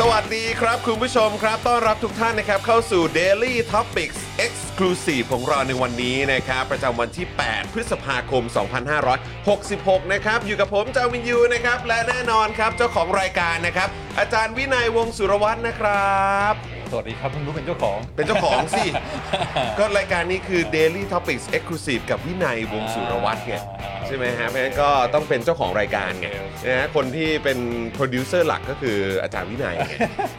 สวัสดีครับคุณผู้ชมครับ ต้อนรับทุกท่านนะครับ เข้าสู่ Daily Topics Exclusive ของเราในวันนี้นะครับ ประจำวันที่ 8 พฤษภาคม 2566 นะครับ อยู่กับผมจาวินยูนะครับ และแน่นอนครับ เจ้าของรายการนะครับ อาจารย์วินัยวงศ์สุรวัตรนะครับสวัสดีครับเพิ่งรู้เป็นเจ้าของ เป็นเจ้าของสิ ก็รายการนี้คือ Daily Topics Exclusive กับวินัยวงศ์สุรวัตรไงใช่ไหมฮะ เพราะฉะนั้นก็ต้องเป็นเจ้าของรายการไงนะฮะคนที่เป็นโปรดิวเซอร์หลักก็คืออาจารย์วินัยไง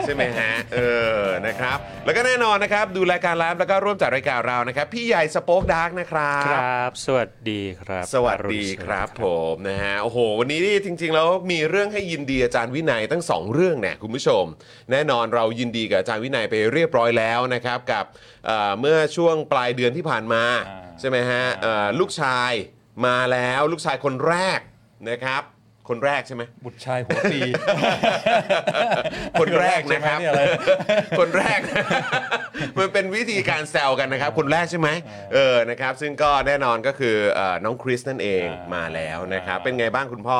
ใช่ไหมฮะ เออ นะครับ แล้วก็แน่นอนนะครับ ดูรายการไลฟ์แล้วก็ร่วมจัดรายการเรานะครับ พี่ใหญ่ SpokeDark นะครับ ครับ สวัสดีครับ สวัสดีครับผมนะฮะ โอ้โห วันนี้นี่จริง ๆ แล้วมีเรื่องให้ยินดีอาจารย์วินัยตั้งสองเรื่องเนี่ยคุณผู้ชม แน่นอนเรายินดีกับอาจารย์วินัยไปเรียบร้อยแล้วนะครับกับเอ่อเมื่อช่วงปลายเดือนที่ผ่านมาอ่าใช่ไหมฮะเอ่อลูกชายมาแล้วลูกชายคนแรกนะครับ คนแรกใช่ไหม บุตรชายหัวปี คนแรกนะครับ ใช่ไหมเนี่ยอะไร คนแรก มันเป็นวิธีการแซวกันนะครับ คนแรกใช่ไหมเออนะครับ ซึ่งก็แน่นอนก็คือเอ่อน้องคริสนั่นเองอ่ามมาแล้วนะครับอ่าเป็นไงบ้างคุณพ่อ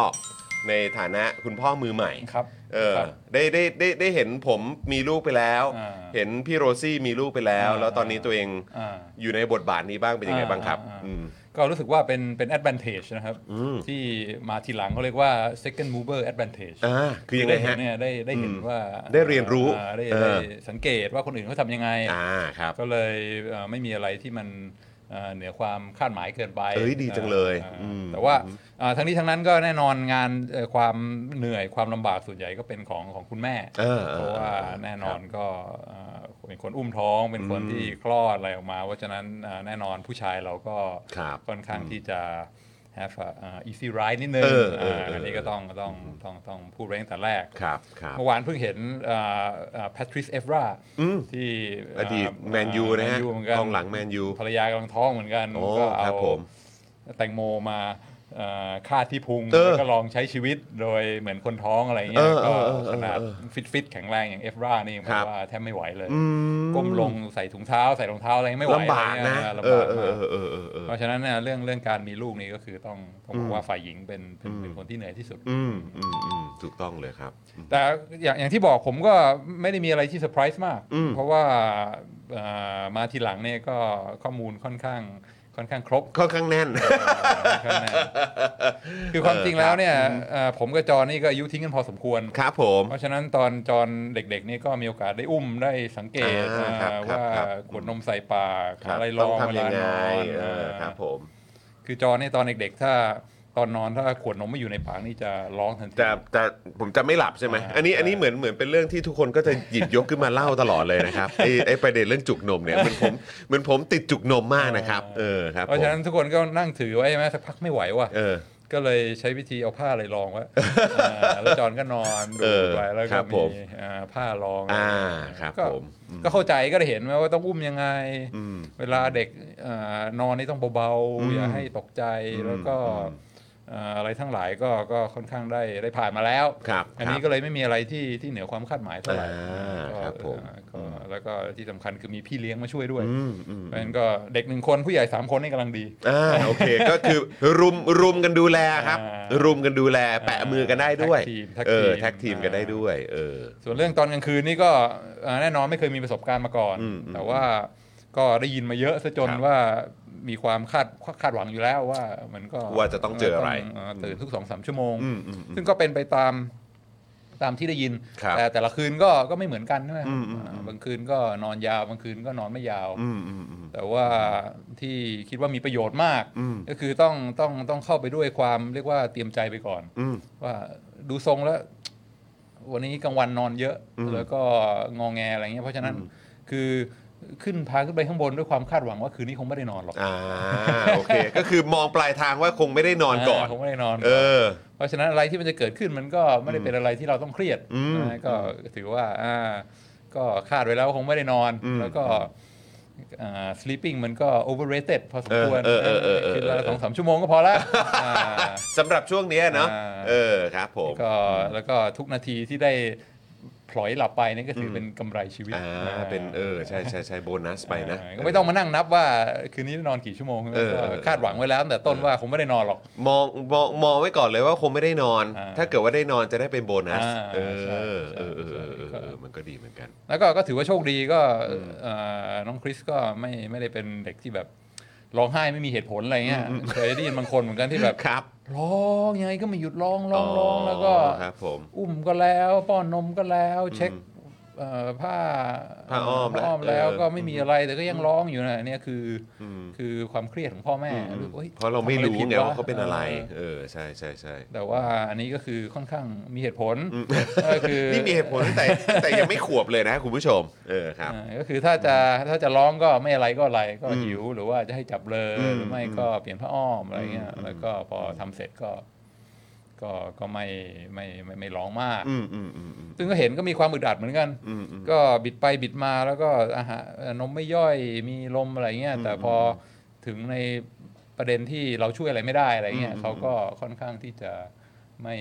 ในฐานะคุณพ่อมือใหม่ครับ เออครับได้ได้ได้ได้เห็นผมมีลูกไปแล้ว อ่าเห็นพี่โรซี่มีลูกไปแล้ว อ่า แล้วตอนนี้ตัวเองอ่า อยู่ในบทบาทนี้บ้างเป็นยังไงบ้างครับ อ่าอ่าอืม ก็รู้สึกว่าเป็นเป็น advantage นะครับอืมที่มาทีหลังเขาเรียกว่า second mover advantage อ่าคือยังไงด้เห็ฮะนเนี่ยได้ได้เห็นอืมว่าได้เรียนรู้อ่าได้เออ ได้สังเกตว่าคนอื่นเขาทำยังไง อ่าครับ ก็เลยเอ่อไม่มีอะไรที่มัน เอ่อเหนือความคาดหมายเกินไปเอ้ยดีจังเลยอ่าอืมแต่ว่าอ่าทั้งนี้ทั้งนั้นก็แน่นอนงานเอ่อความเหนื่อยความลำบากส่วนใหญ่ก็เป็นของของคุณแม่เออเออเพราะว่าเออแน่นอนก็เอ่อเป็นคนอุ้มท้องเป็นคนที่คลอดอะไรออกมาเพราะฉะนั้นอ่าแน่นอนผู้ชายเราก็ครับค่อนข้างที่จะ have a uh, easy ride นิดนึงเออเออเอออันนี้ก็ต้องต้องต้องต้องพูดไว้ตั้งแต่แรก ครับครับเมื่อวานเพิ่งเห็นแพทริสเอฟราอืมที่อดีตแมนยูนะฮะแมยูเหมือนกันกองหลังแมนยู ภรรยากำลังท้องเหมือนกันโอ้ก็คเอารับผม แตงโมมาเอ่อ คาดที่พุงเออแล้วก็ลองใช้ชีวิตโดยเหมือนคนท้องอะไรเงี้ยเอก็อเออเออขนาดเออฟิตฟิตๆแข็งแรงอย่างเอฟรานี่ผครัมบว่าแทบไม่ไหวเลยอืมก้มลงใส่ถุงเท้าใส่รองเท้าอะไรไม่ไหวลำบากนะอะไรเอเงี้อยเอลำบากอมากเออเออเออเพราะฉะนั้นเนี่ยเรื่องเรื่องการมีลูกนี่ก็คือต้องต้องบอกว่าฝ่ายหญิงเป็นเป็นเป็นคนที่เหนื่อยที่สุด อืมอืมอืมถูกต้องเลยครับ แต่อย่างอย่างที่บอกผมก็ไม่ได้มีอะไรที่เซอร์ไพรส์มากอืมเพราะว่าเอ่อมาทีหลังเนี่ยก็ข้อมูลค่อนข้าง ค่อนข้างครบค่อนข้างแน่น ค่อนข้างแน่นคือความจริงแล้วเนี่ยเอ่อผมกับจอนี่ก็อายุทิ้งกันพอสมควร ครับผม เพราะฉะนั้นตอนจอนเด็กๆนี่ก็มีโอกาสได้อุ้มได้สังเกตอ่าครับเอ่อครับว่าครับขวดนมใส่ปากครับอะไรรต้ององเวทำยัลางไงนอนเออเออครับผม คือจอนี่ตอนเด็กๆ ถ้า ตอนนอนถ้าขวดนมไม่อยู่ในปากนี่จะร้องทันที จะจะผมจะไม่หลับใช่ไหมอ่าอันนี้อันนี้เหมือนเหมือนเป็นเรื่องที่ทุกคนก็จะหยิบยกขึ้นมาเล่าตลอดเลยนะครับไอ้ไอ้ประเด็นเรื่องจุกนมเนี่ยเหมือนผมเหมือนผมติดจุกนมมากนะครับ เออครับเพราะฉะนั้นทุกคนก็นั่งถือไว้ใช่ไหมสักพักไม่ไหวว่ะเออ ก็เลยใช้วิธีเอาผ้าอะไรรองไว้ อ่าแล้วจอนก็นอนดูเออไปแล้วครัก็บผมมีอ่าผ้ารองอ่าครับก็ผมอืมก็เข้าใจก็ได้เห็นไหมว่าต้องอุ้มยังไงอืมเวลาเด็กอ่านอนนี่ต้องเบาอืมๆอย่าให้ตกใจแล้วก็เอ่อ อะไรทั้งหลายก็ก็ค่อนข้างได้ได้ผ่านมาแล้วครับอันนี้ครับก็เลยไม่มีอะไรที่ที่เหนือความคาดหมายเท่าไหร่อ่าก็ครับผมเอ่อก็แล้วก็ที่สำคัญคือมีพี่เลี้ยงมาช่วยด้วยอืมอืมเพราะฉะนั้นก็เด็กหนึ่งคนผู้ใหญ่สามคนนี่กำลังดีอ่าโอเคก็คือรุมรุมกันดูแลครับอ่ารุมกันดูแลแปะมือกันได้ด้วย tag team tag team เออทีมแท็ team กันได้ด้วยเออส่วนเรื่องตอนกลางคืนนี่ก็เอ่อแน่นอนไม่เคยมีประสบการณ์มาก่อนอืมอืมแต่ว่าก็ได้ยินมาเยอะซะจนครับว่า มีความคาดคาดหวังอยู่แล้วว่า มันก็ว่าจะต้องเจออะไรต้งเตื่นทุกสองสามชั่วโมงอืมอืมอืมซึ่งก็เป็นไปตามตามที่ได้ยินครับแต่แต่ละคืนก็ก็ไม่เหมือนกันใช่ไหมอืมอืมอ่าบางคืนก็นอนยาว บางคืนก็นอนไม่ยาวอืมอืมอืมแต่ว่าที่คิดว่ามีประโยชน์มากอืมก็คือต้องต้องต้องเข้าไปด้วยความเรียกว่าเตรียมใจไปก่อนอืมว่าดูทรงแล้ว วันนี้กลางวันนอนเยอะอืมแล้วก็งองแงอะไรเงี้ยเพราะฉะนั้นอืมคือ ขึ้นพาขึ้นไปข้างบนด้วยความคาดหวังว่าคืนนี้คงไม่ได้นอนหรอกอ่าโอเค ก็คือมองปลายทางว่าคงไม่ได้นอนก่อนาคงไม่ได้นอนเออ เพราะฉะนั้นอะไรที่มันจะเกิดขึ้นมันก็ไม่ได้เป็นอะไรที่เราต้องเครียดอืมนะก็ถือว่าอ่าก็คาดไว้แล้วว่าคงไม่ได้นอนอืมแล้วก็อ่า sleeping มันก็ overrated พอสมควรเออเออเออเออเออคืนละสองสามชั่วโมงก็พอละอ่าสำหรับช่วงเนี้ยเนาะอ่าเออครับผมก็แล้วก็ทุกนาทีที่ได้พ ลอยหลับไปนี่ก็ถือเป็นกำไรชีวิตอ่าเป็นเออใช่ใช่ใช่โบนัสไปนะอ่าก็ไม่ต้องมานั่งนับว่าคืนนี้นอนกี่ชั่วโมงเออก็เออคาดหวังไว้แล้วตั้งแต่ต้นว่าคงไม่ได้นอนหรอกมองมองมองไว้ก่อนเลยว่าคงไม่ได้นอนอ่าถ้าเกิดว่าได้นอนจะได้เป็นโบนัสอ่าเออใช่เออใช่เออเออเออใช่เออมันก็ดีเหมือนกัน แล้วก็ก็ถือว่าโชคดีก็เอ่อน้องคริสก็ไม่ไม่ได้เป็นเด็กที่แบบ ร้องไห้ไม่มีเหตุผลอะไรเงี้ยเคยได้ยินบางคนเหมือนกันที่แบบครับร้องยังไงก็ไม่หยุดร้องร้องร้องแล้วก็ครับผมอุ้มก็แล้ว ป้อนนมก็แล้ว เช็คเอ่อ ผ้าผ้าอ้อมผ้าอ้อมแล้วเออก็ไม่มีอะไรแต่ก็ยังร้องอยู่นะเนี่ยคือออืมคือความเครียดของพ่อแม่รู้ฮ้ยเพราะเราไม่รู้ทำอะไงผิดว่าเขาเป็นอะไรเออเออใช่ใช่ใช่แต่ว่าอันนี้ก็คือค่อนข้างมีเหตุผลก็คือนี่มีเหตุผลตั้งแต่ตั้งแต่ยังไม่ขวบเลยนะคุณผู้ชม เออครับอ่าก็คือถ้าจะถ้าจะร้องก็ไม่อะไรก็อะไรก็อืมหิวหรือว่าจะให้จับเลยอืมหรือไม่ก็เปลี่ยนผ้าอ้อมอะไรเงี้ยอืมแล้วก็พอทำเสร็จก็ ก็ก็ไม่ไม่ไม่ไม่ร้องมากอืมอืมอืมอืมซึ่งก็เห็นก็มีความอึดอัดเหมือนกันอืมอืมก็บิดไปบิดมาแล้วก็อาหารเอ่อนมไม่ย่อยมีลมอะไรเงี้ยอืมแต่พอถึงในประเด็นที่เราช่วยอะไรไม่ได้อะไรเงี้ยอืมเขาก็ค่อนข้างที่จะไม่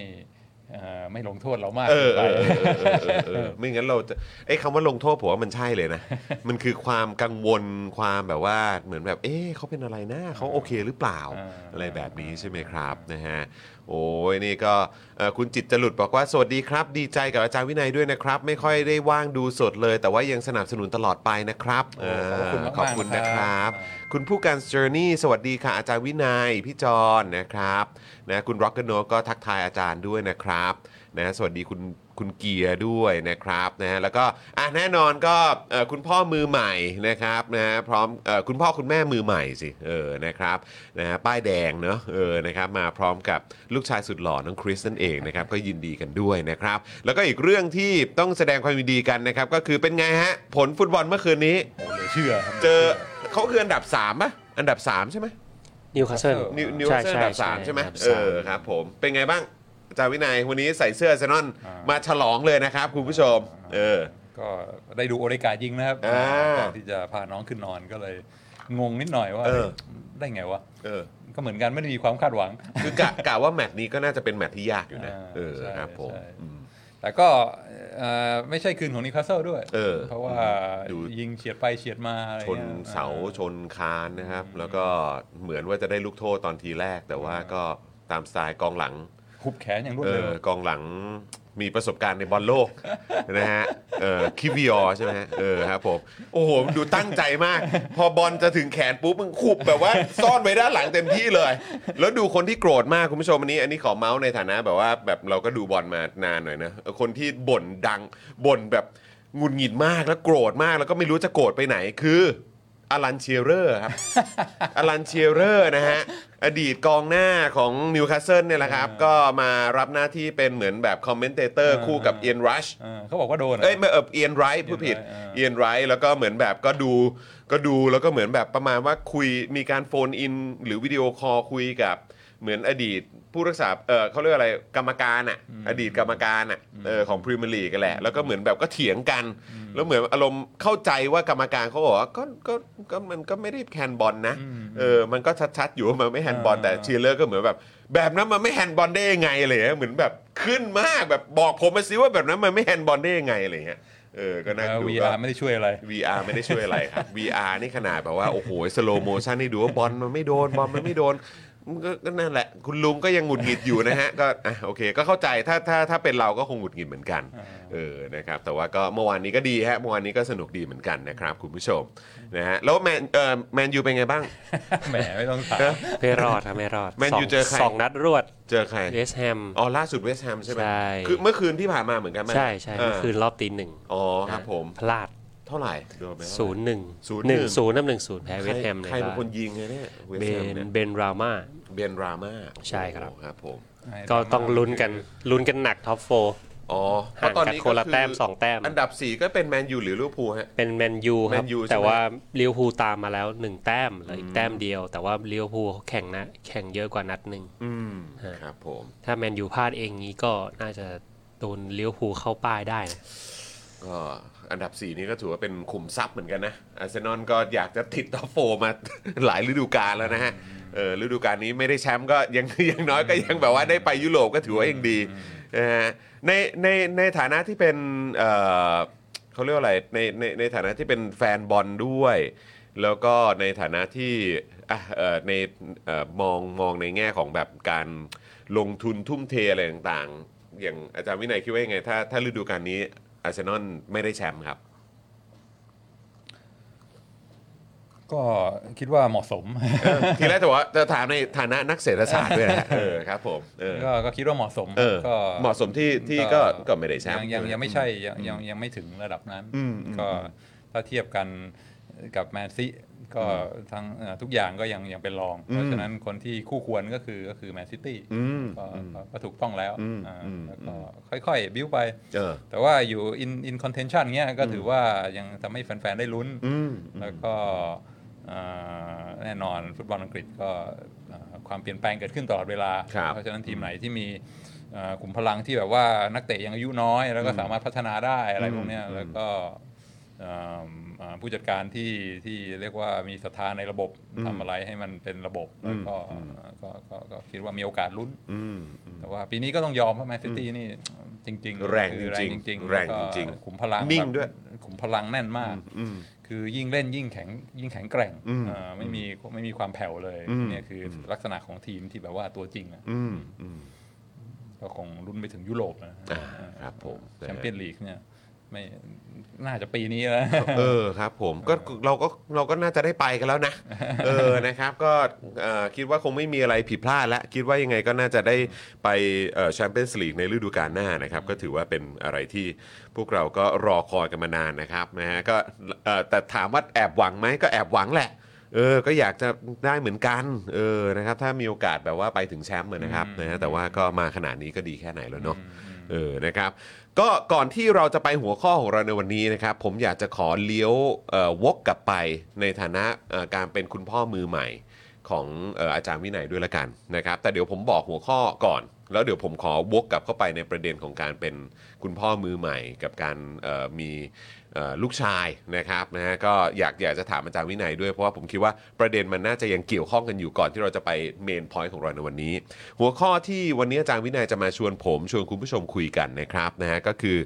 เอ่อไม่ลงโทษเรามากเออเกินเอไปอเออเออเออเออไม่งั้นเราจะไอ้คำว่าลงโทษผมว่ามันใช่เลยนะ มันคือความกังวลความแบบว่าเหมือนแบบ เอ๊ะเขาเป็นอะไรนะเขาโอเคหรือเปล่าอ่าอะไรแบบนี้ใช่ไหมครับนะฮะ โอ้ยนี่ก็เอ่อคุณจิตจรุดบอกว่า สวัสดีครับ ดีใจกับอาจารย์วินัยด้วยนะครับ ไม่ค่อยได้ว่างดูสดเลย แต่ว่ายังสนับสนุนตลอดไปนะครับโอ้ขอบคุณมากๆขอบคุณนะครับนะครับคุณผู้การ Journey สวัสดีค่ะอาจารย์วินัยพี่จอนนะครับนะคุณ Rock and Roll ก็ทักทายอาจารย์ด้วยนะครับนะสวัสดีคุณ คุณเกียร์ด้วยนะครับนะแล้วก็อะแน่นอนก็เอ่อคุณพ่อมือใหม่นะครับนะพร้อมเอ่อคุณพ่อคุณแม่มือใหม่สิเออนะครับนะฮะป้ายแดงเนอะเออนะครับมาพร้อมกับลูกชายสุดหล่อน้องคริสนั่นเองนะครับก็ยินดีกันด้วยนะครับ แล้วก็อีกเรื่องที่ต้องแสดงความยินดีกันนะครับก็คือเป็นไงฮะผลฟุตบอลเมื่อคืนนี้โอ้เหลยเชื่อครับเจอเขาคืออันดับ3ป่ะอันดับ 3 ใช่ไหมนิวคาสเซิลนิวนิวคาสเซิลอันดับ3ใช่ไหมเออครับผมเป็นไงบ้าง อาจารย์วินัยวันนี้ใส่เสื้ออาร์เซนอลมาฉลองเลยนะครับคุณผู้ชม เออ ก็ได้ดูโอเดการ์ดยิงนะครับอ่า ก่อนที่จะพาน้องขึ้นนอนก็เลยงงนิดหน่อยว่าเออ ได้ไงวะเออ ก็เหมือนกันไม่ได้มีความคาดหวัง คือกะกะว่าแมตช์นี้ก็น่าจะเป็นแมตช์ที่ยากอยู่นะอ่าเออใช่ครับผมใช่ อืม แต่ก็เอ่อไม่ใช่คืนของนิวคาสเซิลด้วยเออเพราะว่าดู ยิงเฉียดไปเฉียดมาอะไรชนงี้ยเสาอ่ชนคานนะครับ แล้วก็เหมือนว่าจะได้ลูกโทษตอนทีแรก แต่ว่าก็ตามสไตล์กองหลัง หุบแขนอย่างรวดเร็ว กองหลังมีประสบการณ์ในบอลโลก นะฮะเออคิวิออใช่ไหมฮะเออครับผมโอ้โหดูตั้งใจมาก พอบอลจะถึงแขนปุ๊บมึงขุบแบบว่าซ่อนไว้ด้านหลังเต็มที่เลย แล้วดูคนที่โกรธมากคุณผู้ชมอันนี้ อันนี้ขอเมาส์ในฐานะแบบว่าแบบเราก็ดูบอลมานานหน่อยนะคนที่บ่นดังบ่นแบบงุดหงิดมากแล้วโกรธมากแล้วก็ไม่รู้จะโกรธไปไหนคือ อลันเชียเรอร์ครับ อลันเชียเรอร์นะฮะ อดีตกองหน้าของนิวคาสเซิลเนี่ยแหละครับ ก็มารับหน้าที่เป็นเหมือนแบบ commentator คู่กับเอียนรัชเออเขาบอกว่าโดนหรือเอ้ยไม่เออเอียนไรท์พูดผิด Ian Wright อ่าเอียนไรท์แล้วก็เหมือนแบบก็ดูก็ดูแล้วก็เหมือนแบบประมาณว่าคุยมีการ phone in หรือวิดีโอคอลคุยกับเหมือนอดีตผู้รักษาเออเขาเรียกอะไรกรรมการอะอดีตกรรมการอะเออของพรีเมียร์ลีกกันแหละแล้วก็เหมือนแบบก็เถียงกัน แล้วเหมือนอารมณ์เข้าใจว่ากรรมการเขาบอกว่าก็ก็ก็มันก็ไม่ได้แฮนด์บอลนะเออมันก็ชัดๆอยู่ว่ามันไม่แฮนด์บอลแต่เชียร์เลอร์ก็เหมือนแบบ แบบนั้นมันไม่แฮนด์บอลได้ยังไงอะไรเลยเหมือนแบบขึ้นมากแบบบอกผมมาสิว่าแบบนั้นมันไม่แฮนด์บอลได้ยังไงอะไรเงี้ยเออ ก็น่าแล้วดูก็ VR ไม่ได้ช่วยอะไร VR ไม่ได้ช่วยอะไรครับ VR นี่ขนาดแบบว่า โอ้โห slow motion นี่ดูว่าบอลมันไม่โดน บอลมันไม่โดนมัน ก็ก็นั่นแหละ คุณลุงก็ยังหงุดหงิดอยู่นะฮะ ก็อะโอเค ก็เข้าใจถ้าถ้าถ้าเป็นเราก็คงหงุดหงิดเหมือนกัน เออนะครับ แต่ว่าก็เมื่อวานนี้ก็ดีฮะเมื่อวานนี้ก็สนุกดีเหมือนกันนะครับ คุณผู้ชมนะฮะแล้วแมนเอ่อแมนยูเป็นไงบ้าง แหมไม่ต้องถาม ไม่รอดครับไม่รอดแมนสองยูเจอใคร สองนัดรวดเจอใคร West Ham อ๋อล่าสุด West Ham ใช่ไหมใช่ คือเมื่อคืนที่ผ่านมาเหมือนกันไหมใช่ใช่เออคือรอบตีหนึ่งอ๋อครับผมพลาด เท่าไหร่โดนไปเท่าไหร่ศูนย์หนึ่งศูนย์หนึ่งหนึ่งศูนย์น้ำหนึ่งศูนย์แพ้เวสแฮมใครในเป็นบ้านคนยิงไงเนี่ยเวสเบต์แฮมนเนี่ยเบนรามาเบนรามาใช่ครับโอ้ครับผมก็ต้องลุ้นกันลุ้นกันหนักท็อปโฟอ๋อเพห่างราะตอนกันนี้คนละก็อแต้มสองแต้ม อันดับ 4 ก็เป็นแมนยูหรือลิเวอร์พูลฮะ เป็นแมนยูครับแมนยูใช่ไหมแต่ว่าลิเวอร์พูลตามมาแล้วหนึ่งแต้มเหลืออีกแต้มเดียว แต่ว่าลิเวอร์พูลเขาแข่งนะแข่งเยอะกว่านัดหนึ่งอืมฮะครับผม ถ้าแมนยูพลาดเองนี้ก็น่าจะโดนลิเวอร์พูลเข้าป้ายได้นะก็ อันดับ 4 นี้ก็ถือว่าเป็นขุมทรัพย์เหมือนกันนะอาร์เซนอลก็อยากจะติด top four มา หลายฤดูกาลแล้วนะฮะเออฤดูกาลนี้ไม่ได้แชมป์ก็ยังยังน้อยก็ยังแบบว่าได้ไปยุโรปก็ถือว่ายังดีนะฮะในในในฐานะที่เป็นเออเขาเรียกว่าอะไรในในในฐานะที่เป็นแฟนบอลด้วย แล้วก็ในฐานะที่อะเออในเออมองมองในแง่ของแบบการลงทุนทุ่มเทอะไรต่างๆ อย่างอาจารย์วินัยคิดว่ายังไงถ้าถ้าฤดูกาลนี้ อาร์เซนอลไม่ได้แชมป์ครับ ก็คิดว่าเหมาะสมทีแรกจะบอกว่าจะถามในฐานะนักเศรษฐศาสตร์ด้วยนะฮะเออครับผมเออก็ก็คิดว่าเหมาะสมเออก็เหมาะสมที่ที่ก็ก็ไม่ได้แชมป์ยังยังยังไม่ใช่ยังยังยังไม่ถึงระดับนั้น อืมอืมก็ถ้าเทียบกันกับแมนซี ก็ทั้งเอ่อทุกอย่างก็ยังยังเป็นรอง เพราะฉะนั้นคนที่คู่ควรก็คือก็คือแมนซิตี้อืมก็ก็ก็ถูกต้องแล้วอืมอ่าอืมแล้วก็ค่อยๆ บิ้วไปเออแต่ว่าอยู่ in in contention เงี้ยก็ถือว่ายังทำให้แฟน ๆ ได้ลุ้นอืมแล้วก็อ่าแน่นอนฟุตบอลอังกฤษก็อ่าความเปลี่ยนแปลงเกิดขึ้นตลอดเวลาครับเพราะฉะนั้นทีมไหนที่มีอ่ากลุ่มพลังที่แบบว่านักเตะยังอายุน้อย แล้วก็สามารถพัฒนาได้อะไรพวกเนี้ยอืมแล้วก็อ่าอ่า ผู้จัดการที่ที่เรียกว่ามีศรัทธาในระบบทำอะไรให้มันเป็นระบบแล้วก็ก็ก็ก็คิดว่ามีโอกาสลุ้นอืมแต่ว่าปีนี้ก็ต้องยอมเพราะแมนซิตี้นี่จริง ๆ แรงคือจริงๆจริงๆแรงล้วก็จริงๆขุมพลังนิ่งแบบด้วยขุมพลังแน่นมากอืมคือยิ่งเล่นยิ่งแข็งยิ่งแข็งแกร่งอืมอ่าไม่มีไม่มีความแผ่วเลยอืมเนี่ยคืออลักษณะของทีมที่แบบว่าตัวจริงอะอืมอืมก็คงรุ่นไปถึงยุโรปนะอ่าครับผมแชมเปี้ยนลีกเนี่ยไม่ น่าจะปีนี้แล้ว เออครับผมก็เราก็เราก็น่าจะได้ไปกันแล้วนะ เออนะครับก็เอ่อคิดว่าคงไม่มีอะไรผิดพลาดแล้ว คิดว่ายังไงก็น่าจะได้ไปแชมเปี้ยนส์ลีกในฤดูกาลหน้านะครับ ก็ถือว่าเป็นอะไรที่พวกเราก็รอคอยกันมานานนะครับนะฮะก็เอ่อแต่ถามว่าแอบหวังไหมก็แอบหวังแหละเออ ก็อยากจะได้เหมือนกัน เออ นะครับ ถ้ามีโอกาสแบบว่าไปถึงแชมป์อะนะครับนะฮะแต่ว่าก็มาขนาดนี้ก็ดีแค่ไหนแล้วเนาะ เออ นะครับ ก็ก่อนที่เราจะไปหัวข้อของเราในวันนี้นะครับ ผมอยากจะขอเลี้ยวเอ่อวกกลับไปในฐานะการเป็นคุณพ่อมือใหม่ของอาจารย์วินัยด้วยละกันนะครับ แต่เดี๋ยวผมบอกหัวข้อก่อน แล้วเดี๋ยวผมขอวกกลับเข้าไปในประเด็นของการเป็นคุณพ่อมือใหม่ กับการมี ลูกชายนะครับนะฮะก็อยากอยากจะถามอาจารย์วินัยด้วยเพราะว่าผมคิดว่าประเด็นมันน่าจะยังเกี่ยวข้องกันอยู่ก่อนที่เราจะไปเมนพอยต์ของเราในวันนี้ หัวข้อที่วันนี้อาจารย์วินัยจะมาชวนผมชวนคุณผู้ชมคุยกันนะครับนะฮะก็คือ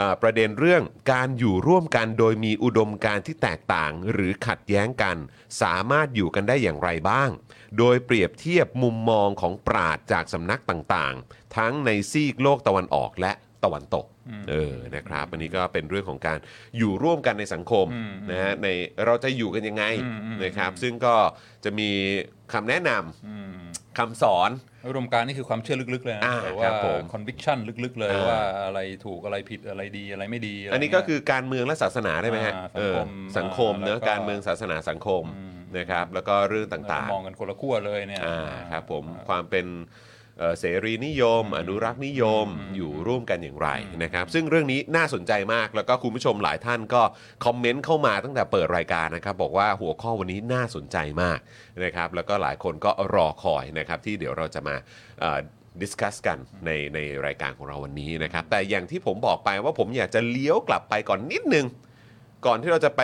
ออประเด็นเรื่องการอยู่ร่วมกันโดยมีอุดมการณ์ที่แตกต่าง หรือขัดแย้งกัน สามารถอยู่กันได้อย่างไรบ้าง โดยเปรียบเทียบมุมมองของปราดจากสำนักต่างๆ ทั้งในซีกโลกตะวันออกและ ตะวันตกเออนะครับอันนี้ก็เป็นเรื่องของการอยู่ร่วมกันในสังคมนะฮะในเราจะอยู่กันยังไงนะครับ ซึ่งก็จะมีคำแนะนำคำสอนอุดมการณ์นี่คือความเชื่อลึกๆเลยนะอ่าแต่ครัว่าบผม conviction ลึกๆ เลยอ่าว่าอะไรถูกอะไรผิดอะไรดีอะไรไม่ดีะไรอันนี้ก็คือการเมืองและศาสนาได้ไหมฮะอ่าเออสัสังงคคมมเนื้อะแล้วก็การเมืองศาสนาสังคมนะครับแล้วก็เรื่องแล้วต่างมองกันคนละขั้วเลยเนี่ยๆอ่าครับผมความเป็น เอ่อเสรีนิยม อนุรักษ์นิยมอยู่ร่วมกันอย่างไรนะครับ ซึ่งเรื่องนี้น่าสนใจมากแล้วก็คุณผู้ชมหลายท่านก็คอมเมนต์เข้ามาตั้งแต่เปิดรายการนะครับ บอกว่าหัวข้อวันนี้น่าสนใจมากนะครับ แล้วก็หลายคนก็รอคอยนะครับ ที่เดี๋ยวเราจะมาดิสคัสกันในในรายการของเราวันนี้นะครับ แต่อย่างที่ผมบอกไปว่าผมอยากจะเลี้ยวกลับไปก่อนนิดนึง ก่อนที่เราจะไป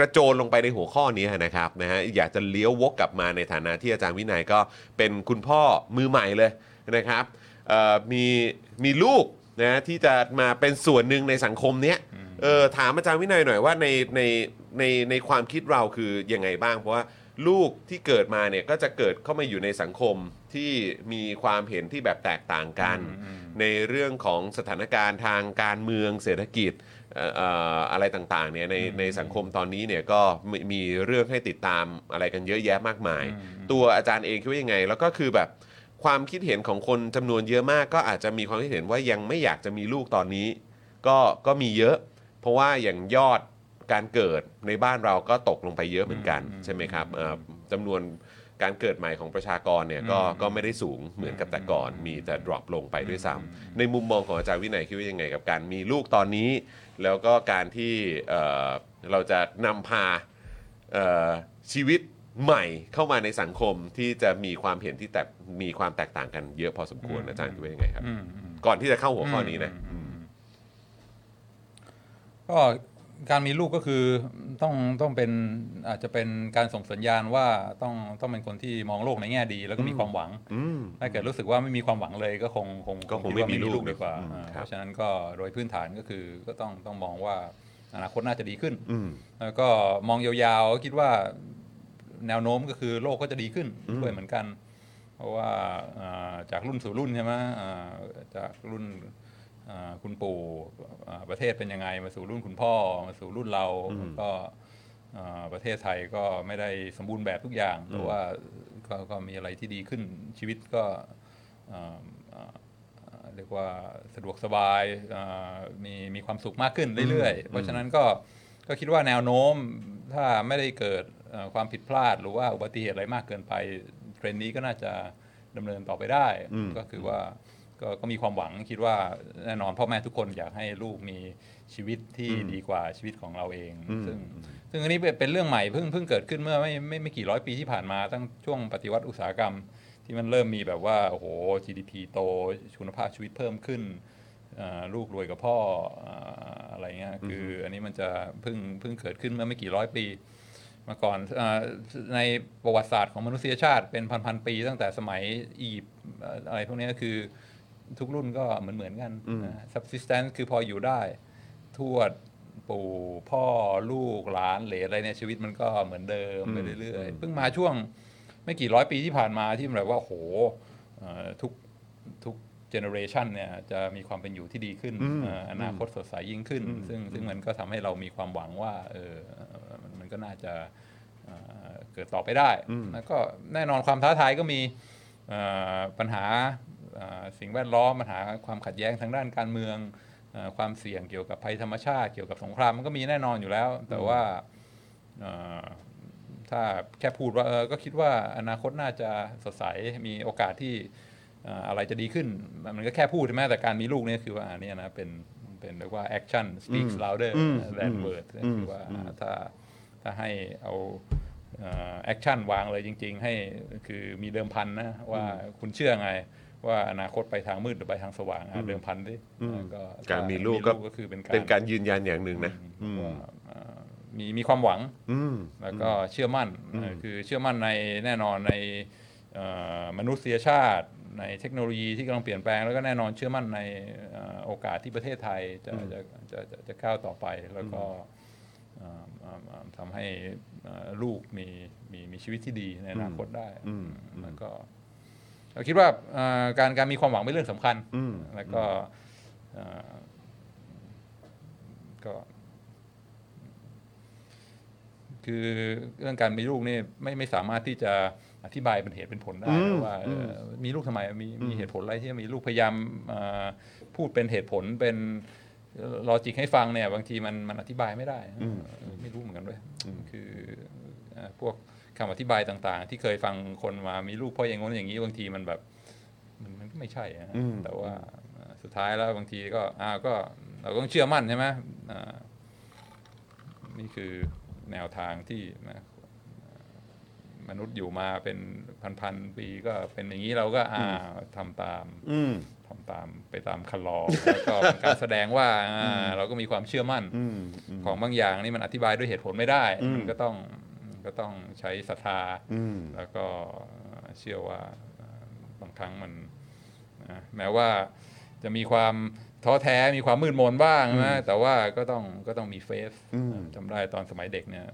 กระโจนลงไปในหัวข้อนี้นะครับนะฮะอยากจะเลี้ยววกกลับมาในฐานะที่อาจารย์วินัยก็เป็นคุณพ่อมือใหม่เลยนะครับเอ่อมีมีลูกนะที่จะมาเป็นส่วนหนึ่งในสังคมเนี้ยเออถามอาจารย์วินัยหน่อยว่าในในในในความคิดเราคือยังไงบ้าง เพราะว่าลูกที่เกิดมาเนี่ยก็จะเกิดเข้ามาอยู่ในสังคมที่มีความเห็นที่แบบแตกต่างกัน ในเรื่องของสถานการณ์ทางการเมืองเศรษฐกิจเอ่อเอ่ออะไรต่างๆเนี่ยในในสังคมตอนนี้เนี่ยก็มีมีเรื่องให้ติดตามอะไรกันเยอะแยะมากมาย ตัวอาจารย์เองคิดว่ายังไง แล้วก็คือแบบความคิดเห็นของคนจำนวนเยอะมาก ก็อาจจะมีความคิดเห็นว่ายังไม่อยากจะมีลูกตอนนี้ ก็ก็มีเยอะ เพราะว่าอย่างยอดการเกิดในบ้านเราก็ตกลงไปเยอะเหมือนกันใช่ไหมครับเอ่อจำนวนการเกิดใหม่ของประชากรเนี่ยก็ก็ไม่ได้สูงเหมือนกับแต่ก่อน มีแต่ drop ลงไปด้วยซ้ำในมุมมองของอาจารย์วินัยคิดว่ายังไงกับการมีลูกตอนนี้ แล้วก็การที่เอ่อเราจะนำพาเอ่อชีวิตใหม่เข้ามาในสังคมที่จะมีความเห็นที่แตกมีความแตกต่างกันเยอะพอสมควรอาจารย์คิดว่ายังไงครับ อืมอืม ก่อนที่จะเข้าหัวข้อนี้นะ อืมก็ การมีลูกก็คือต้องต้องเป็นอาจจะเป็นการส่งสัญญาณว่าต้องต้องเป็นคนที่มองโลกในแง่ดี แล้วก็มีความหวังอืมถ้าเกิดรู้สึกว่าไม่มีความหวังเลยก็คงคงก็คงดว่าไม่มีลูกดีกว่าอืมอ่าครับเพราะฉะนั้นก็โดยพื้นฐานก็คือก็ต้องต้องมองว่าอนาคตน่าจะดีขึ้นอืมแล้วก็มองยาวๆก็คิดว่าแนวโน้มก็คือโลกก็จะดีขึ้นอืมด้วยเหมือนกัน เพราะว่าอ่าจากรุ่นสู่รุ่นใช่ไหมอ่าจากรุ่นอ่า คุณปู่อ่าประเทศเป็นยังไง มาสู่รุ่นคุณพ่อ มาสู่รุ่นเรา ก็อ่าประเทศไทยก็ไม่ได้สมบูรณ์แบบทุกอย่างแต่ว่าก็ก็มีอะไรที่ดีขึ้นชีวิตก็อ่าอ่าอ่าเรียกว่าสะดวกสบายอ่ามีมีความสุขมากขึ้นเรื่อยๆ เพราะฉะนั้นก็ก็คิดว่าแนวโน้มถ้าไม่ได้เกิดเอ่อความผิดพลาดหรือว่าอุบัติเหตุอะไรมากเกินไปเทรนด์นี้ก็น่าจะดำเนินต่อไปได้อืมก็คือว่า ก็ก็มีความหวังคิดว่าแน่นอนพ่อแม่ทุกคนอยากให้ลูกมีชีวิตที่ดีกว่าชีวิตของเราเอง ซึ่งซึ่งอันนี้เป็นเป็นเรื่องใหม่เพิ่งเพิ่งเกิดขึ้นเมื่อไม่ไม่ไม่กี่ร้อยปีที่ผ่านมาตั้งช่วงปฏิวัติอุตสาหกรรม ที่มันเริ่มมีแบบว่าโอ้โห GDP โตคุณภาพชีวิตเพิ่มขึ้นอ่าลูกรวยกับพ่ออ่าอะไรเงี้ยคืออันนี้มันจะเพิ่งเพิ่งเกิดขึ้นเมื่อไม่กี่ร้อยปีมาก่อนอาในประวัติศาสตร์ของมนุษยชาติเป็นพันๆปีตั้งแต่สมัยอียิปต์เอ่ออะไรพวกนี้ก็คือ ทุกรุ่นก็เหมือนเหมือนๆกันนะ subsistence คือพออยู่ได้ทวดปู่พ่อลูกหลานเหลนอะไรเนี่ยชีวิตมันก็เหมือนเดิมไปเรื่อยๆเพิ่งมาช่วงไม่กี่ร้อยปีที่ผ่านมาที่มันแบบว่าโอ้โหเอ่อทุกทุกเจเนอเรชันเนี่ยจะมีความเป็นอยู่ที่ดีขึ้นเอ่ออนาคตสดใสยิ่งขึ้น ซึ่งซึ่งมันก็ทำให้เรามีความหวังว่าเออมันมันก็น่าจะเอ่อเกิดต่อไปได้แล้วก็แน่นอนความท้าทายก็มีเอ่อปัญหาเอ่อ สิ่งแวดล้อมปัญหาความขัดแย้งทางด้านการเมืองเอ่อความเสี่ยงเกี่ยวกับภัยธรรมชาติเกี่ยวกับสงครามมันก็มีแน่นอนอยู่แล้ว แต่ว่าเอ่อถ้าแค่พูดว่าเออก็คิดว่าอนาคตน่าจะสดใสมีโอกาสที่เอ่ออะไรจะดีขึ้น มันก็แค่พูดใช่ไหมแต่การมีลูกเนี่ยคือว่าอันเนี้ยนะเป็นเป็นเรียกว่า action speaks louder อืม than words ก็คือว่าถ้าถ้าให้เอา action วางเลยจริง ๆ ให้คือมีเดิมพันนะว่าคุณเชื่อไง ว่าอนาคตไปทางมืดหรือไปทางสว่างอะเดิมพันดิก็การมีลูกมีก็ก็คือเป็นการเป็นการยืนยันอย่างหนึ่งนะอืมว่าเอ่อมีมีความหวังอืมแล้วก็เชื่อมั่นเอ่อคือเชื่อมั่นในแน่นอนในเอ่อมนุษยชาติในเทคโนโลยีที่กำลังเปลี่ยนแปลงแล้วก็แน่นอนเชื่อมั่นในเอ่อโอกาสที่ประเทศไทยจะจะจะจะจะก้าวต่อไปแล้วก็เอ่อเอ่อเอ่อทำให้เอ่อลูกมีมีมีชีวิตที่ดีในอนาคตได้อืมแล้วก็ เราคิดว่าเอ่อการการมีความหวังเป็นเรื่องสำคัญอืมแล้วก็เอ่อก็คือเรื่องการมีลูกนี่ไม่ไม่สามารถที่จะอธิบายเป็นเหตุเป็นผลได้อืมว่าเอ่ออมีลูกทำไมมีมีเหตุผลอะไรที่จะมีลูกพยายามเอ่อพูดเป็นเหตุผลเป็นลอจิกให้ฟังเนี่ย บางทีมันมันอธิบายไม่ได้เออไม่รู้เหมือนกันด้วยคือเอ่อพวก คำอธิบายต่างๆ ที่เคยฟังคนมามีลูกเพราะอย่างง้นอย่างนี้บางทีมันแบบมันมันก็ไม่ใช่อะอืมแต่ว่าเอ่อสุดท้ายแล้วบางทีก็อ่าก็เราก็ต้องเชื่อมั่นใช่ไหมอ่านี่คือแนวทางที่นะมนุษย์อยู่มาเป็นพันๆปีก็เป็นอย่างนี้เราก็อ่าทำตามอืมทำตามไปตามคันลองแล้วก็เป็นการแสดงว่าอ่าเราก็มีความเชื่อมั่นอืมของบางอย่างนี่มันอธิบายด้วยเหตุผลไม่ได้อืมมันก็ต้อง ก็ต้องใช้ศรัทธาอืมแล้วก็เชื่อว่าเอ่อบางครั้งมันนะแม้ว่าจะมีความท้อแท้มีความมืดมนบ้างนะแต่ว่าก็ต้องก็ต้องมีเฟสอืมจำได้ตอนสมัยเด็กเนี่ย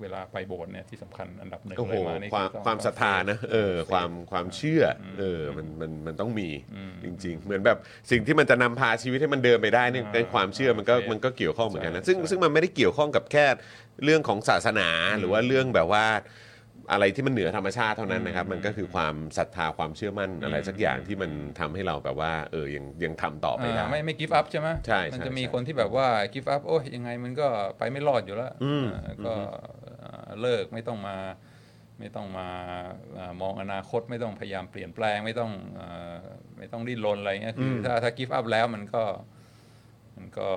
เอ่อเวลาไปโบสถ์เนี่ยที่สำคัญอันดับหนึ่งโอ้โหเลยมานี่ความอต้องความศรัทธานะเออเฟซความความเชื่ออเออมันมันมันต้องมีอืมจริง ๆ เหมือนแบบสิ่งที่มันจะนำพาชีวิตให้มันเดินไปได้เนี่ยอ่าในความเชื่อมันก็เฟซมันก็เกี่ยวข้องเหมือนกันนะใช่ซึ่งใช่ซึ่งมันไม่ได้เกี่ยวข้องกับแค่เรื่องของศาสนาหรือว่าเรื่องแบบว่า อะไรที่มันเหนือธรรมชาติเท่านั้นนะครับ มันก็คือความศรัทธาความเชื่อมั่นอะไรสักอย่างที่มันทำให้เราแบบว่าเออยังยังทำต่อไปได้ อ่าไม่ไม่ give up ใช่ไหมใช่ใช่มันจะมีใช่คนที่แบบว่า give up โอ้ยยังไงมันก็ไปไม่รอดอยู่แล้วอืมอ่าก็อ่าเลิกไม่ต้องมาไม่ต้องมาอ่ามองอนาคตไม่ต้องพยายามเปลี่ยนแปลงไม่ต้องอ่าไม่ต้องดิ้นรนอะไรเงี้ยคืออถ้าถ้า give up แล้วมันก็ มันก็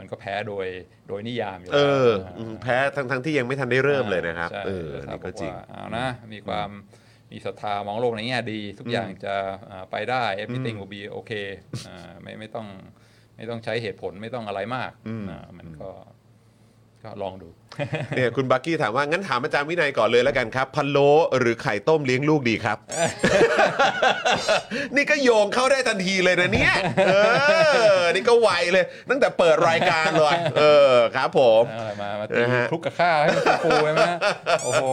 มันก็แพ้โดยโดยนิยามอยู่เอแล้วออืมแพ้ทั้งทั้งที่ยังไม่ทันได้เริ่มเลยนะครับ ใช่เออแต่ถ้านี่ก็จริงบอกว่าเอานะมีความมีศรัทธามองโลกในแง่ดี ทุกอย่างจะอ่าไปได้ everything will be okay อ่าไม่ไม่ต้องไม่ต้องใช้เหตุผลไม่ต้องอะไรมากอ่ามันก็ ก็ลองดู เนี่ยคุณบักกี้ถามว่า งั้นถามอาจารย์วินัยก่อนเลยแล้วกันครับพะโล้หรือไข่ต้มเลี้ยงลูกดีครับ นี่ก็โยงเข้าได้ทันทีเลยนะเนี่ยเออนี่ก็ไวเลย ตั้งแต่เปิดรายการเลยเออครับผมเอาอะไรมามาตีนะฮะคลุกกับข้าวให้มันฟูๆใช่ไหมโอ้โห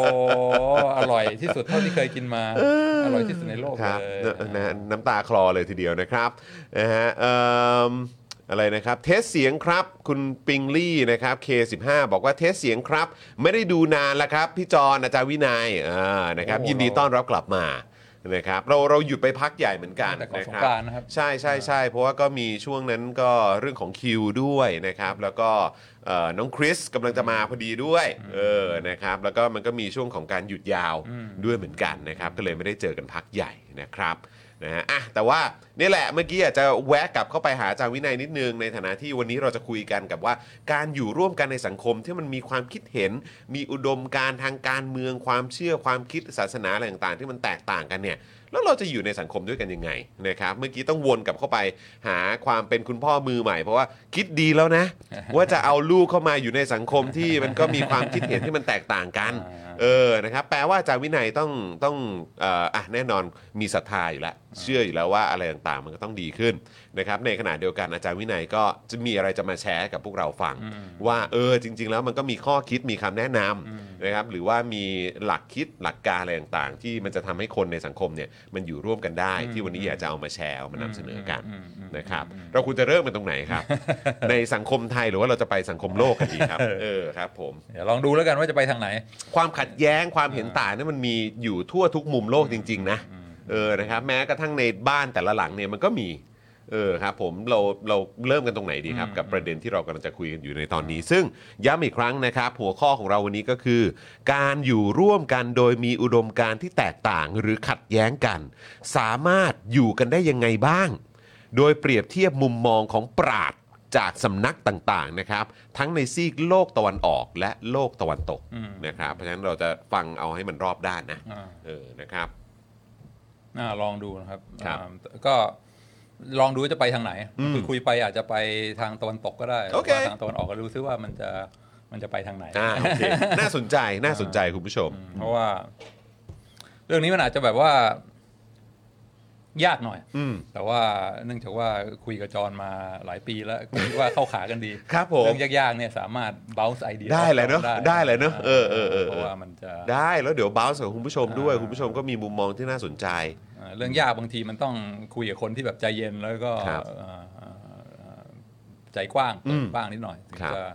อร่อยที่สุดเท่าที่เคยกินมา อร่อยที่สุดในโลกครับเลยนะนะน้ำตาคลอเลยทีเดียวนะครับนะฮะเอิ่มอะไรนะครับ test เสียงครับ คุณปิงลี่นะครับ K15 บอกว่า test เสียงครับ ไม่ได้ดูนานแล้วครับ พี่จอนอาจารย์วินัยอ่านะครับโอ้ยินดีต้อนรับกลับมานะครับเราเราหยุดไปพักใหญ่เหมือนกันแต่ก่อนนะสคงรับกรานต์นะครับ ใช่ใช่ใช่เพราะว่าก็มีช่วงนั้นก็เรื่องของคิวด้วยนะครับ แล้วก็เอ่อน้องคริสกำลังจะมาพอดีด้วยเออนะครับแล้วก็มันก็มีช่วงของการหยุดยาวด้วยเหมือนกันนะครับ ก็เลยไม่ได้เจอกันพักใหญ่นะครับ นะฮะอะแต่ว่านี่แหละเมื่อกี้อาจจะแวะกลับเข้าไปหาอาจารย์วินัยนิดนึง ในฐานะที่วันนี้เราจะคุยกันกับว่า การอยู่ร่วมกันในสังคมที่มันมีความคิดเห็น มีอุดมการณ์ทางการเมืองความเชื่อความคิดศาสนาอะไรต่างๆ ที่มันแตกต่างกันเนี่ย แล้วเราจะอยู่ในสังคมด้วยกันยังไงนะครับเมื่อกี้ต้องวนกลับเข้าไปหาความเป็นคุณพ่อมือใหม่ เพราะว่าคิดดีแล้วนะ ว่าจะเอาลูกเข้ามาอยู่ในสังคมที่มันก็มีความคิดเห็นที่มันแตกต่างกัน เออนะครับแปลว่าอาจารย์วินัยต้องต้องเอ่ออะแน่นอนมีศรัทธาอยู่แล้ว เชื่ออยู่แล้วว่าอะไรต่างๆ มันก็ต้องดีขึ้น นะครับในขณะเดียวกันอาจารย์วินัยก็จะมีอะไรจะมาแชร์ให้กับพวกเราฟัง ว่าเออจริง ๆ แล้วมันก็มีข้อคิดมีคำแนะนำนะครับหรือว่ามีหลักคิดหลักการอะไรต่างๆ ที่มันจะทำให้คนในสังคมเนี่ยมันอยู่ร่วมกันได้ที่วันนี้อยากจะเอามาแชร์เอามานำเสนอกันนะครับเราควรจะเริ่มกันตรงไหนครับ ในสังคมไทยหรือว่าเราจะไปสังคมโลกกันดีครับเออครับผมเดี๋ยวลองดูแล้วกันว่าจะไปทางไหน ความขัดแย้งความเห็นต่างนี่มันมีอยู่ทั่วทุกมุมโลกจริง ๆ นะเออนะครับแม้กระทั่งในบ้านแต่ละหลังเนี่ยมันก็มี เออครับผมเราเราเริ่มกันตรงไหนดีครับ กับประเด็นที่เรากำลังจะคุยกันอยู่ในตอนนี้ ซึ่งย้ำอีกครั้งนะครับ หัวข้อของเราวันนี้ก็คือ การอยู่ร่วมกันโดยมีอุดมการณ์ที่แตกต่างหรือขัดแย้งกัน สามารถอยู่กันได้ยังไงบ้าง โดยเปรียบเทียบมุมมองของปราดจากสำนักต่างๆนะครับ ทั้งในซีกโลกตะวันออกและโลกตะวันตกนะครับเพราะฉะนั้นเราจะฟังเอาให้มันรอบด้านนะอ่าเออนะครับ อ่าลองดูนะครับครับ อ่าก็ ลองดูว่าจะไปทางไหนอืมคือคุยไปอาจจะไปทางตะวันตกก็ได้โอเคหรือว่าทางตะวันออกก็รู้ซิว่ามันจะมันจะไปทางไหน อ่าโอเคน่าสนใจน่าสนใจคุณผู้ชม เพราะว่า เรื่องนี้มันอาจจะแบบว่า ยากหน่อย อืม แต่ว่าเนื่องจากว่าคุยกับจอห์นมาหลายปีแล้วคิดว่าเข้าขากันดีครับผม เรื่องยากๆเนี่ยสามารถ bounce ไอเดียได้เลยเนอะได้เลยเนอะเออเออเออเพราะว่ามันจะ ได้แล้วเดี๋ยวบ้าส์กับคุณผู้ชมด้วยอ่าคุณผู้ชมก็มีมุมมองที่น่าสนใจอ่า เรื่องยากบางทีมันต้องคุยกับคนที่แบบใจเย็นแล้วก็ครับอ่าอ่าอ่าใจกว้างอืมบ้างนิดหน่อยถึงครับจะ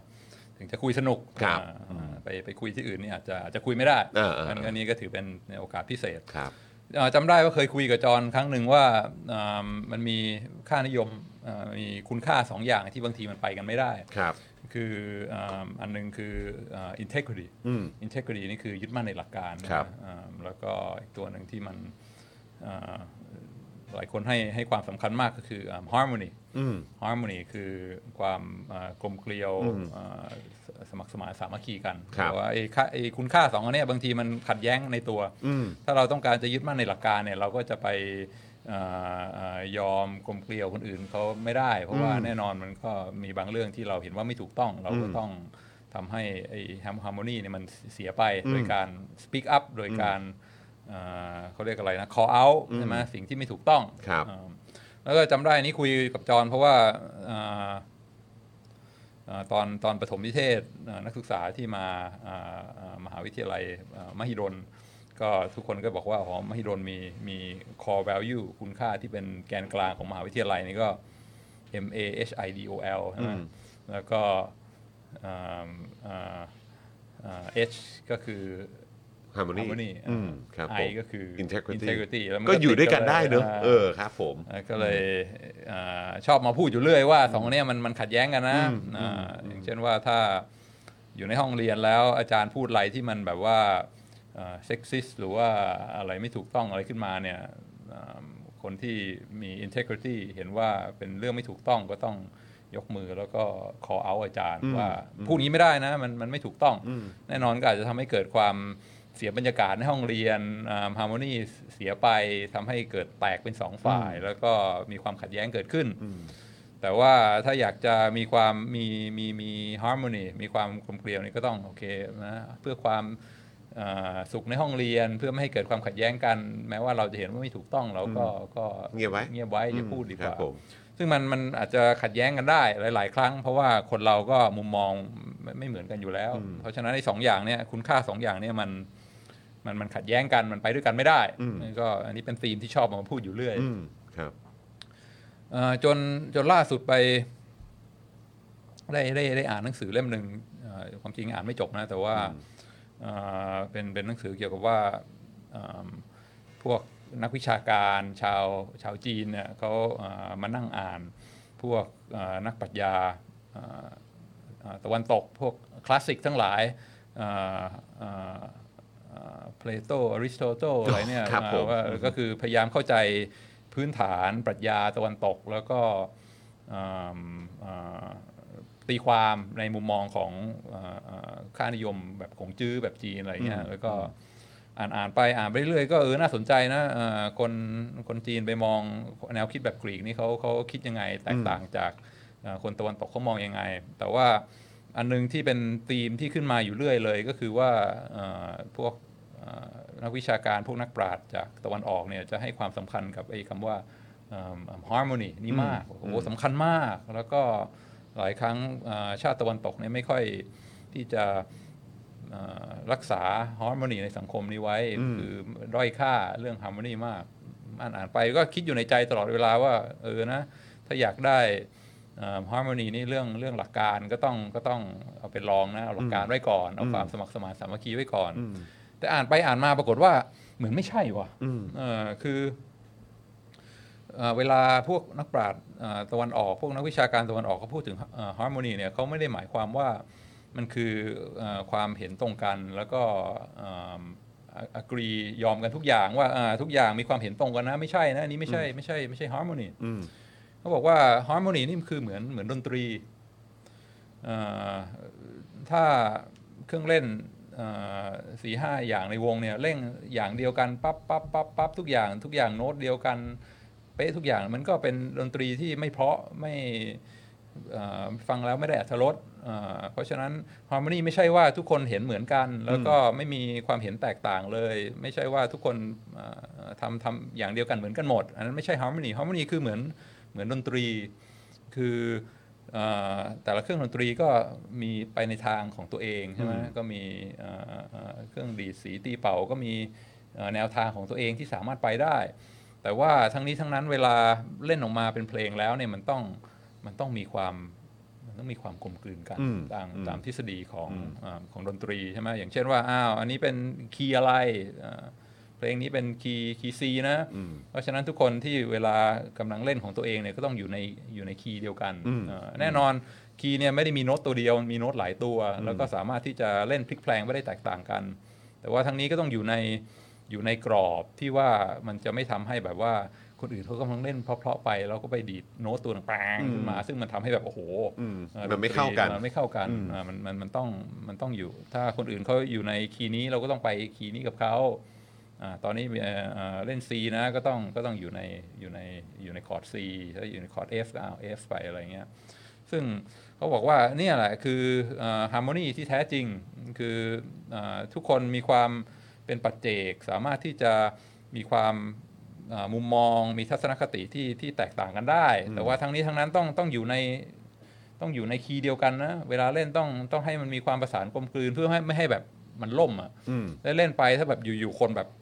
ถึงจะคุยสนุกครับอ่าอ่าไปไปคุยที่อื่นนี่อาจจะอาจจะคุยไม่ได้อ่าอ่าอันอันนี้ก็ถือเป็นโอกาสพิเศษครับอ่าจำได้ว่าเคยคุยกับจอห์นครั้งหนึ่งว่าอ่ามันมีค่านิยมอ่ามีคุณค่าสองอย่างที่บางทีมันไปกันไม่ได้ครับคืออ่าอันหนึงคืออ่า integrity อืม integrity นี่คือยึดมั่นในหลักการนะครับอ่าแล้วก็อีกตัวหนึ่งที่มันอ่า หลายคนให้ให้ความสำคัญมากก็คืออ่า harmony อืม harmony คือความเอ่อกลมเกลียวอืมเอ่อสสมัครสมานสามัคคีกันครับแต่ว่าไอ้ค่าไอ้คุณค่าสองอันเนี้ยบางทีมันขัดแย้งในตัวอืมถ้าเราต้องการจะยึดมั่นในหลักการเนี่ยเราก็จะไปเอ่อเอ่อยอมกลมเกลียวคนอื่นเขาไม่ได้ เพราะว่าอืมแน่นอนมันก็มีบางเรื่องที่เราเห็นว่าไม่ถูกต้อง เราก็อืมต้องทำให้ไอ้ฮาร์โมนีเนี่ยมันเสียไปอืมโดยการ speak up โดยการเอ่อ เขาเรียกอะไรนะ call out ใช่ไหมสิ่งที่ไม่ถูกต้องครับเอ่อแล้วก็จำได้นี่คุยกับจอห์นเพราะว่าเอ่อเอ่อตอนตอนประถมนิเทศเอ่อนักศึกษาที่มาเอ่อเอ่อมหาวิทยาลัยเอ่อมหิดลก็ทุกคนก็บอกว่าอ๋อมหิดลมีมี core value คุณค่าที่เป็นแกนกลางของมหาวิทยาลัยนี่ก็ M A H I D O L ใช่ไหมอืมแล้วก็อ่าอ่าอ่า H ก็คือ harmony harmony อืมครับผม I ก็คือ integrity integrity แล้วมันก็อยู่ด้วยกันติได้เนอะาเออครับผมอ่าก็เลยอ่าชอบมาพูดอยู่เรื่อยว่าสองอันเนี้ยมันมันขัดแย้งกันนะอืมอ่าอย่างเช่นว่าถ้าอยู่ในห้องเรียนแล้วอาจารย์พูดอะไรที่มันแบบว่าเซ็กซิสหรือว่าอะไรไม่ถูกต้องอะไรขึ้นมาเนี่ยอ่าคนที่มี integrity เห็นว่าเป็นเรื่องไม่ถูกต้องก็ต้องยกมือแล้วก็ call out อาจารย์อืมว่าพูดงี้ไม่ได้นะ มันมันไม่ถูกต้องอืมแน่นอนก็อาจจะทำให้เกิดความ เสียบรรยากาศในห้องเรียนฮาร์โมนีเสียไปทำให้เกิดแตกเป็นสองฝ่าย แล้วก็มีความขัดแย้งเกิดขึ้นอืมแต่ว่าถ้าอยากจะมีความมีมีมีฮาร์โมนีมีความกลมเกลียวนี่ก็ต้องโอเคนะเพื่อความเอ่อสุขในห้องเรียนเพื่อไม่ให้เกิดความขัดแย้งกัน แม้ว่าเราจะเห็นว่าไม่ถูกต้องเราก็ก็เงียบไว้เงียบไว้อย่าพูดดีกครัว่าบผมซึ่งมันมันอาจจะขัดแย้งกันได้หลาย ๆ ครั้ง เพราะว่าคนเราก็มุมมองไม่ไม่เหมือนกันอยู่แล้วอืมเพราะฉะนั้นในสองอย่างเนี่ยคุณค่าสองอย่างเนี่ยมัน มันมันขัดแย้งกันมันไปด้วยกันไม่ได้อืมนี่ก็อันนี้เป็นธีมที่ชอบเอามาพูดอยู่เรื่อยอืมครับเอ่อจนจนล่าสุดไปได้ได้ได้อ่านหนังสือเล่มหนึ่งเอ่อความจริงอ่านไม่จบนะ แต่ว่าเอ่อเป็นเป็นหนังสือเกี่ยวกับว่าเอิ่มพวกนักวิชาการชาวชาวจีนเนี่ยเขาเอ่อมานั่งอ่านพวกเอ่อนักปรัชญาเอ่อเอ่อตะวันตก พวกคลาสสิกทั้งหลาย เพลโตอริสโตเติลอะไรเนี่ยครับผมว่าก็คือพยายามเข้าใจพื้นฐานปรัชญาตะวันตก แล้วก็เอิ่มเอ่อตีความในมุมมองของเอ่อเอ่อค่านิยมแบบของจื้อแบบจีนอะไรเงี้ยแล้วก็อ่านอ่านไปอ่านไปเรื่อยก็เออน่าสนใจนะเอ่อคนคนจีนไปมองแนวคิดแบบกรีกนี่เขาเขาคิดยังไงแตกต่างจากเอ่อคนตะวันตกเขามองยังไง แต่ว่า อันนึงที่เป็นธีมที่ขึ้นมาอยู่เรื่อยเลย ก็คือว่าเอ่อพวกเอ่อนักวิชาการพวกนักปราชญ์จากตะวันออกเนี่ยจะให้ความสำคัญกับไอ้คำว่าเอิ่ม harmony นี่มากโอ้โหสำคัญมาก แล้วก็หลายครั้งเอ่อชาติตะวันตกเนี่ยไม่ค่อยที่จะเอ่อรักษา harmony ในสังคมนี้ไว้อืมคือด้อยค่าเรื่อง harmony มากอ่านอ่านไปก็คิดอยู่ในใจตลอดเวลาว่า เออนะ ถ้าอยากได้ ฮาร์โมนีนี่เรื่องเรื่องหลักการก็ต้องก็ต้องเอาไปลองนะเอาหลักการไว้ก่อนเอาความสมัครสมานสามัคคีไว้ก่อนอืมแต่อ่านไปอ่านมาปรากฏว่าเหมือนไม่ใช่ว่ะอืมเออคือเอ่อเวลาพวกนักปราชญ์เอ่อตะวันออก พวกนักวิชาการตะวันออกเขาพูดถึงฮาร์โมนีเนี่ยเขาไม่ได้หมายความว่ามันคือเออความเห็นตรงกันแล้วก็อกรียอมกันทุกอย่างว่าอ่าทุกอย่างมีความเห็นตรงกันนะ ไม่ใช่นะอันนี้ไม่ใช่ไม่ใช่ไม่ใช่ฮาร์โมนีอืม เขาบอกว่าฮาร์โมนีนี่มันคือเหมือนเหมือนดนตรีเอ่อถ้าเครื่องเล่นสี่ห้าอย่างในวงเนี่ยเร่งอย่างเดียวกันปั๊บปั๊บปั๊บปั๊บทุกอย่างทุกอย่างโน้ตเดียวกัน เป๊ะทุกอย่างมันก็เป็นดนตรีที่ไม่เพราะไม่เอ่อฟังแล้วไม่ได้อรรถรสเอ่อเพราะฉะนั้น harmony ไม่ใช่ว่าทุกคนเห็นเหมือนกัน แล้วก็ไม่มีความเห็นแตกต่างเลย ไม่ใช่ว่าทุกคนเอ่อทำทำอย่างเดียวกันเหมือนกันหมด อันนั้นไม่ใช่ harmony harmony คือเหมือน เหมือนดนตรี คือเออแต่ละเครื่องดนตรีก็มีไปในทางของตัวเองใช่ไหมก็มีเอ่อเอ่อเครื่องดีดสีตีเป่าก็มีเอ่อแนวทางของตัวเองที่สามารถไปได้ แต่ว่าทั้งนี้ทั้งนั้นเวลาเล่นออกมาเป็นเพลงแล้วเนี่ยมันต้องมันต้องมีความมันต้องมีความกลมกลืนกันอืมตามอืมตามทฤษฎีของอืมเออของดนตรีใช่ไหมอย่างเช่นว่าอ้าวอันนี้เป็นคีย์อะไร เอ่อเพลงนี้เป็นคีย์คีย์ซีนะอืมเพราะฉะนั้นทุกคนที่เวลากำลังเล่นของตัวเองเนี่ยก็ต้องอยู่ในอยู่ในคีย์เดียวกันอืมเอ่อแน่นอนคีย์เนี่ยไม่ได้มีโน้ตตัวเดียวมีโน้ตหลายตัว แล้วก็สามารถที่จะเล่นพลิกแพลงไม่ได้แตกต่างกัน แต่ว่าทั้งนี้ก็ต้องอยู่ในอยู่ในกรอบที่ว่ามันจะไม่ทำให้แบบว่าคนอื่นเขากำลังเล่นเพราะๆไปเราก็ไปดีดโน้ตตัวหนึงแปร่งขึ้นมา ซึ่งมันทำให้แบบโอ้โหอืมอ่อมันไม่เข้ากันมันไม่เข้ากันอืมอ่ามันมันมันต้องมันต้องอยู่ ถ้าคนอื่นเขาอยู่ในคีย์นี้เราก็ต้องไปคีย์นี้กับเขาอ่า ตอนนี้เอ่อเอ่อเล่น C นะก็ต้องก็ต้องอยู่ในอยู่ในอยู่ในคอร์ด C ถ้าอยู่ในคอร์ด F ก็เอา F ไปอะไรเงี้ยซึ่งเขาบอกว่าเนี่ยแหละคือฮาร์โมนีที่แท้จริงคืออาทุกคนมีความเป็นปัจเจก สามารถที่จะมีความอ่ามุมมองมีทัศนคติที่ที่แตกต่างกันได้ แต่ว่าทั้งนี้ทั้งนั้นต้องต้องอยู่ในต้องอยู่ในคีย์เดียวกันนะเวลาเล่นต้องต้องให้มันมีความประสานกลมกลืนเพื่อให้ไม่ให้แบบมันล่มอะอืมแล้วเล่นไปถ้าแบบอยู่ๆคนแบบแ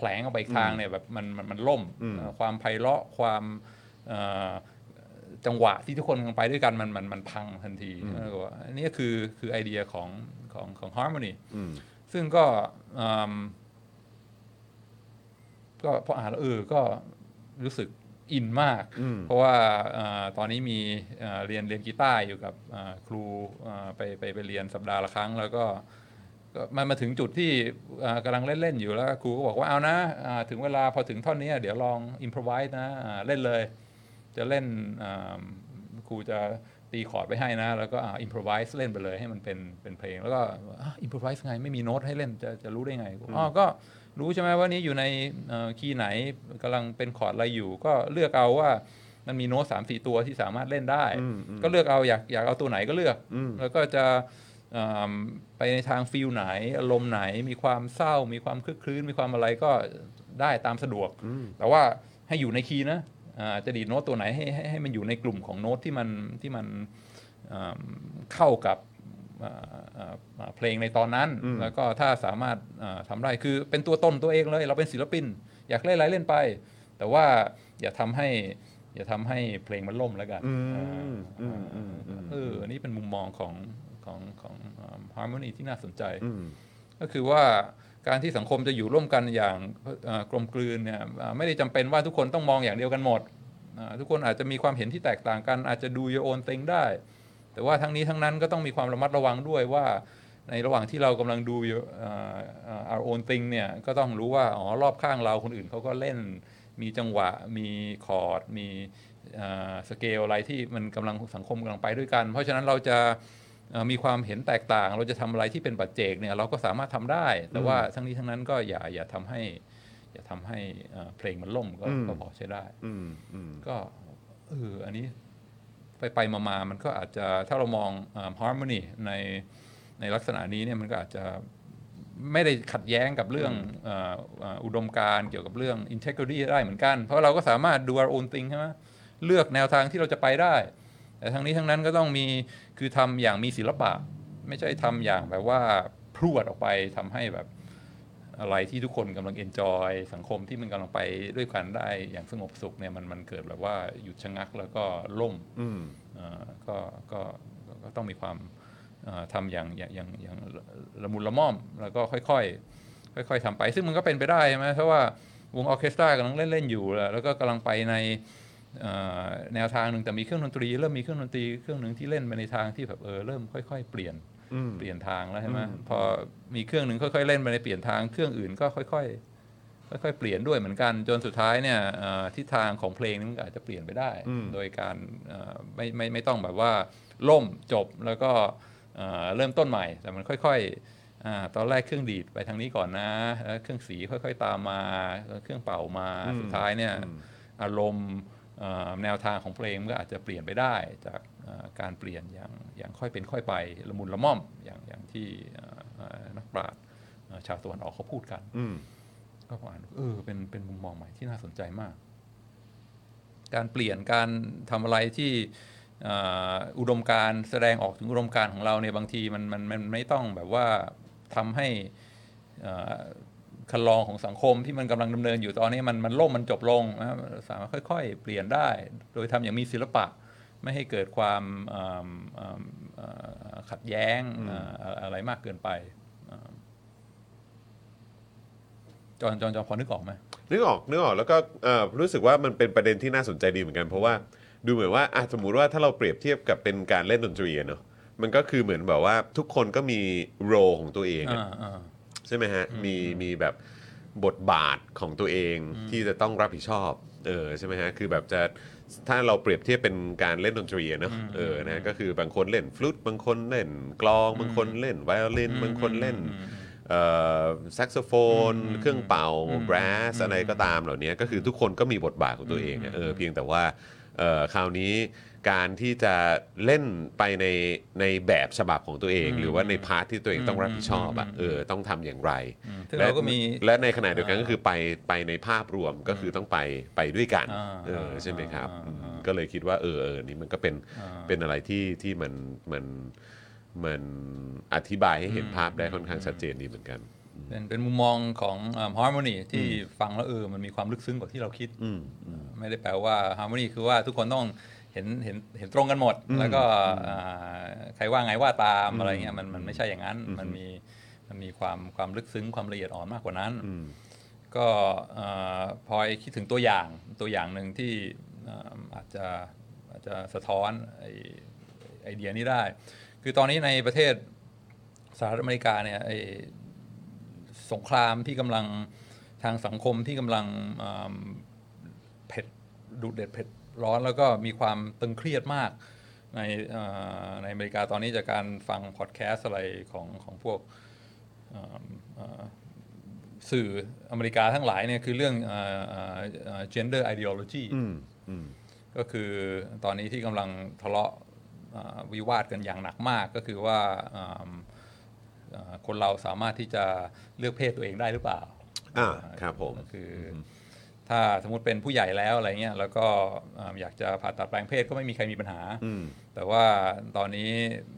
ผลงออกไปอีกทางเนี่ยแบบมันมันมันล่มอืมเอ่อความไพเราะความเอ่อจังหวะที่ทุกคนกำลังไปด้วยกันมันมันมันพังทันทีแล้วก็ว่าอันนี้คือคือไอเดียของของของ harmony อืมซึ่งก็อืมก็พออ่านแล้วเออก็รู้สึกอินมากอืมเพราะว่าเอ่อตอนนี้มีเอ่อเรียนเรียนกีตาร์อยู่กับเอ่อครูเอ่อไปไปไปเรียนสัปดาห์ละครั้ง แล้วก็ก็ มันมาถึงจุดที่เอ่อกำลังเล่น ๆ อยู่แล้วครูก็บอกว่าเอานะอ่าถึงเวลาพอถึงท่อนนี้เดี๋ยวลอง improvise นะอ่าเล่นเลย จะเล่นอ่าครูจะตีคอร์ดไปให้นะ แล้วก็ improvise เล่นไปเลยให้มันเป็นเป็นเพลง แล้วก็ improvise ไงไม่มีโน้ตให้เล่นจะจะรู้ได้ไงอ๋อก็รู้ใช่ไหมว่านี้อยู่ในเอ่อคีย์ไหนกำลังเป็นคอร์ดอะไรอยู่ ก็เลือกเอาว่ามันมีโน้ตสามสี่ตัวที่สามารถเล่นได้อืมอืมก็เลือกเอาอยากอยากเอาตัวไหนก็เลือกอืมแล้วก็จะอ่า ไปในทางฟิลไหน อารมณ์ไหนมีความเศร้า มีความคลึกคลื้น มีความอะไรก็ได้ตามสะดวก แต่ว่าให้อยู่ในคีย์นะอ่าจะดีดโน้ตตัวไหนให้ให้ให้มันอยู่ในกลุ่มของโน้ตที่มันที่มันอ่าเข้ากับอ่าอ่าอ่าเพลงในตอนนั้นอืมแล้วก็ถ้าสามารถอ่าทำได้คือเป็นตัวตนตัวเองเลย เราเป็นศิลปิน อยากเล่นอะไรเล่นไป แต่ว่าอย่าทำให้อย่าทำให้เพลงมันล่มแล้วกันอืมอ่าอืมอืมอืมเอออันนี้เป็นมุมมองของ ของของฮาร์โมนีที่น่าสนใจอืมก็คือว่าการที่สังคมจะอยู่ร่วมกันอย่างเอ่อกลมกลืนเนี่ยอ่าไม่ได้จำเป็นว่าทุกคนต้องมองอย่างเดียวกันหมดอ่าทุกคนอาจจะมีความเห็นที่แตกต่างกัน อาจจะดู your own thing ได้ แต่ว่าทั้งนี้ทั้งนั้นก็ต้องมีความระมัดระวังด้วยว่า ในระหว่างที่เรากำลังดู your อ่าอ่า our own thing เนี่ยก็ต้องรู้ว่าอ๋อรอบข้างเราคนอื่นเขาก็เล่น มีจังหวะ มีคอร์ดมีสเกลอะไรที่มันกำลังสังคมกำลังไปด้วยกัน เพราะฉะนั้นเราจะเอ่อ มีความเห็นแตกต่าง เราจะทำอะไรที่เป็นปัจเจกเนี่ยเราก็สามารถทำได้ แต่ว่าทั้งนี้ทั้งนั้นก็อย่าอย่าทำให้ อย่าทำให้เอ่อเพลงมันล่มก็อืมก็พอใช้ได้อืมอืมก็เอออันนี้ไปไปมามามันก็อาจจะถ้าเรามองharmony ในในลักษณะนี้เนี่ยมันก็อาจจะไม่ได้ขัดแย้งกับเรื่องเอ่อเอ่ออุดมการณ์เกี่ยวกับเรื่อง integrity ได้เหมือนกัน เพราะเราก็สามารถดู our own thing ใช่ไหมเลือกแนวทางที่เราจะไปได้ แต่ทั้งนี้ทั้งนั้นก็ต้องมีคือทำอย่างมีศิลปะ ไม่ใช่ทำอย่างแบบว่าพรวดออกไปทำให้แบบอะไรที่ทุกคนกำลัง enjoy สังคมที่มันกำลังไปด้วยกันได้อย่างสงบสุขเนี่ยมันมันเกิดแบบว่าหยุดชะงักแล้วก็ล่มอืมเอ่อก็ก็ก็ก็ต้องมีความเอ่อทำอย่างอย่างอย่างอย่างละมุนละม่อมแล้วก็ค่อยๆค่อย ๆทำไป ซึ่งมันก็เป็นไปได้ใช่ไหมเพราะว่าวงออร์เคสตรากำลังเล่นเล่นๆอยู่แล้วแล้วก็กำลังไปในเอ่อ แนวทางหนึ่งแต่มีเครื่องดนตรี เริ่มมีเครื่องดนตรีเครื่องหนึ่งที่เล่นไปในทางที่แบบเออเริ่มค่อยๆ เปลี่ยนอืมเปลี่ยนทางแล้วใช่ไหมอืมพอมีเครื่องหนึ่งค่อยๆเล่นไปในเปลี่ยนทางเครื่องอื่นก็ค่อยๆค่อยๆเปลี่ยนด้วยเหมือนกันจนสุดท้ายเนี่ยเอ่อทิศทางของเพลงนี้มันก็อาจจะเปลี่ยนไปได้ โดยการเอ่อไม่ไม่ไม่ต้องแบบว่าล่มจบแล้วก็เอ่อเริ่มต้นใหม่แต่มันค่อยๆอาตอนแรกเครื่องดีดไปทางนี้ก่อนนะแล้วเครื่องสีค่อย ๆ ตามมาแล้วเครื่องเป่ามาสุดท้ายเนี่ยอารมณ์เอ่อ แนวทางของเพลงมันก็อาจจะเปลี่ยนไปได้จากเอ่อการเปลี่ยนอย่างอย่างค่อยเป็นค่อยไปละมุนละม่อมอย่างอย่างที่เอ่อเอ่อนักปราชญ์เอ่อชาวตะวันออกเขาพูดกันอืมก็อ่านเออเป็นเป็นมุมมองใหม่ที่น่าสนใจมาก การเปลี่ยนการทำอะไรที่เอ่ออุดมการณ์แสดงออกถึงอุดมการณ์ของเราเนี่ยบางทีมันมันมันไม่ต้องแบบว่าทำให้เอ่อ คันลองของสังคมที่มันกำลังดำเนินอยู่ตอนนี้มันมันล่มมันจบลงนะสามารถค่อย ๆ เปลี่ยนได้ โดยทำอย่างมีศิลปะ ไม่ให้เกิดความเอิ่มเอิ่มเอ่อขัดแย้งเอ่ออะไรมากเกินไปเอ่อจอนจอนจอนพอนึกออกไหมนึกออกนึกออกแล้วก็เอ่อรู้สึกว่ามันเป็นประเด็นที่น่าสนใจดีเหมือนกันเพราะว่าดูเหมือนว่าอะสมมุติว่าถ้าเราเปรียบเทียบกับเป็นการเล่นดนตรีอะเนาะมันก็คือเหมือนแบบว่าทุกคนก็มีโรของตัวเองอะอ่าอ่า ใช่ไหมฮะ มีมีแบบบทบาทของตัวเองที่จะต้องรับผิดชอบเออใช่ไหมฮะคือแบบจะถ้าเราเปรียบเทียบเป็นการเล่นดนตรีอะเนอะเออนะก็คือบางคนเล่นฟลุตบางคนเล่นกลองบางคนเล่นไวโอลินบางคนเล่นแซกโซโฟน เครื่องเป่า brass อะไรก็ตามเหล่านี้ก็คือทุกคนก็มีบทบาทของตัวเองอะเออเพียงแต่ว่าเอ่อคราวนี้ การที่จะเล่นไปในในแบบฉบับของตัวเอง หรือว่าใน part ที่ตัวเองต้องรับผิดชอบอะเออต้องทำอย่างไรซึ่งเราก็มี และในขณะเดียวกันก็คือไปไปในภาพรวมก็คือต้องไปไปด้วยกันอ่าเออใช่ไหมครับอ่าอืมอ่า ก็เลยคิดว่าเออเออนี่มันก็เป็นอ่าเป็นอะไรที่ที่มันมันมันอธิบายให้เห็นภาพได้ค่อนข้างชัดเจนดีเหมือนกัน เป็นเป็นมุมมองของฮาร์โมนีที่ฟังแล้วเออมันมีความลึกซึ้งกว่าที่เราคิด อืม ไม่ได้แปลว่าฮาร์โมนีคือว่าทุกคนต้อง เห็นเห็นเห็นตรงกันหมด แล้วก็อ่าใครว่าไงว่าตามอะไรเงี้ยมันมันไม่ใช่อย่างนั้น มันมีมันมีความความลึกซึ้งความละเอียดอ่อนมากกว่านั้นอืมก็เอ่อพอยคิดถึงตัวอย่างตัวอย่างหนึ่งที่เอ่ออาจจะอาจจะสะท้อนไอไอเดียนี้ได้ คือตอนนี้ในประเทศสหรัฐอเมริกาเนี่ยไอสงครามที่กำลังทางสังคมที่กำลังเอิ่มเผ็ดดุเด็ดเผ็ด ร้อนแล้วก็มีความตึงเครียดมากในเอ่อในอเมริกาตอนนี้จากการฟังพอดแคสต์อะไรของของพวกเอิ่มเอ่อสื่ออเมริกาทั้งหลายเนี่ยคือเรื่องเอ่อเอ่อเอ่อ gender ideology อืมอืมก็คือตอนนี้ที่กำลังทะเลาะเอ่อวิวาทกันอย่างหนักมากก็คือว่าเอิ่มเอ่อคนเราสามารถที่จะเลือกเพศตัวเองได้หรือเปล่าอ่าครับผมก็คืออ ถ้าสมมติเป็นผู้ใหญ่แล้วอะไรเงี้ยแล้วก็เอิ่มอยากจะผ่าตัดแปลงเพศก็ไม่มีใครมีปัญหาอืมแต่ว่าตอนนี้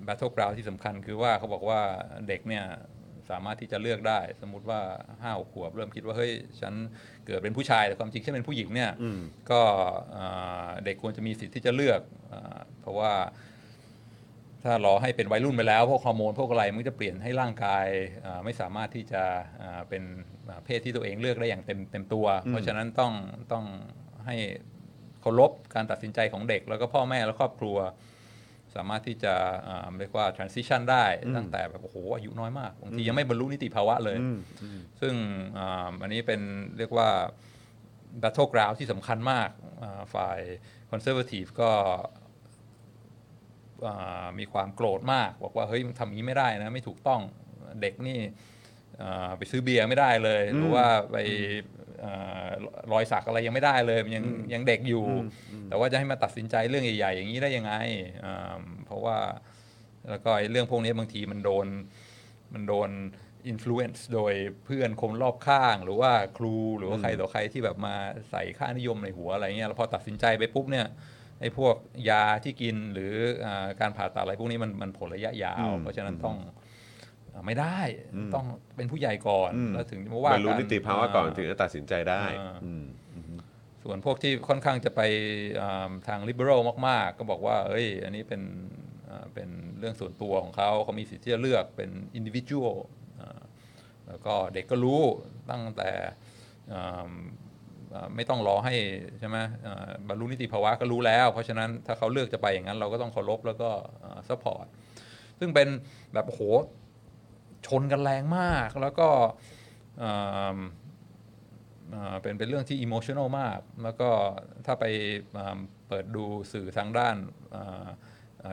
Battle Ground ที่สำคัญคือว่าเขาบอกว่าเด็กเนี่ยสามารถที่จะเลือกได้ สมมุติว่าห้าขวบเริ่มคิดว่าเฮ้ยฉันเกิดเป็นผู้ชายแต่ความจริงฉันเป็นผู้หญิงเนี่ยอืมก็เอ่อเด็กควรจะมีสิทธิ์ที่จะเลือกเออเพราะว่า ถ้ารอให้เป็นวัยรุ่นไปแล้วพวกฮอร์โมนพวกอะไรมันก็จะเปลี่ยนให้ร่างกายเอ่อไม่สามารถที่จะเอ่อเป็นเอ่อเพศที่ตัวเองเลือกได้อย่างเต็มเต็มตัว เพราะฉะนั้นต้องต้องให้เคารพการตัดสินใจของเด็ก แล้วก็พ่อแม่และครอบครัว สามารถที่จะเอ่อเรียกว่า transition ได้ตั้งแต่แบบโอ้โหอายุน้อยมากบางทียังไม่บรรลุนิติภาวะเลยอืมซึ่งอ่าอันนี้เป็นเรียกว่า battle ground ที่สำคัญมากอ่าฝ่าย conservative ก็อ่า มีความโกรธมาก บอกว่าเฮ้ยมันทำอย่างนี้ไม่ได้นะ ไม่ถูกต้องเด็กนี่อ่าไปซื้อเบียร์ไม่ได้เลย หรือว่าไปอ่ารอยสักอะไรยังไม่ได้เลยมันยังยังเด็กอยู่ แต่ว่าจะให้มาตัดสินใจเรื่องใหญ่ๆอย่างนี้ได้ยังไงอ่าเพราะว่าแล้วก็ไอ้เรื่องพวกนี้บางทีมันโดนมันโดนอิ f l u e n c e โดยเพื่อนคนรอบข้าง หรือว่าครูหรือว่าใครต่อใครที่แบบมาใส่ค่านิยมในหัวอะไรเงี้ยแล้วพอตัดสินใจไปปุ๊บเนี่ย ไอ้พวกยาที่กินหรืออาการผ่าตัดอะไรพวกนี้มันมันผลระยะยาว เพราะฉะนั้นต้องอ่าไม่ได้ต้องเป็นผู้ใหญ่ก่อนอืมแล้วถึงมาว่าบกัรนรลุนิติภาวะก่อนอ่าถึงจะตัดสินใจได้อ่าอืมส่วนพวกที่ค่อนข้างจะไปอ่าทาง liberal มาก ๆ ก็บอกว่า เอ้ย อันนี้เป็นอ่าเป็นเรื่องส่วนตัวของเขาเขามีสิทธิ์ที่จะเลือกเป็น individual อ่าแล้วก็เด็กก็รู้ตั้งแต่อ่าอ่า ไม่ต้องรอให้ใช่ไหมบรรลุนิติภาวะก็รู้แล้ว เพราะฉะนั้นถ้าเขาเลือกจะไปอย่างนั้น เราก็ต้องเคารพแล้วก็ support ซึ่งเป็นแบบโหชนกันแรงมากแล้วก็เป็นเป็นเรื่องที่ emotional มาก แล้วก็ถ้าไปเปิดดูสื่อทางด้าน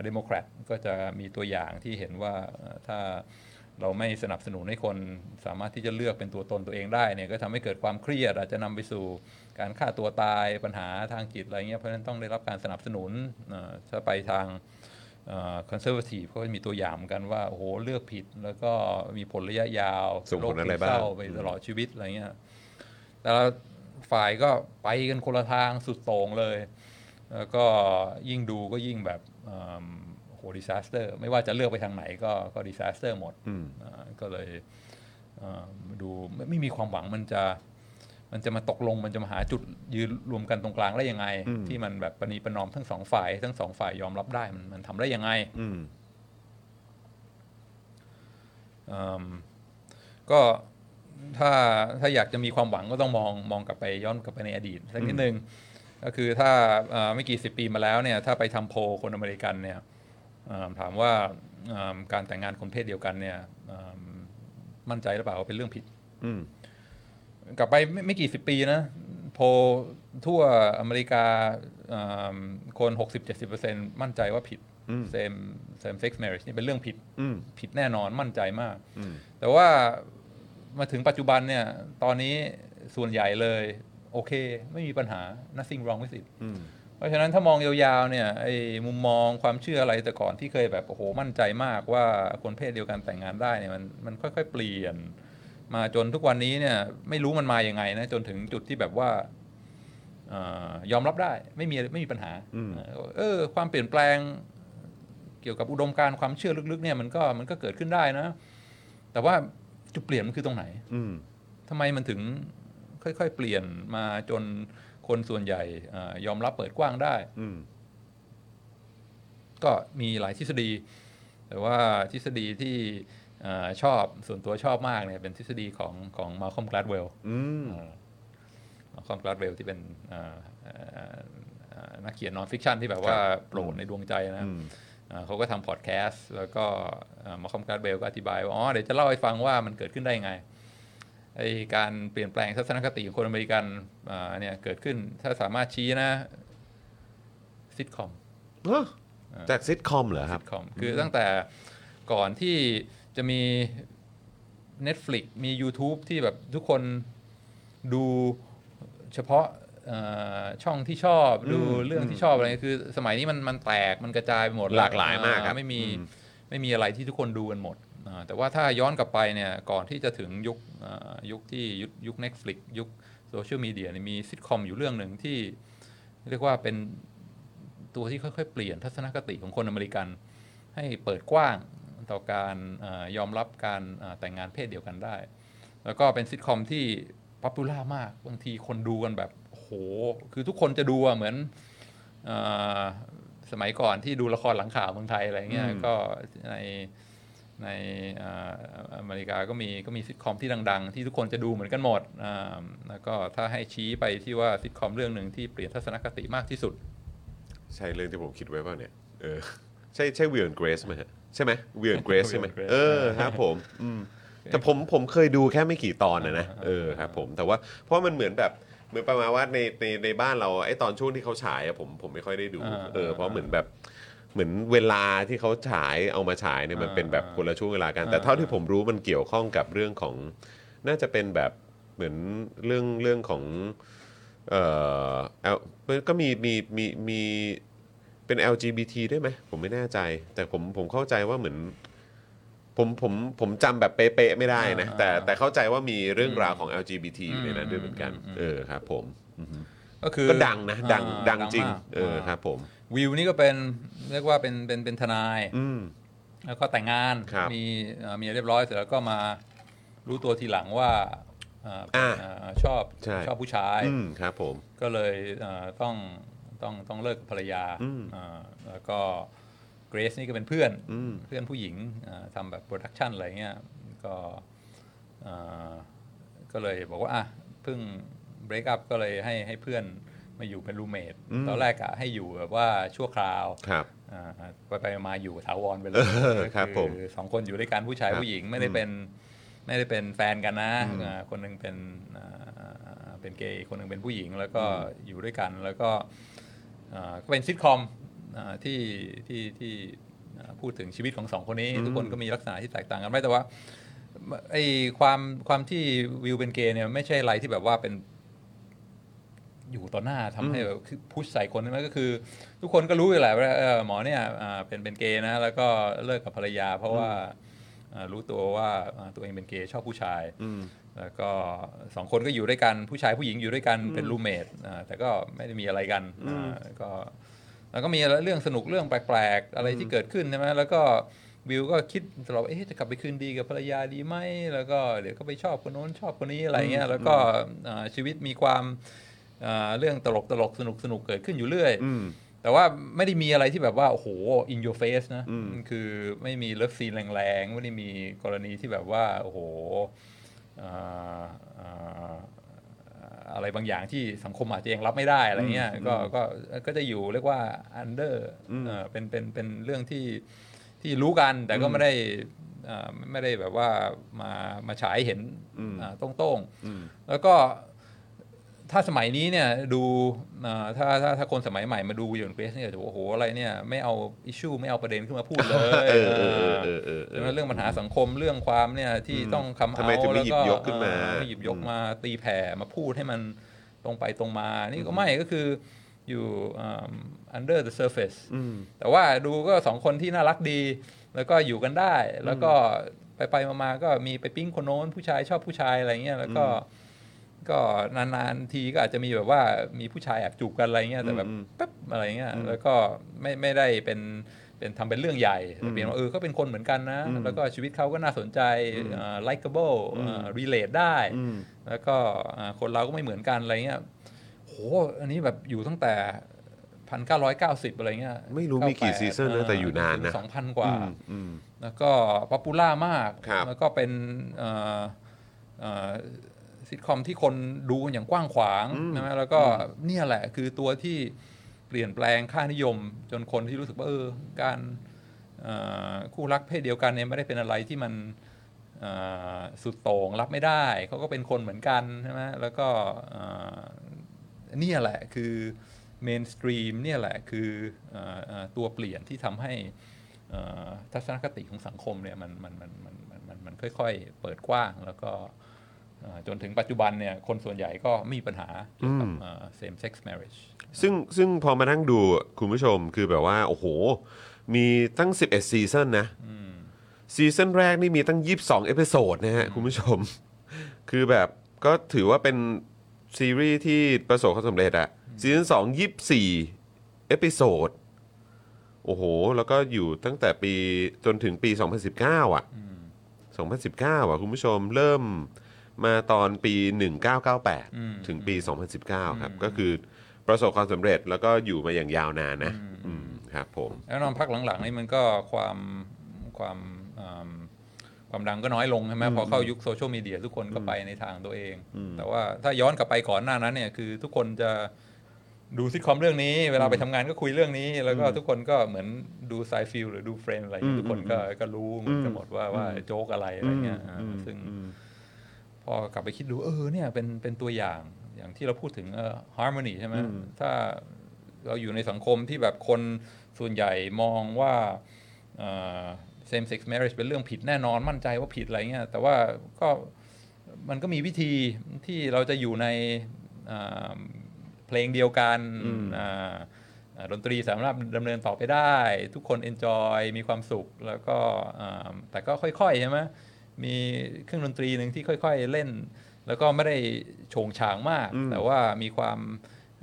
เดโมแครตก็จะมีตัวอย่างที่เห็นว่าถ้า เราไม่สนับสนุนให้คนสามารถที่จะเลือกเป็นตัวตนตัวเองได้เนี่ยก็ทำให้เกิดความเครียดอาจจะนำไปสู่การฆ่าตัวตายปัญหาทางจิตอะไรเงี้ยเพราะฉะนั้นต้องได้รับการสนับสนุนถ้าไปทาง conservative ก็มีตัวอย่างกันว่าโอ้โหเลือกผิดแล้วก็มีผลระยะยาวส่งผลอะไรซึมเศร้าไปตลอดชีวิตอะไรเงี้ยแต่ละฝ่ายก็ไปกันคนละทางสุดโต่งเลย แล้วก็ยิ่งดูก็ยิ่งแบบ โห disaster ไม่ว่าจะเลือกไปทางไหนก็ก็ disaster หมดอืมอ่าก็เลยอ่าดูไม่ไม่มีความหวังมันจะมันจะมาตกลงมันจะมาหาจุดยืนรวมกันตรงกลางได้ยังไงอืมที่มันแบบประนีประนอมทั้งสองฝ่าย ทั้งสองฝ่ายยอมรับได้มันมันทำได้ยังไงอืมอืมก็ถ้าถ้าอยากจะมีความหวังก็ต้องมองมองกลับไปย้อนกลับไปในอดีตสักนิดนึงก็คือถ้าเอ่อไม่กี่สิบปีมาแล้วเนี่ย ถ้าไปทำโพลคนอเมริกันเนี่ยเอ่อ ถามว่าเอ่อการแต่งงานคนเพศเดียวกันเนี่ยเอิ่มมั่นใจหรือเปล่าว่าเป็นเรื่องผิดอืมกลับไปไม่ไม่กี่สิบปีนะ โพลทั่วอเมริกาอ่าคน60-70%มั่นใจว่าผิด same same sex marriage นี่เป็นเรื่องผิดอืมผิดแน่นอนมั่นใจมากอืมแต่ว่ามาถึงปัจจุบันเนี่ย ตอนนี้ส่วนใหญ่เลย โอเค ไม่มีปัญหา nothing wrong with it อืม เพราะฉะนั้นถ้ามองยาวๆเนี่ยไอ้มุมมองความเชื่ออะไรแต่ก่อนที่เคยแบบโอ้โหมั่นใจมากว่าคนเพศเดียวกันแต่งงานได้เนี่ยมันมันค่อยๆ เปลี่ยน มาจนทุกวันนี้เนี่ยไม่รู้มันมายังไงนะจนถึงจุดที่แบบว่าเออยอมรับได้ไม่มีไม่มีปัญหาอืมเออความเปลี่ยนแปลงเกี่ยวกับอุดมการณ์ความเชื่อลึกๆเนี่ยมันก็มันก็เกิดขึ้นได้นะ แต่ว่าจุดเปลี่ยนมันคือตรงไหน อืมทำไมมันถึงค่อยๆ เปลี่ยนมาจน คนส่วนใหญ่เออยอมรับเปิดกว้างได้อืมก็มีหลายทฤษฎี แต่ว่าทฤษฎีที่เอ่อชอบส่วนตัวชอบมากเนี่ยเป็นทฤษฎีของของ Malcolm Gladwell อืม Malcolm Gladwell ที่เป็นเอ่อเอ่อเอ่อนักเขียน non-fiction ที่แบบว่าครับโปรดในดวงใจนะอืมเอ่อเขาก็ทำพอดแคสต์แล้วก็มาคอมกลาดเวลก็อธิบายว่าอ๋อเดี๋ยวจะเล่าให้ฟังว่ามันเกิดขึ้นได้ยังไง ไอการเปลี่ยนแปลงทัศนคติของคนอเมริกันอ่าเนี่ยเกิดขึ้นถ้าสามารถชี้นะซิทคอมฮะจากซิทคอมเหรอครับคอมคือตั้งแต่ก่อนที่จะมี Netflix มี YouTube ที่แบบทุกคนดูเฉพาะเอ่ช่องที่ชอบดูเรื่องที่ชอบอะไรคือสมัยนี้มันมันแตกมันกระจายไปหมดหลากหลายมากครับไม่มีอืมไม่มีอะไรที่ทุกคนดูกันหมดอ่า แต่ว่าถ้าย้อนกลับไปเนี่ยก่อนที่จะถึงยุคอ่ายุคที่ยุคยุค Netflix ยุคโซเชียลมีเดียมีซิทคอมอยู่เรื่องหนึ่งที่เรียกว่าเป็นตัวที่ค่อยๆ เปลี่ยนทัศนคติของคนอเมริกัน ให้เปิดกว้างต่อการเออยอมรับการเอ่อแต่งงานเพศเดียวกันได้ แล้วก็เป็นซิทคอมที่ popular มากบางทีคนดูกันแบบโอ้โหคือทุกคนจะดูอะเหมือนเออสมัยก่อนที่ดูละครหลังข่าวเมืองไทยอะไรเงี้ยอืมก็ใน ในเอ่ออเมริกาก็มีก็มีซิทคอมที่ดัง ๆ ที่ทุกคนจะดูเหมือนกันหมดอ่าแล้วก็ถ้าให้ชี้ไปที่ว่าซิทคอมเรื่องหนึ่งที่เปลี่ยนทัศนคติมากที่สุด ใช่เรื่องที่ผมคิดไว้เปล่าเนี่ยเออใช่ใช่ Will Grace ไหมฮะใช่ไหมวิลเกรสใช่ไหม Will and Grace เออครับผมอืมแต่ผมผมเคยดูแค่ไม่กี่ตอนนะนะเออครับผมแต่ว่าเพราะมันเหมือนแบบเหมือนประมาณว่าในในในบ้านเราไอ้ตอนช่วงที่เขาฉายอะผมผมไม่ค่อยได้ดูอ่าเออเพราะเหมือนแบบ เหมือนเวลาที่เขาฉายเอามาฉายเนี่ยมันเป็นแบบคนละช่วงเวลากัน แต่เท่าที่ผมรู้มันเกี่ยวข้องกับเรื่องของ น่าจะเป็นแบบเหมือนเรื่องเรื่องของเอ่อเอาก็มีมีมีมีเป็น LGBT ด้วยไหมผมไม่แน่ใจ แต่ผมผมเข้าใจว่าเหมือน ผมผมผมจำแบบเป๊ะๆไม่ได้นะอ่าแต่อ่าแต่เข้าใจว่ามีเรื่องราวของ LGBT อยู่ในนั้นอืมด้วยเหมือนกันอืมเออครับ ผมก็คือก็ดังนะ ดังอ่าดังจริงมากเออครับ ผม วิวนี่ก็เป็นเรียกว่าเป็นเป็นเป็นทนายอืมแล้วก็แต่งงานครับมีเอ่อเมียเรียบร้อยเสร็จแล้วก็มารู้ตัวทีหลังว่าเอ่ออ่าเอ่อชอบใช่ชอบผู้ชายอืมครับผมก็เลยเอ่อต้องต้องต้องเลิกกับภรรยาอืมเอ่อแล้วก็ Grace นี่ก็เป็นเพื่อนอืมเพื่อนผู้หญิงเอ่อทำแบบ production อะไรเงี้ยก็เอ่อก็เลยบอกว่าอะเพิ่ง break up ก็เลยให้ให้เพื่อน มาอยู่เป็น roommate อืมตอนแรกอะให้อยู่แบบว่าชั่วคราวครับอ่าไปไปมาอยู่ถาวรไปเลยเออครับผมสองคนอยู่ด้วยกันผู้ชายครับผู้หญิงไม่ได้เป็นไม่ได้เป็นแฟนกันนะอืมอ่าคนหนึ่งเป็นอ่าเป็นเกย์คนหนึงเป็นผู้หญิง แล้วก็อยู่ด้วยกันแล้วก็อ่าก็เป็นซิทคอมอ่าที่ที่ที่อ่าพูดถึงชีวิตของสองคนนี้ทุกคนก็มีลักษณะที่แตกต่างกันไปแต่ว่าไอ้ความความที่วิวเป็นเกย์เนี่ยไม่ใช่อะไรที่แบบว่าเป็น อยู่ต่อหน้าทำให้แบบคือพุชใส่คนนั้นก็คือ ทุกคนก็รู้อยู่แหละว่าเออหมอเนี่ยอ่าเป็นเป็นเกย์นะ แล้วก็เลิกกับภรรยา เพราะว่าอ่ารู้ตัวว่าอ่าตัวเองเป็นเกย์ชอบผู้ชายอืมแล้วก็สองคนก็อยู่ด้วยกันผู้ชายผู้หญิงอยู่ด้วยกันเป็นรูเมทแต่ก็ไม่ได้มีอะไรกันอ่าก็แล้วก็มีเรื่องสนุกเรื่องแปลกๆ อะไรที่เกิดขึ้นใช่ไหมแล้วก็วิวก็คิดตลอดว่าเอ๊ะจะกลับไปคืนดีกับภรรยาดีไหมแล้วก็เดี๋ยวก็ไปชอบคนโน้นชอบคนนี้อะไรเงี้ยแล้วก็อ่าชีวิตมีความอ่า เรื่องตลกตลกสนุกสนุกเกิดขึ้นอยู่เรื่อยอืมแต่ว่าไม่ได้มีอะไรที่แบบว่า โอ้โห in your face นะอืมคือไม่มีเลิฟซีนแรงๆ ไม่ได้มีกรณีที่แบบว่า โอ้โหอ่าอ่าอะไรบางอย่างที่สังคมอาจจะยังรับไม่ได้อะไรเงี้ยก็ก็ก็จะอยู่เรียกว่า under เอ่อเป็นเป็นเป็นเรื่องที่ที่รู้กันแต่ก็ไม่ได้อ่าไม่ได้แบบว่ามามาฉายให้เห็นอืมอ่าโต้งอืมๆแล้วก็ ถ้าสมัยนี้เนี่ยดูอ่าถ้าถ้าถ้าคนสมัยใหม่มาดูอย่างเกรซเนี่ยจะบอกโอ้โหอะไรเนี่ยไม่เอาอิชชูไม่เอาประเด็นขึ้นมาพูดเลยเออเออเออเออเออใช่ไหมเรื่องปัญหาสังคมเรื่องความเนี่ยที่อืมต้องคำทำไมเอาถึงไม่แล้วหยิบยกขึ้นมาเออไม่หยิบยกมาตีแผ่มาพูดให้มันตรงไปตรงมา นี่ก็ไม่ก็คืออยู่อ่า under the surface อืมแต่ว่าดูก็สองคนที่น่ารักดี แล้วก็อยู่กันได้ แล้วก็ไปไปๆมาๆก็มีไปปิ้งคนโน้นผู้ชายชอบผู้ชายอะไรเงี้ยแล้วก็ ก็นานๆทีก็อาจจะมีแบบว่ามีผู้ชายแอบจูบกันอะไรเงี้ยแต่แบบอืมแป๊บอะไรเงี้ยแล้วก็ไม่ไม่ได้เป็นเป็นทำเป็นเรื่องใหญ่แต่เปลี่ยนว่าเออก็เป็นคนเหมือนกันนะ แล้วก็ชีวิตเขาก็น่าสนใจอ่า likable อ่า relate ได้อืมแล้วก็อ่าคนเราก็ไม่เหมือนกันอะไรเงี้ยโหอันนี้แบบอยู่ตั้งแต่พันเก้าร้อยเก้าสิบอะไรเงี้ยไม่รู้มีกี่ซีซั่นนะแต่อยู่นานนะสองพันกว่าอืมอืมแล้วก็ popular มากครับแล้วก็เป็นเอ่อเอ่อ ซิทคอมที่คนดูกันอย่างกว้างขวางใช่ไหมแล้วก็เนี่ยแหละคือตัวที่เปลี่ยนแปลงค่านิยม จนคนที่รู้สึกว่าเออการเอ่อคู่รักเพศเดียวกันเนี่ยไม่ได้เป็นอะไรที่มันเอ่อสุดโต่งรับไม่ได้ เขาก็เป็นคนเหมือนกันใช่ไหมแล้วก็เอ่อเนี่ยแหละคือเมนสตรีมเนี่ยแหละคือเอ่อเอ่อตัวเปลี่ยนที่ทำให้เอ่อทัศนคติของสังคมเนี่ยมันมันมันมันมันมันมันค่อยๆ เปิดกว้างแล้วก็เอ่อ จนถึงปัจจุบันเนี่ยคนส่วนใหญ่ก็ไม่มีปัญหาเกี่ยวกับอืมเอ่อ same sex marriage ซึ่งซึ่งพอมานั่งดูคุณผู้ชมคือแบบว่า โอ้โห มีตั้ง 11 ซีซันนะซีซันแรกนี่มีตั้ง 22 episode นะฮะ คุณผู้ชม คือแบบก็ถือว่าเป็นซีรีส์ที่ประสบความสำเร็จอะซีซั่นสองยี่สี่episode โอ้โห แล้วก็อยู่ตั้งแต่ปีจนถึงปี 2019 อะ 2019 อะ คุณผู้ชมเริ่ม มาตอนปี 1998 ถึงปี 2019 ครับ ก็คือประสบความสำเร็จแล้วก็อยู่มาอย่างยาวนานนะอืมครับผมแล้วตอนพักหลังๆนี่มันก็ความความอืมความดังก็น้อยลงใช่ไหมพอเข้ายุคโซเชียลมีเดียทุกคนก็ไปในทางตัวเอง แต่ว่าถ้าย้อนกลับไปก่อนหน้านั้นเนี่ยคือทุกคนจะดูซิทคอมเรื่องนี้ เวลาไปทำงานก็คุยเรื่องนี้ แล้วก็ทุกคนก็เหมือนดู Seinfeld หรือดู Friends อะไรอย่างเงี้ยทุกคนก็ก็รู้เหมือนกันหมดว่าว่าโจ๊กอะไรอะไรเงี้ยอ่าซึ่งพ อกลับไปคิดดูเออเนี่ยเป็นเป็นตัวอย่างอย่างที่เราพูดถึงเอ่อ harmony ใช่ไหมถ้าเราอยู่ในสังคมที่แบบคนส่วนใหญ่มองว่าเอ่อ same sex marriage เป็นเรื่องผิดแน่นอนมั่นใจว่าผิดอะไรเงี้ยแต่ว่าก็มันก็มีวิธีที่เราจะอยู่ในอ่าเพลงเดียวกันอ่าอ่าดนตรีสามารถดำเนินต่อไปได้ ทุกคน enjoy มีความสุขแล้วก็อ่าแต่ก็ค่อยๆใช่ไหม มีเครื่องดนตรีหนึ่งที่ค่อย ๆ เล่น แล้วก็ไม่ได้โฉงฉางมาก แต่ว่ามีความ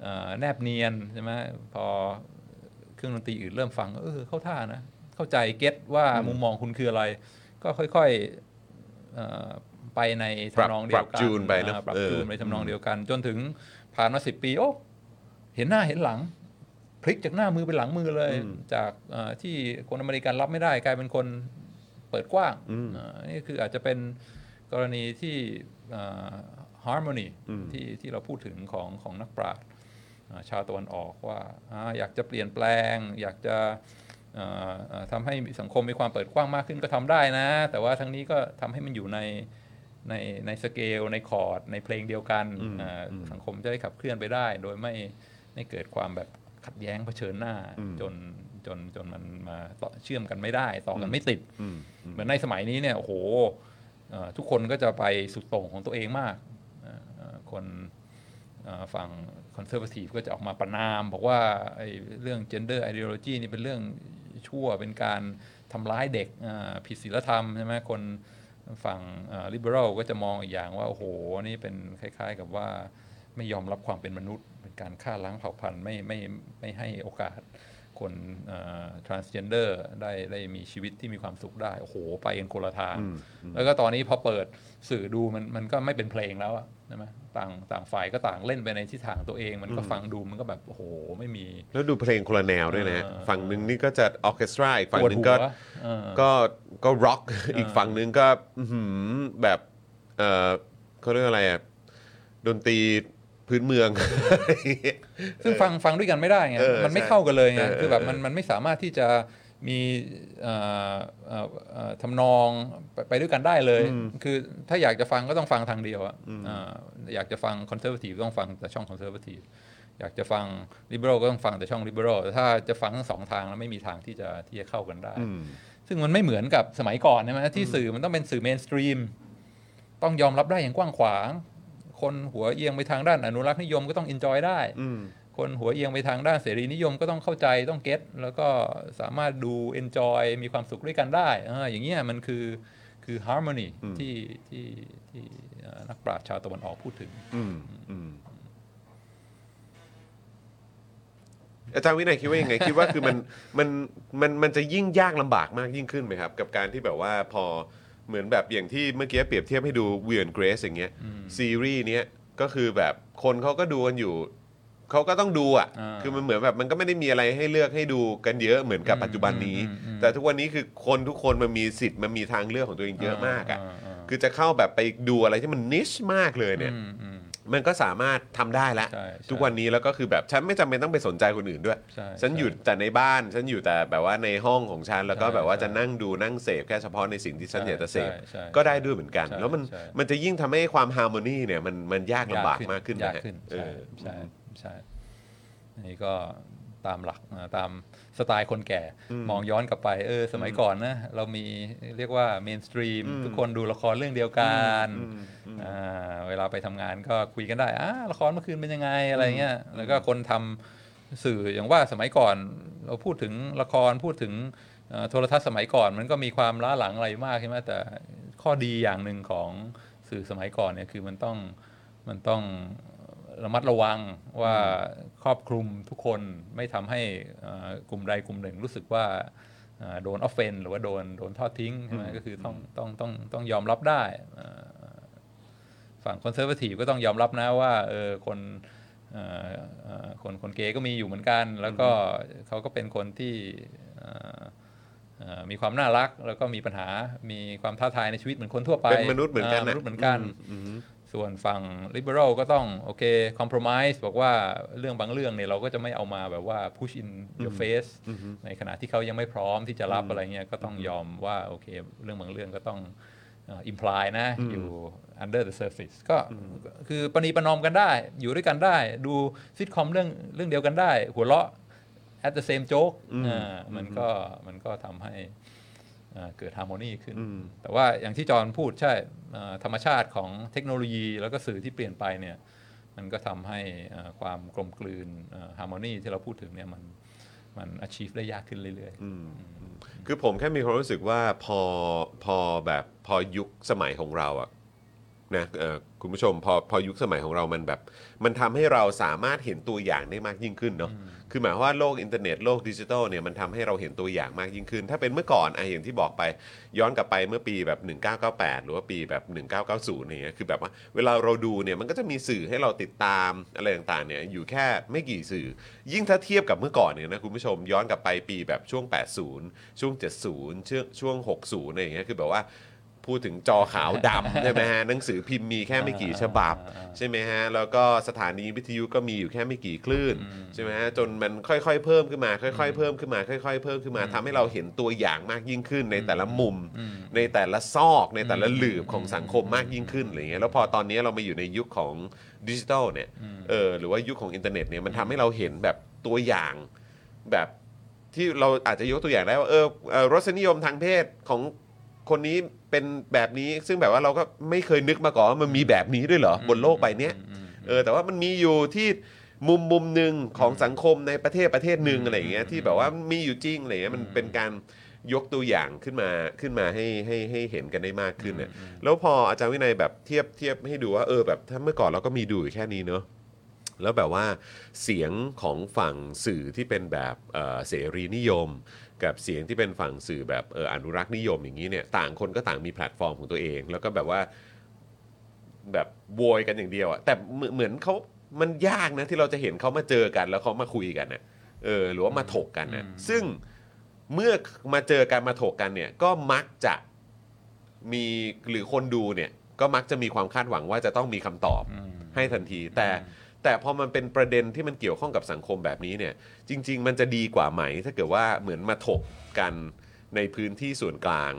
เอ่อแนบเนียนใช่ไหมพอเครื่องดนตรีอื่นเริ่มฟังเออเข้าท่านะ เข้าใจเก็ตว่ามุมมองคุณคืออะไร ก็ค่อยๆเอ่อไปในทำนองเดียวปรักับนจูนไปเนอะอ่าปรับเออจูนไปทำนองเดียวกัน จนถึงผ่านมาสิบปีโอ้เห็นหน้าเห็นหลังพลิกจากหน้ามือเป็นหลังมือเลย จากเอ่อที่คนอเมริกันรับไม่ได้กลายเป็นคนเปิดกว้างอ่านี่คืออาจจะเป็นกรณีที่อ่า harmony ที่ที่เราพูดถึงของของนักปราชญ์อ่าชาวตะวันออกว่าอาอยากจะเปลี่ยนแปลง อยากจะเอ่อเอ่อทำให้สังคมมีความเปิดกว้างมากขึ้นก็ทำได้นะ แต่ว่าทั้งนี้ก็ทำให้มันอยู่ในในในสเกลในคอร์ดในเพลงเดียวกันอ่าสังคมจะได้ขับเคลื่อนไปได้ โดยไม่ไม่เกิดความแบบขัดแย้งเผชิญหน้าจน จนจนมันมาต่อเชื่อมกันไม่ได้ ต่อกันไม่ติดเหมือนในสมัยนี้เนี่ยโอ้โหเอ่อทุกคนก็จะไปสุดโต่งของตัวเองมากเอ่อเอ่อคนเอ่อฝั่งคอนเซอร์ a ทีฟก็จะออกมาประณาม บอกว่าไอ้เรื่อง gender ideology นี่เป็นเรื่องชั่วเป็นการทำร้ายเด็กอ่าผิดศีลธรรมใช่ไหมคนฝั่ง liberal ก็จะมองอีกอย่างว่าโอ้โหนี่เป็นคล้าย ๆ กับว่าไม่ยอมรับความเป็นมนุษย์ เป็นการฆ่าล้างเผ่าพันธุ์ไม่ไม่ไม่ให้โอกาส คนเอ่อ transgender ได้ได้มีชีวิตที่มีความสุขได้ โอ้โห ไปกันคนละทาง แล้วก็ตอนนี้พอเปิดสื่อดูมันมันก็ไม่เป็นเพลงแล้วอะใช่ไหมต่างต่างฝ่ายก็ต่างเล่นไปในทิศทางตัวเอง มันก็ฟังดูมันก็แบบ โอ้โห ไม่มี แล้วดูเพลงคนละแนวด้วยนะฮะเออฝั่งหนึ่งนี่ก็จะออร์เคสตราอีกฝั่งหนึ่งก็ปวดหัวเออก็ก็ร็อกอีกฝั่งหนึ่งก็อื้อหือแบบเออเขาเรียกอะไรอะดนตรี พื้นเมือง ซึ่งฟังฟังด้วยกันไม่ได้ไงเออมันไม่ใช่เข้ากันเลยไงเออคือแบบเออมันมันไม่สามารถที่จะมีเอ่อเอ่อเอ่อทำนองไปไปด้วยกันได้เลย คือถ้าอยากจะฟังก็ต้องฟังทางเดียวอะอ่าอยากจะฟังคอนเซอร์ t ทีฟก็ต้องฟังแต่ช่องคอนเซอร์ t ทีฟอยากจะฟังลิเบอรัลก็ต้องฟังแต่ช่องลิเบอรัลแต่ถ้าจะฟังทั้งสองทางแล้วไม่มีทางที่จะที่จะเข้ากันได้อืมซึ่งมันไม่เหมือนกับสมัยก่อนใช่ไหมที่สื่อมันต้องเป็นสื่อ mainstream ต้องยอมรับได้อย่างกว้างขวาง คนหัวเอียงไปทางด้านอนุรักษ์นิยมก็ต้อง enjoy ได้อืมคนหัวเอียงไปทางด้านเสรีนิยมก็ต้องเข้าใจต้อง get แล้วก็สามารถดู enjoy มีความสุขด้วยกันได้เอออย่างเงี้ยมันคือคือ harmony อืมที่ที่ที่เอ่อนักปราชญ์ชาวตะวันออกพูดถึงอืมอืมอาจารย์วินัยคิดว่ายังไง คิดว่าคือมันมันมันมันจะยิ่งยากลำบากมากยิ่งขึ้นไหมครับ กับการที่แบบว่าพอ เหมือนแบบอย่างที่เมื่อกี้เปรียบเทียบให้ดูเวียนเกรสอย่างเงี้ยซีรีส์เนี้ยก็คือแบบคนเขาก็ดูกันอยู่เขาก็ต้องดูอะอ่าคือมันเหมือนแบบมันก็ไม่ได้มีอะไรให้เลือกให้ดูกันเยอะเหมือนกับปัจจุบันนี้อืมอืมอืมแต่ทุกวันนี้คือคนทุกคนมันมีสิทธิ์มันมีทางเลือกของตัวเองเยอะมากอะอ่าคือจะเข้าแบบไปดูอะไรที่มันนิชมากเลยเนี่ยอื มอืมมันก็สามารถทำได้แล้ว ใช่ใช่ ทุกวันนี้แล้วก็คือแบบฉันไม่จำเป็นต้องไปสนใจคนอื่นด้วย ใช่ ฉันใช่อยู่แต่ในบ้าน ฉันอยู่แต่แบบว่าในห้องของฉัน แล้วก็ใช่แบบว่าใช่จะนั่งดูนั่งเสพแค่เฉพาะในสิ่งที่ฉันใช่อยากจะเสพ ใช่ใช่ก็ได้ด้วยเหมือนกัน ใช่แล้วมันใช่ มันจะยิ่งทำให้ความฮาร์โมนีเนี่ยมันมันยากลำบากมากขึ้นยากนะฮะขึ้นเอใช่อ ใช่ใช่อันนี่ก็ตามหลักอ่าตาม สไตล์คนแก่มองย้อนกลับไปเออสมัยก่อนนะเรามีเรียกว่าเมนสตรีมทุกคนดูละครเรื่องเดียวกันอ่าเวลาไปทำงานก็คุยกันได้อ่าละครเมื่อคืนเป็นยังไงอะไรเงี้ยแล้วก็คนทำสื่ออย่างว่าสมัยก่อนเราพูดถึงละครพูดถึงเอ่อโทรทัศน์สมัยก่อนมันก็มีความล้าหลังอะไรมากใช่ไหมแต่ข้อดีอย่างหนึ่งของสื่อสมัยก่อนเนี่ยคือมันต้องมันต้อง ระมัดระวังว่าครอบคลุมทุกคนไม่ทำให้เอ่อกลุ่มใดกลุ่มหนึ่งรู้สึกว่าเอ่อโดน offend หรือว่าโดนโดนทอดทิ้งใช่ไหมก็คือต้องต้องต้องต้องยอมรับได้เอ่อฝั่งคอนเซอร์ t ทีฟก็ต้องยอมรับนะว่าเออคนเอ่อเอ่อคนคนเกย์ก็มีอยู่เหมือนกัน แล้วก็เขาก็เป็นคนที่เอ่อเอ่อมีความน่ารักแล้วก็มีปัญหา มีความท้าทายในชีวิตเหมือนคนทั่วไป เป็นมนุษย์เหมือนกันามนะนุษย์เหมือนกันอืม ส่วนฝั่ง liberal ก็ต้องโอเค compromise บอกว่าเรื่องบางเรื่องเนี่ยเราก็จะไม่เอามาแบบว่า push in your face ในขณะที่เขายังไม่พร้อมที่จะรับอะไรเงี้ยก็ต้องยอมว่าโอเคเรื่องบางเรื่องก็ต้องเอ่อ imply นะอยู่ under the surface ก็คือประนีประนอมกันได้ อยู่ด้วยกันได้ ดูซิทคอมเรื่องเรื่องเดียวกันได้ หัวเราะ at the same joke อ่ามันก็มันก็ทำให้อ่า เกิดฮาร์โมนีขึ้น แต่ว่าอย่างที่จอห์นพูดใช่อ่าธรรมชาติของเทคโนโลยีแล้วก็สื่อที่เปลี่ยนไปเนี่ยมันก็ทำให้อ่าความกลมกลืนฮาร์โมนีที่เราพูดถึงเนี่ยมันมัน achieve ได้ยากขึ้นเรื่อยๆ คือผมแค่มีความรู้สึกว่าพอพอแบบพอยุคสมัยของเราอะ นะเอ่อคุณผู้ชมพอพอยุคสมัยของเรามันแบบ มันทำให้เราสามารถเห็นตัวอย่างได้มากยิ่งขึ้นเนาะคือหมายความว่าโลกอินเทอร์เน็ตโลกดิจิทัลเนี่ยมันทำให้เราเห็นตัวอย่างมากยิ่งขึ้น ถ้าเป็นเมื่อก่อนไอะอย่างที่บอกไปย้อนกลับไปเมื่อปีแบบ 1998 หรือว่าปีแบบ 1990เนี่ยคือแบบว่าเวลาเราดูเนี่ยมันก็จะมีสื่อให้เราติดตามอะไรต่างๆเนี่ยอยู่แค่ไม่กี่สื่อ ยิ่งถ้าเทียบกับเมื่อก่อนเนี่ยนะคุณผู้ชมย้อนกลับไปปีแบบช่วง 80 ช่วง 70 ช่วงช่วง 60อะไรอย่างเงี้ยคือแบบว่า พูดถึงจอขาวดำ ใช่ไหมฮะหนังสือพิมพ์มีแค่ไม่กี่ฉบับ ใช่ไหมฮะแล้วก็สถานีวิทยุก็มีอยู่แค่ไม่กี่คลื่นใช่ไหมฮะจนมันค่อยๆเพิ่มขึ้นมา ค่อย ๆ เพิ่มขึ้นมา ค่อย ๆ เพิ่มขึ้นมาทำให้เราเห็นตัวอย่างมากยิ่งขึ้นในแต่ละมุม ในแต่ละซอกในแต่ละหลืบของสังคมมากยิ่งขึ้นอะไรเงี้ยแล้วพอตอนนี้เรามาอยู่ในยุคของดิจิทัลเนี่ยเออหรือว่ายุคของอินเทอร์เน็ตเนี่ยมันทำให้เราเห็นแบบตัวอย่างแบบที่เราอาจจะยกตัวอย่างได้ว่าเออเอ่อรสนิยมทางเพศของ คนนี้เป็นแบบนี้ซึ่งแบบว่าเราก็ไม่เคยนึกมาก่อนว่ามันมีแบบนี้ด้วยเหรอ บนโลกใบเนี้ยเออแต่ว่ามันมีอยู่ที่มุมมุมหนึ่งของสังคมในประเทศประเทศหนึ่งอะไรอย่างเงี้ยที่แบบว่ามีอยู่จริงอะไรเงี้ยมันเป็นการยกตัวอย่างขึ้นมาขึ้นมาให้ให้ให้เห็นกันได้มากขึ้นเนี่ยแล้วพออาจารย์วินัยแบบเทียบเทียบให้ดูว่าเออแบบถ้าเมื่อก่อนเราก็มีดูอยู่แค่นี้เนอะแล้วแบบว่าเสียงของฝั่งสื่อที่เป็นแบบเอ่อเสรีนิยม กับเสียงที่เป็นฝั่งสื่อแบบเอออนุรักษ์นิยมอย่างนี้เนี่ยต่างคนก็ต่างมีแพลตฟอร์มของตัวเอง แล้วก็แบบว่าแบบโวยกันอย่างเดียวอะแต่เหมือนเหมือนเขามันยากนะที่เราจะเห็นเขามาเจอกัน แล้วเขามาคุยกันนะเออหรือว่ามาถกกันนะซึ่งเมื่อมาเจอกันมาถกกันเนี่ยก็มักจะมีหรือคนดูเนี่ยก็มักจะมีความคาดหวังว่าจะต้องมีคำตอบให้ทันที แต่ แต่พอมันเป็นประเด็นที่มันเกี่ยวข้องกับสังคมแบบนี้เนี่ย จริง ๆ มันจะดีกว่าไหม ถ้าเกิดว่าเหมือนมาถกกันในพื้นที่ส่วนกลาง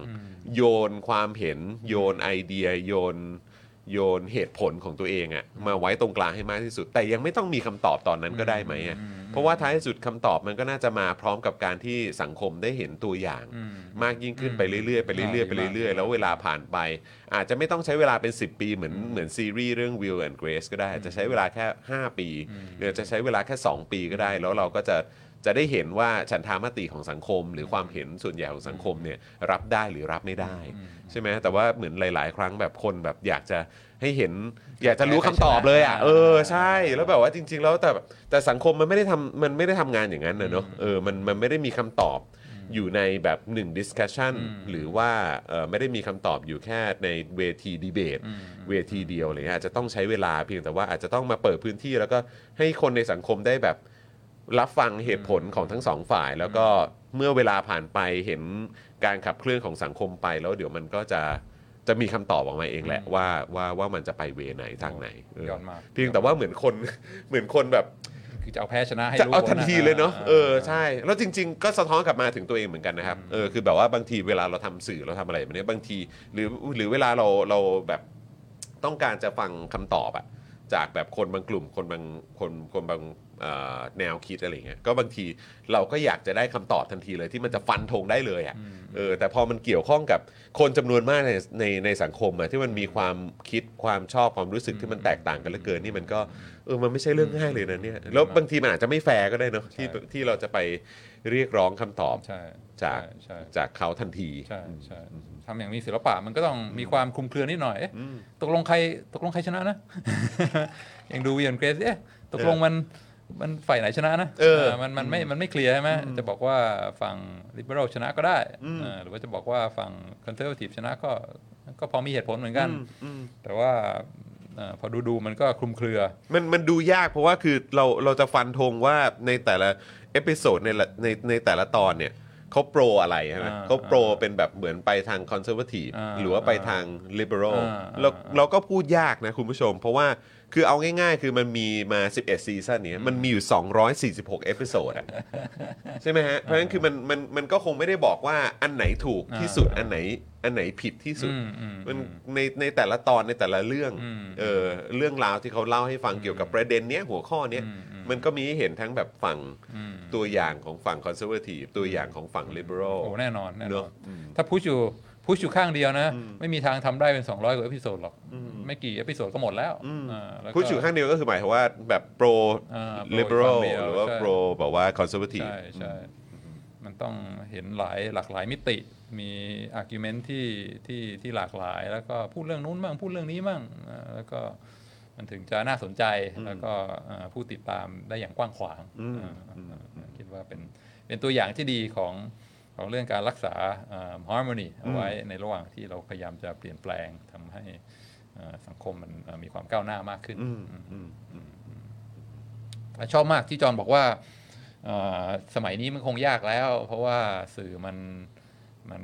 โยนความเห็น โยนไอเดีย โยนโยนเหตุผลของตัวเองอะมาไว้ตรงกลางให้มากที่สุด แต่ยังไม่ต้องมีคำตอบตอนนั้นก็ได้ไหมอะ เพราะว่าท้ายที่สุดคำตอบมันก็น่าจะมาพร้อมกับการที่สังคมได้เห็นตัวอย่าง อืม มากยิ่งขึ้นไปเรื่อยๆไปเรื่อยๆไปเรื่อยๆ แล้วเวลาผ่านไป อาจจะไม่ต้องใช้เวลาเป็น 10 ปีเหมือนเหมือนซีรีส์เรื่อง Will and Grace ก็ได้อาจจะใช้เวลาแค่ 5 ปีหรืออาจจะใช้เวลาแค่ 2 ปีก็ได้ แล้วเราก็จะจะได้เห็นว่าฉันทามติของสังคม หรือความเห็นส่วนใหญ่ของสังคมเนี่ยรับได้หรือรับไม่ได้ ใช่ไหมแต่ว่าเหมือนหลาย ๆ ครั้งแบบคนแบบอยากจะ ให้เห็น อยากจะรู้คำตอบเลยอะเออใช่แล้วแบบว่าจริง ๆ แล้วแต่แต่สังคมมันไม่ได้ทำมันไม่ได้ทำงานอย่างนั้นนะเนอะเออมันมันไม่ได้มีคำตอบอยู่ในแบบหนึ่ง discussion หรือว่าเอ่อไม่ได้มีคำตอบอยู่แค่ในเวทีดีเบต เวทีเดียวอะไรเงี้ยอาจจะต้องใช้เวลาเพียงแต่ว่าอาจจะต้องมาเปิดพื้นที่ แล้วก็ให้คนในสังคมได้แบบรับฟังเหตุผลของทั้งสองฝ่าย แล้วก็เมื่อเวลาผ่านไปเห็นการขับเคลื่อนของสังคมไปแล้วเดี๋ยวมันก็จะ จะมีคำตอบออกมาเองแหละว่าว่าว่ามันจะไปเวไหนทางไหนเออยอดมาก เพียงแต่ว่าเหมือนคนเหมือนคนแบบ คือจะเอาแพ้ชนะให้จะรู้เอาทันทีเลยเนาะอ่เออใช่ แล้วจริง ๆ ก็สะท้อนกลับมาถึงตัวเองเหมือนกันนะครับเออคือแบบว่าบางทีเวลาเราทำสื่อเราทำอะไรแบบนี้บางที หรือหรือเวลาเราเราแบบต้องการจะฟังคำตอบอะ จากแบบคนบางกลุ่มคนบางคนคนบางเอ่อแนวคิดอะไรเงี้ยก็บางทีเราก็อยากจะได้คำตอบทันทีเลยที่มันจะฟันธงได้เลยอะเออแต่พอมันเกี่ยวข้องกับคนจำนวนมากในในในสังคมอะที่มันมีความคิดความชอบความรู้สึกที่มันแตกต่างกันเหลือเกินนี่มันก็เออมันไม่ใช่เรื่องง่ายเลยนะเนี่ยแล้วบางทีมันอาจจะไม่แฟร์ก็ได้เนาะที่ที่เราจะไปเรียกร้องคำตอบใช่จากใช่จากเขาทันทีใช่ใช่ ทำอย่างมีศิลปะมันก็ต้องมีความคลุมเครือนิดหน่อยเอ๊ะตกลงใครตกลงใครชนะนะ อย่างดู Will & Grace เอ๊ะตกลงมันมันฝ่ายไหนชนะนะเออมันมันไม่มันไม่เคลียร์ใช่ไหมจะบอกว่าฝั่ง liberal ชนะก็ได้เออหรือว่าจะบอกว่าฝั่ง conservative ชนะก็ก็พอมีเหตุผลเหมือนกัน แต่ว่าเอ่อพอดูดูๆมันก็คลุมเครือ มันมันดูยากเพราะว่าคือเราเราจะฟันธงว่าในแต่ละ episode ในละในในแต่ละตอนเนี่ย เขา pro อะไรใช่ไหมอ่าเขา pro เป็นแบบเหมือนไปทาง conservative อ่าหรือว่าไปทาง liberal อ่าเราอ่าเราก็พูดยากนะคุณผู้ชม เพราะว่าคือเอาง่ายๆ คือมันมีมา 11 season เนี้ยมันมีอยู่ 246 episode อะใช่ไหมฮะ เพราะฉะนั้นคือมันมันมันก็คงไม่ได้บอกว่าอันไหนถูกที่สุดอันไหนอันไหนผิดที่สุดอืมอืมมันในในแต่ละตอนในแต่ละเรื่องอืมเออเรื่องราวที่เขาเล่าให้ฟังเกี่ยวกับประเด็นเนี้ยหัวข้อเนี้ยอื มอืมมันก็มีให้เห็นทั้งแบบฝั่งอืมตัวอย่างของฝั่ง conservative ตัวอย่างของฝั่ง liberal โอ้แน่นอนแน่เนนออะนถ้า push อยู่ push อยู่ข้างเดียวนะ ไม่มีทางทำได้เป็น 200กว่า episode หรอก ไม่กี่ episode ก็หมดแล้วอ่าแล้วก็ พูดถึงข้างเดียวก็คือหมายถึงว่าแบบ pro อ่า liberal pro อีกฝั่งเดียวหรือว่าใช่ pro แบบว่า conservative ใช่ใช่มันต้องเห็นหลายหลากหลายมิติ มี argument ที่ที่ที่หลากหลาย แล้วก็พูดเรื่องนู้นบ้างพูดเรื่องนี้บ้างอ่าแล้วก็ มันถึงจะน่าสนใจแล้วก็อ่าผู้ติดตามได้อย่างกว้างขวางอ่าอ่าคิดว่าเป็นเป็นตัวอย่างที่ดีของของเรื่องการรักษา harmony เอาไว้ในระหว่างที่เราพยายามจะเปลี่ยนแปลงทำให้อ่าสังคมมันอ่ามีความก้าวหน้ามากขึ้นชอบมากที่จอห์นบอกว่าเอ่อสมัยนี้มันคงยากแล้ว เพราะว่าสื่อมันมัน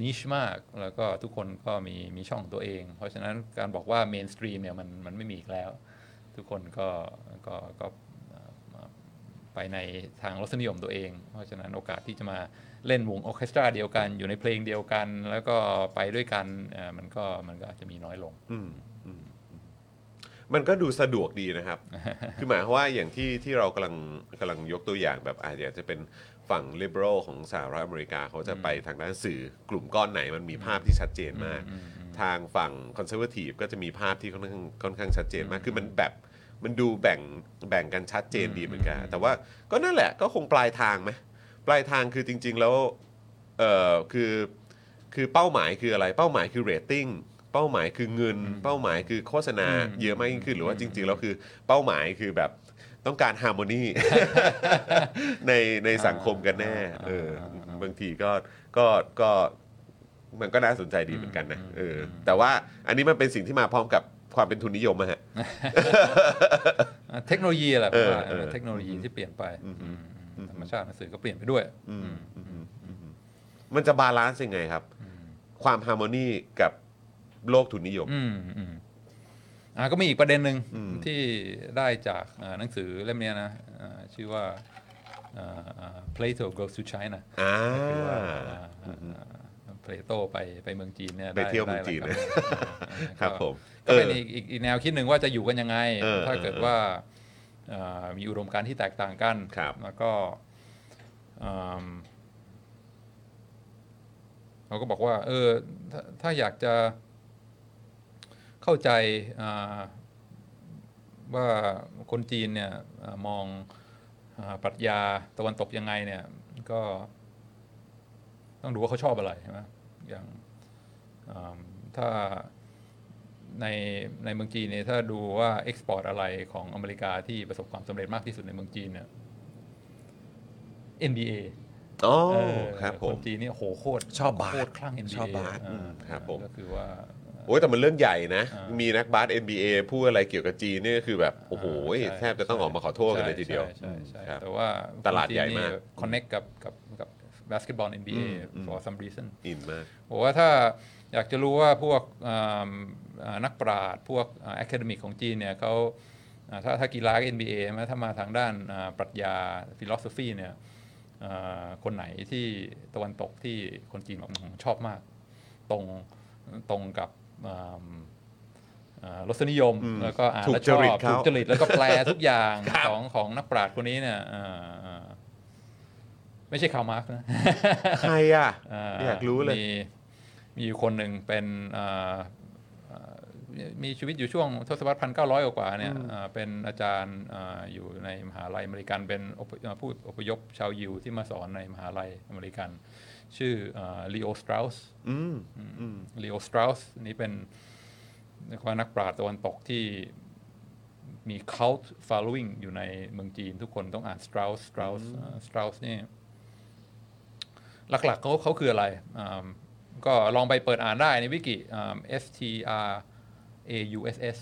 niche มาก แล้วก็ทุกคนก็มีมีช่องตัวเอง เพราะฉะนั้นการบอกว่า mainstream เนี่ยมันมันไม่มีอีกแล้ว ทุกคนก็ก็ก็เอ่อไปในทางรสนิยมตัวเอง เพราะฉะนั้นโอกาสที่จะมาเล่นวงออร์เคสตราเดียวกัน อยู่ในเพลงเดียวกัน แล้วก็ไปด้วยกันเอ่อมันก็มันก็อาจจะมีน้อยลงมันก็ดูสะดวกดีนะครับ คือหมายความว่าอย่างที่ที่เรากำลังกำลังยกตัวอย่างแบบอาจจะเป็น ฝั่ง liberal ของสหรัฐอเมริกาเขาจะไปทางด้านสื่อกลุ่มก้อนไหนมันมีภาพที่ชัดเจนมาก ทางฝั่ง conservative ก็จะมีภาพที่ค่อนข้างค่อนข้างชัดเจนมากคือมันแบบมันดูแบ่งแบ่งกันชัดเจนดีเหมือนกัน แต่ว่าก็นั่นแหละก็คงปลายทางไหมปลายทางคือจริง ๆ แล้วเออคือคือเป้าหมายคืออะไรเป้าหมายคือเรตติ้งเป้าหมายคือเงิน เป้าหมายคือโฆษณาอืมเยอะมากยิ่งขึ้นหรือว่าจริง ๆ แล้วคือเป้าหมายคือแบบ ต้องการ harmony ในในสังคมกันแน่เออบางทีก็ก็ก็มันก็น่าสนใจดีเหมือนกันนะเออแต่ว่าอันนี้มันเป็นสิ่งที่มาพร้อมกับความเป็นทุนนิยมอะฮะอะเทคโนโลยีแหละเออผมว่าเออเทคโนโลยีที่เปลี่ยนไปอืมธรรมชาติของสื่อก็เปลี่ยนไปด้วยมันจะ balance ยังไงครับ ความ harmony กับโลกทุนนิยม อืมอืมอ่าก็มีอีกประเด็นหนึ่งอืมที่ได้จากอ่าหนังสือเล่มเนี้ยนะอ่าชื่อว่าอ่าอ่า Plato goes to China อ่าคือว่าเพลโตไปไปเมืองจีนเนี่ยไปเที่ยวเมืองจีนได้นะได้ครับผมก็เป็นเอออีอีกอีกอีกแนวคิดหนึ่งว่าจะอยู่กันยังไงเออถ้าเกิดเออว่าเอ่อมีอุดมการณ์ที่แตกต่างกันครับแล้วก็อืมเขาก็บอกว่า เออถ้าถ้าอยากจะ เข้าใจอ่าว่าคนจีนเนี่ยอ่ามองอาปรัชญาตะวันตกยังไงเนี่ยก็ต้องดูว่าเขาชอบอะไรใช่ไหมอย่างอ่าถ้าในในเมืองจีนเนี่ยถ้าดูว่า export อะไรของอเมริกาที่ประสบความสำเร็จมากที่สุดในเมืองจีนเนี่ย NBA อ๋อเออครับผม คนจีนนี่โหโคตรชอบบาสโคตรคลั่ง NBA ชอบบาส อืมครับผมก็คือว่า โอ้ยแต่มันเรื่องใหญ่นะอ่ามีมีนักบาส NBA พูดอะไรเกี่ยวกับจีนนี่ก็คือแบบ โอ้โหใช่แทบจะต้องออกมาขอโทษกันเลยทีเดียวใช่ใช่ครับใช่แต่ว่าตลาดใหญ่มากconnect กับกับกับบาสเกตบอล NBA อืมอืม for some reason อินมากผมว่าถ้าอยากจะรู้ว่าพวกอ่าอ่านักปราชญ์พวก academic ของจีนเนี่ยเขาอ่าถ้าถ้ากีฬา NBA ใช่ไหมถ้ามาทางด้านอ่าปรัชญาฟิโล o ฟีเนี่ยอ่าคนไหนที่ตะวันตกที่คนจีนบอกอืมชอบมาก ตรงตรงกับอ่าอ่า รสนิยมอืมแล้วก็อ่านถูกแล้วชอบจริตเขาถูกจริตแล้วก็แปลทุกอย่างครับของของนักปราชญ์คนนี้เนี่ยอ่าอ่าไม่ใช่คาร์ล มาร์กซ์นะใครอะอ่ะอยากรู้เลย มีมีอยู่คนหนึ่งเป็นอ่าอ่ามีชีวิตอยู่ช่วงทศวรรษพันเก้าร้อยกว่าๆเนี่ยอ่าเป็นอาจารย์อ่าอยู่ในมหาลัยอเมริกันเป็นอพอ่าผู้อพยพชาวยิวที่มาสอนในมหาลัยอเมริกัน ชื่อลีโอสตราสอืมอืมลีโอสตราสนี่เป็นเรียกว่านักปราชญ์ตะวันตกที่มี cult following อยู่ในเมืองจีนทุกคนต้องอ่าน Strauss Strauss อ่า Strauss นี่หลักๆเขาเขาคืออะไรอ่าก็ลองไปเปิดอ่านได้ในวิกิอ่า S T R A U S S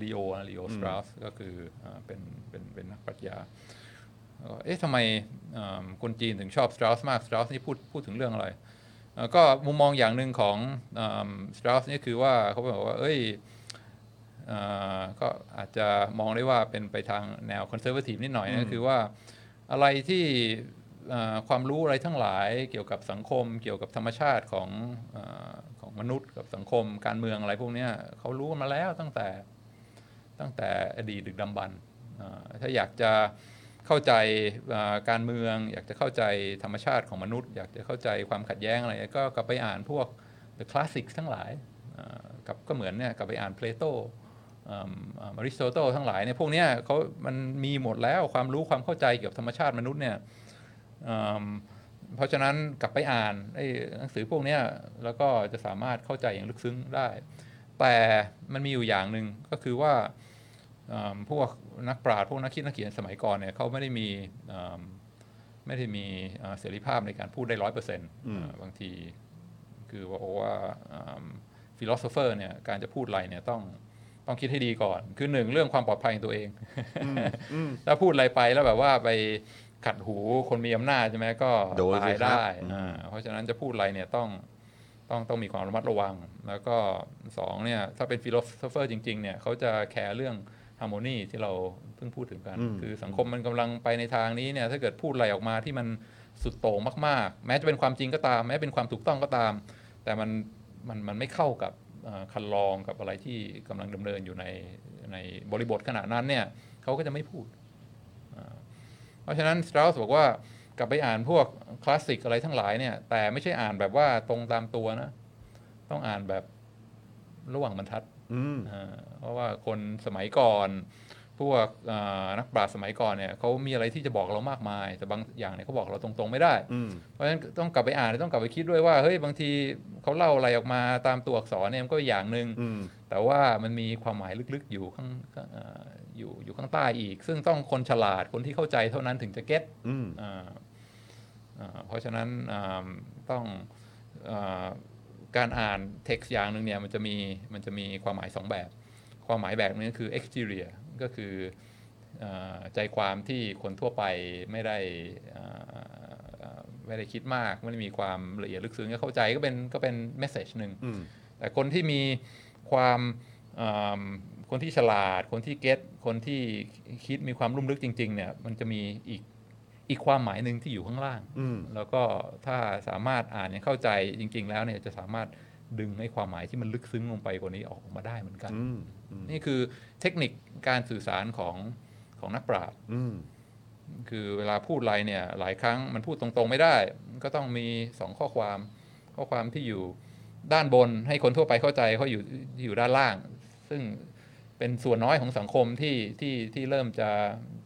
ลีโอลีโอสตราสก็คืออ่าเป็นเป็นเป็นนักปรัชญา เอ่อเอ๊ะทำไมอ่าคนจีนถึงชอบสตราสมากสตราสนี่พูดพูดถึงเรื่องอะไรเอ่อก็มุมมองอย่างหนึ่งของสตราสนี่คือว่าเขาบอกว่า เอ้ยอ่าก็อาจจะมองได้ว่าเป็นไปทางแนวคอนเซอร์ t ทีฟนิดหน่อยนะคือว่าอะไรที่อ่าความรู้อะไรทั้งหลายเกี่ยวกับสังคม เกี่ยวกับธรรมชาติของอ่าของมนุษย์กับสังคมการเมืองอะไรพวกเนี้ยเขารู้กันมาแล้วตั้งแต่ตั้งแต่อดีตดึกดำบรรพ์อ่าถ้าอยากจะ เข้าใจการเมือง อยากจะเข้าใจธรรมชาติของมนุษย์ อยากจะเข้าใจความขัดแย้งอะไรก็กลับไปอ่านพวก the classics ทั้งหลายกับก็เหมือนเนี่ยกลับไปอ่านเพลโตอริสโตเติลทั้งหลายเนี่ยพวกเนี้ยเขามันมีหมดแล้วความรู้ความเข้าใจเกี่ยวกับธรรมชาติมนุษย์เนี่ยเพราะฉะนั้นกลับไปอ่านหนังสือพวกเนี้ยแล้วก็จะสามารถเข้าใจอย่างลึกซึ้งได้ แต่มันมีอยู่อย่างหนึ่งก็คือว่า พวกนักปราชญ์พวกนักคิดนักเขียนสมัยก่อนเนี่ยเขาไม่ได้มีอืมไม่ได้มีอ่าเสรีภาพในการพูดได้ร้อยเปอร์เซ็นต์บางทีคือว่าว่า philosopher เนี่ยการจะพูดอะไรเนี่ยต้องต้องคิดให้ดีก่อน คือหนึ่งเรื่องความปลอดภัยของตัวเองถ้าพูดอะไรไปแล้วแบบว่าไปขัดหูคนมีอำนาจใช่ไหมก็โดนสิตายครับได้อืมอ่าเพราะฉะนั้นจะพูดอะไรเนี่ยต้องต้องต้องมีความระมัดระวัง แล้วก็สองเนี่ยถ้าเป็น philosopher จริงๆเนี่ยเขาจะแคร์เรื่อง harmony ที่เราเพิ่งพูดถึงกัน คือสังคมมันกำลังไปในทางนี้เนี่ยถ้าเกิดพูดอะไรออกมาที่มันสุดโต่งมากๆ แม้จะเป็นความจริงก็ตาม แม้เป็นความถูกต้องก็ตาม แต่มันมันมันไม่เข้ากับเอ่อครรลองกับอะไรที่กำลังดำเนินอยู่ในในบริบทขณะนั้นเนี่ยเขาก็จะไม่พูดอ่าเพราะฉะนั้นสตราสบอกว่ากลับไปอ่านพวกคลาสสิกอะไรทั้งหลายเนี่ยแต่ไม่ใช่อ่านแบบว่าตรงตามตัวนะ ต้องอ่านแบบระหว่างบรรทัดอืมอ่า เพราะว่าคนสมัยก่อน พวกอ่านักปราชญ์สมัยก่อนเนี่ยเขามีอะไรที่จะบอกเรามากมาย แต่บางอย่างเนี่ยเขาบอกเราตรงๆไม่ได้อืมเพราะฉะนั้นต้องกลับไปอ่านต้องกลับไปคิดด้วยว่าเฮ้ยบางทีเขาเล่าอะไรออกมาตามตัวอักษรเนี่ยมันก็อย่างหนึ่งอืมแต่ว่ามันมีความหมายลึกๆอยู่ข้างข้างอ่าอยู่อยู่ข้างใต้อีก ซึ่งต้องคนฉลาดคนที่เข้าใจเท่านั้นถึงจะเก็ตอืมอ่าอ่าเพราะฉะนั้นอ่าต้องอา การอ่านเท็กซ์อย่างหนึ่งเนี่ยมันจะมีมันจะมีความหมายสองแบบ ความหมายแบบนึงก็คือ exterior ก็คืออาใจความที่คนทั่วไปไม่ได้อ่าอ่าไม่ได้คิดมากไม่ได้มีความละเอียดลึกซึ้งก็เข้าใจก็เป็นก็เป็น message หนึ่งอืมแต่คนที่มีความอ่าคนที่ฉลาด คนที่เก็ตคนที่คิดมีความลุ่มลึกจริงๆเนี่ยมันจะมีอีก อีกความหมายหนึ่งที่อยู่ข้างล่างอืมแล้วก็ถ้าสามารถอ่านอย่างเข้าใจจริง ๆ แล้วเนี่ยจะสามารถดึงให้ความหมายที่มันลึกซึ้งลงไปกว่านี้ออกมาได้เหมือนกันอืมอืมนี่คือเทคนิคการสื่อสารของของนักปราชญ์อืมคือเวลาพูดอะไรเนี่ย หลายครั้งมันพูดตรงๆไม่ได้ ก็ต้องมีสองข้อความ ข้อความที่อยู่ด้านบนให้คนทั่วไปเข้าใจเขาอยู่อยู่ด้านล่าง ซึ่ง เป็นส่วนน้อยของสังคมที่ที่ที่เริ่มจะ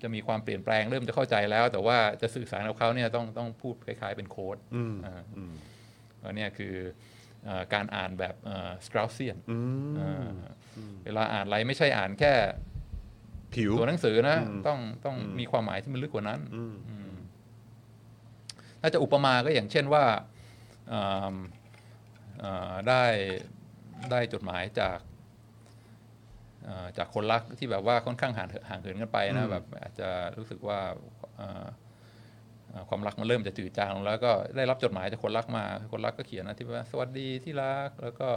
จะมีความเปลี่ยนแปลง เริ่มจะเข้าใจแล้ว แต่ว่าจะสื่อสารกับเขาเนี่ยต้องต้องพูดคล้าย ๆ เป็นโค้ดอืมอ่าอืมอันเนี้ยคือเอ่อการอ่านแบบสตราเซียนอืมเวลาอ่านอะไรไม่ใช่อ่านแค่ผิวตัวหนังสือนะอืมต้องต้องอืมมีความหมายที่มันลึกกว่านั้นอืมอืมถ้าจะอุปมาก็อย่างเช่นว่าอ่าอ่าได้ได้จดหมายจากอ่า จากคนรักที่แบบว่าค่อนข้างห่างห่างเหินกันไปนะแบบอาจจะรู้สึกว่าอ่าอ่าความรักมันเริ่มจะจืดจางลงแล้วก็ได้รับจดหมายจากคนรักมา คนรักก็เขียนนะที่ว่าสวัสดีที่รักแล้วก็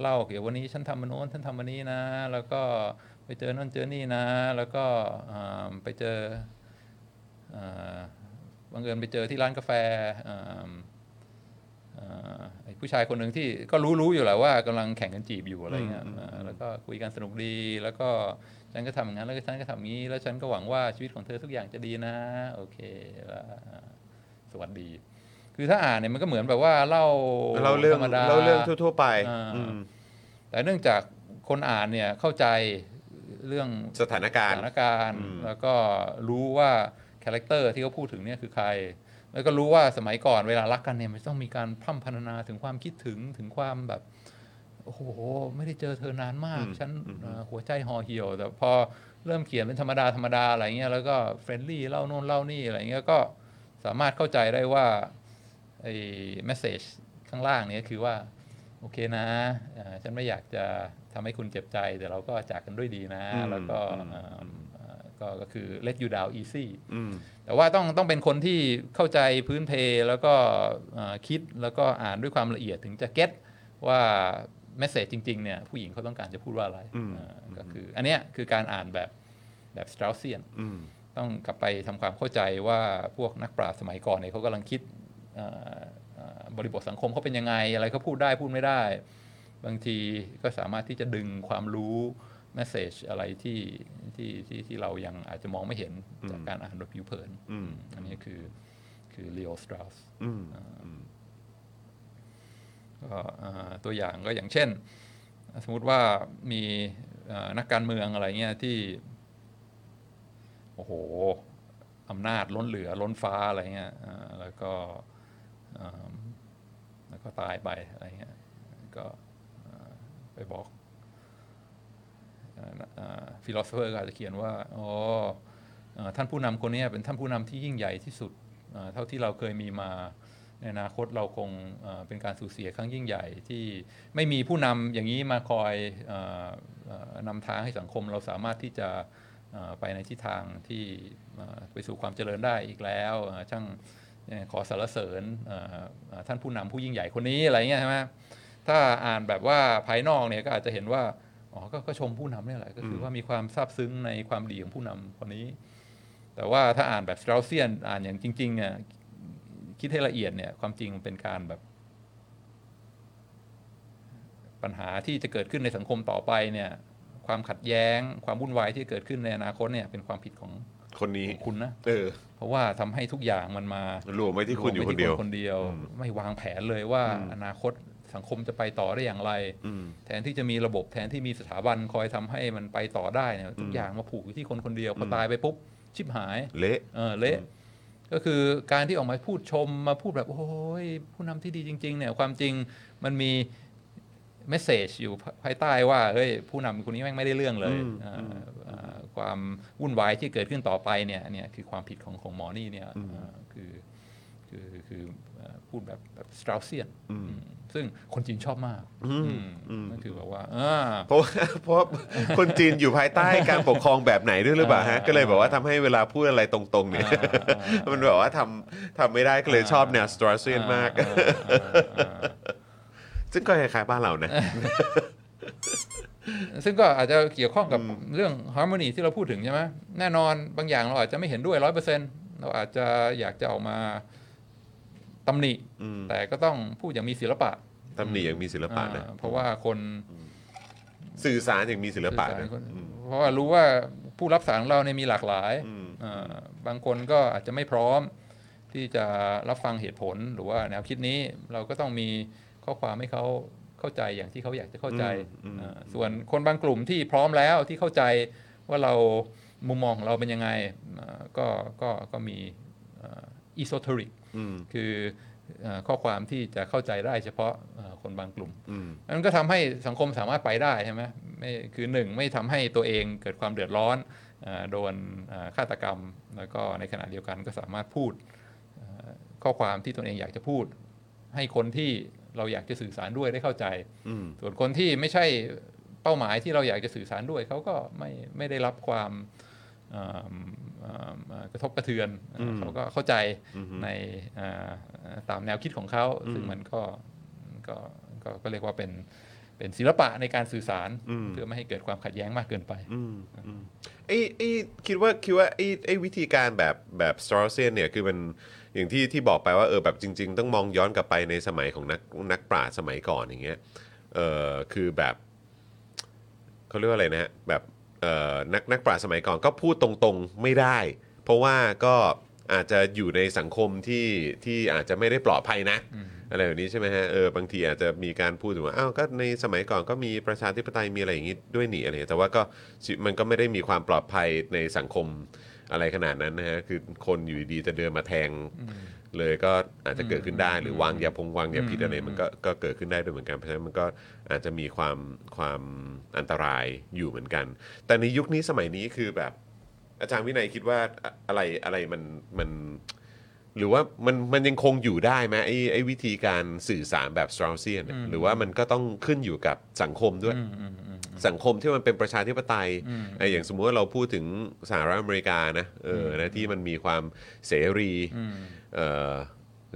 เล่าเกี่ยวกับวันนี้ฉันทำมันโน้นฉันทำวันนี้นะ แล้วก็ไปเจอนั่นเจอนี่นะ แล้วก็อ่าไปเจออ่าบังเอิญไปเจอที่ร้านกาแฟอ่าอ่า ไอ้ผู้ชายคนหนึ่งที่ก็รู้รู้อยู่แหละว่ากำลังแข่งกันจีบอยู่อะไรเงี้ยอ่าแล้วก็คุยกันสนุกดี แล้วก็ฉันก็ทำอย่างนั้นแล้วก็ฉันก็ทำอย่างนี้แล้วฉันก็หวังว่าชีวิตของเธอทุกอย่างจะดีนะ โอเคแล้วอ่าสวัสดี คือถ้าอ่านเนี่ยมันก็เหมือนแบบว่าเล่าเล่าเรื่องธรรมดาเล่าเรื่องทั่ว ๆ ไปอ่าอืมแต่เนื่องจากคนอ่านเนี่ยเข้าใจเรื่องสถานการณ์สถานการณ์อืมแล้วก็รู้ว่า character ที่เขาพูดถึงเนี่ยคือใคร แล้วก็รู้ว่าสมัยก่อนเวลารักกันเนี่ยมันต้องมีการพร่ำพรรณนาถึงความคิดถึงถึงความแบบโอ้โหไม่ได้เจอเธอนานมาก ฉันเอ่อหัวใจห่อเหี่ยว แต่พอเริ่มเขียนเป็นธรรมดาธรรมดาอะไรเงี้ยแล้วก็ friendly เล่าโน่นเล่านี่อะไรเงี้ยก็สามารถเข้าใจได้ว่าไอ้ message ข้างล่างเนี้ยคือว่า โอเคนะเอ่อฉันไม่อยากจะทำให้คุณเจ็บใจ แต่เราก็จากกันด้วยดีนะอืมแล้วก็อืมเอ่อเอ่อ ก็ก็คือ let you down easy อืมแต่ว่าต้องต้องเป็นคนที่เข้าใจพื้นเพแล้วก็เอ่อคิดแล้วก็อ่านด้วยความละเอียดถึงจะเก็ตว่าเมสเซจจริงๆเนี่ยผู้หญิงเขาต้องการจะพูดว่าอะไรอืมเอ่อก็คือ อันเนี้ยคือการอ่านแบบแบบสตราเซียนอืมต้องกลับไปทำความเข้าใจว่าพวกนักปราชญ์สมัยก่อนเนี่ยเขากำลังคิดเอ่อเอ่อบริบทสังคมเขาเป็นยังไง อะไรเขาพูดได้พูดไม่ได้ บางทีก็สามารถที่จะดึงความรู้แมสเซจอะไรที่ที่ที่ที่เรายังอาจจะมองไม่เห็นจากการอ่านโดยผิวเผินอืมอันนี้คือคือ Leo Strauss อืมก็เอ่อตัวอย่างก็อย่างเช่น สมมุติว่ามีเอ่อนักการเมืองอะไรเงี้ยที่ โอ้โหอำนาจล้นเหลือล้นฟ้าอะไรเงี้ยเอ่อแล้วก็เอิ่มแล้วก็ตายไปอะไรเงี้ยก็เอ่อไปบอก philosopher ก็อาจจะเขียนว่าอ๋อท่านผู้นำคนนี้เป็นท่านผู้นำที่ยิ่งใหญ่ที่สุดเท่าที่เราเคยมีมาในอนาคตเราคงเป็นการสูญเสียครั้งยิ่งใหญ่ที่ไม่มีผู้นำอย่างนี้มาคอยออเอ่อนำทางให้สังคมเราสามารถที่จะไปในทิศทางที่ไปสู่ความเจริญได้อีกแล้วช่างขอสรรเสริญท่านผู้นำผู้ยิ่งใหญ่คนนี้อะไรเงี้ยใช่ไหมถ้าอ่านแบบว่าภายนอกเนี่ยก็อาจจะเห็นว่า อ๋อก็ก็ชมผู้นำเนี่ยแหละ ก็คือว่ามีความซาบซึ้งในความดีของผู้นำคนนี้ แต่ว่าถ้าอ่านแบบสตราเซียน อ่านอย่างจริง ๆ เนี่ย คิดให้ละเอียดเนี่ย ความจริงมันเป็นการแบบ ปัญหาที่จะเกิดขึ้นในสังคมต่อไปเนี่ย ความขัดแย้ง ความวุ่นวายที่เกิดขึ้นในอนาคตเนี่ย เป็นความผิดของคนนี้ของคุณนะเออ เพราะว่าทำให้ทุกอย่างมันมารวมไว้ที่คุณอยู่รวมคไปนเดียวที่คนเดียวอืมไม่วางแผนเลยว่าอืมอนาคต สังคมจะไปต่อได้อย่างไรอืมแทนที่จะมีระบบแทนที่มีสถาบันคอยทำให้มันไปต่อได้เนี่ยทุอืกมอย่างมาผูกอยู่ที่คนคนเดียวพออมตายไปปุ๊บชิบหายเละเออเละก็คือการที่ออกมาพูดชมมาพูดแบบ โอ้ยผู้นำที่ดีจริง ๆ เนี่ยความจริงมันมีเมสเซจอยู่ภายใต้ว่าเฮ้ยผู้นำคนนี้แม่งไม่ได้เรื่องเลยอืมอ่าอ่าความวุ่นวายที่เกิดขึ้นต่อไปเนี่ยเนี่ยคือความผิดของของหมอนี่เนี่ยอ่าคือคือคือเอ่อพูดแบบแบบสตราเซียนอืม ซึ่งคนจีนชอบมากอืมอืมอืมก็คือแบบว่าอ่าเพราะว่าเพราะว่าคนจีนอยู่ภายใต้การปกครองแบบไหนด้วยหรือเปล่าฮะอ่าก็เลยแบบว่าทำให้เวลาพูดอะไรตรงๆเนี่ยอ่าอ่ามันแบบว่าทำทำไม่ได้ก็เลยชอบแนวสตราเซียนมากอ่อ่าอ่าซึ่งก็คล้ายๆบ้านเรานะซึ่งก็อาจจะเกี่ยวข้องกับเรื่องฮาร์โมนีที่เราพูดถึงใช่ไหมแน่นอนบางอย่างเราอาจจะไม่เห็นด้วยร้อยเปอร์เซ็นต์เราอาจจะอยากจะออกมา ตำหนิอืมแต่ก็ต้องพูดอย่างมีศิลปะตำหนิอย่างมีศิลปะนะอ่าเพราะว่าคนสื่อสารอย่างมีศิลปะสื่อนะสารคนเพราะว่ารู้ว่าผู้รับสารของเราเนี่ยมีหลากหลายอืมอ่าบางคนก็อาจจะไม่พร้อมที่จะรับฟังเหตุผลหรือว่าแนวคิดนี้เราก็ต้องมีข้อความให้เขาเข้าใจอย่างที่เขาอยากจะเข้าใจอืมอ่าส่วนคนบางกลุ่มที่พร้อมแล้วที่เข้าใจว่าเรามุมมองของเราเป็นยังไงอ่าก็ก็ก็มีอิโซเทริกอืม คือเอ่อข้อความที่จะเข้าใจได้เฉพาะเอ่อคนบางกลุ่มอืมมันก็ทำให้สังคมสามารถไปได้ใช่ไหมไม่คือหนึ่งไม่ทำให้ตัวเองเกิดความเดือดร้อนเอ่อโดนเอ่อฆาตกรรม แล้วก็ในขณะเดียวกันก็สามารถพูดเอ่อข้อความที่ตนเองอยากจะพูด ให้คนที่เราอยากจะสื่อสารด้วยได้เข้าใจอืมส่วนคนที่ไม่ใช่เป้าหมายที่เราอยากจะสื่อสารด้วยเขาก็ไม่ไม่ได้รับความ เอ่อเอ่อเอ่อกระทบกระเทือนอืมเขาก็เข้าใจอืมในเอ่อตามแนวคิดของเขาซึ่งมันก็ก็ก็ก็เรียกว่าเป็นเป็นศิลปะในการสื่อสารอืมเพื่อไม่ให้เกิดความขัดแย้งมากเกินไปอืมอืมไอ้ไอ้คิดว่าคิดว่าไอ้ไอ้วิธีการแบบแบบสตรอเซียนเนี่ยคือมันอย่างที่ที่บอกไปว่าเออแบบจริง ๆ ต้องมองย้อนกลับไปในสมัยของนักนักปราชญ์สมัยก่อนอย่างเงี้ยเออคือแบบเขาเรียกว่าอะไรนะฮะแบบเอ่อ นักนักปราชญ์สมัยก่อนก็พูดตรงๆไม่ได้ เพราะว่าก็อาจจะอยู่ในสังคมที่ที่อาจจะไม่ได้ปลอดภัยนะอะไรแบบนี้ใช่ไหมฮะเออบางทีอาจจะมีการพูดถึงว่าอ้าวก็ในสมัยก่อนก็มีประชาธิปไตยมีอะไรอย่างนี้ด้วยนี่อะไรแต่ว่าก็ชีวิตมันก็ไม่ได้มีความปลอดภัยในสังคมอะไรขนาดนั้นนะฮะคือคนอยู่ดีๆจะเดินมาแทง เลยก็อาจจะเกิดขึ้นได้หรือวางยาพงวางยาพิษอะไรมันก็ก็เกิดขึ้นได้ด้วยเหมือนกันเพราะฉะนั้นมันก็อาจจะมีความความอันตรายอยู่เหมือนกัน แต่ในยุคนี้สมัยนี้คือแบบ อาจารย์วินัยคิดว่าอะอะไรอะไรมันมันหรือว่ามันมันยังคงอยู่ได้ไหมไอ้ไอ้วิธีการสื่อสารแบบสตรอเซียนยหรือว่ามันก็ต้องขึ้นอยู่กับสังคมด้วย สังคมที่มันเป็นประชาธิปไตยไอ้อย่างสมมุติว่าเราพูดถึงสหรัฐอเมริกานะเออนะที่มันมีความเสรีเออ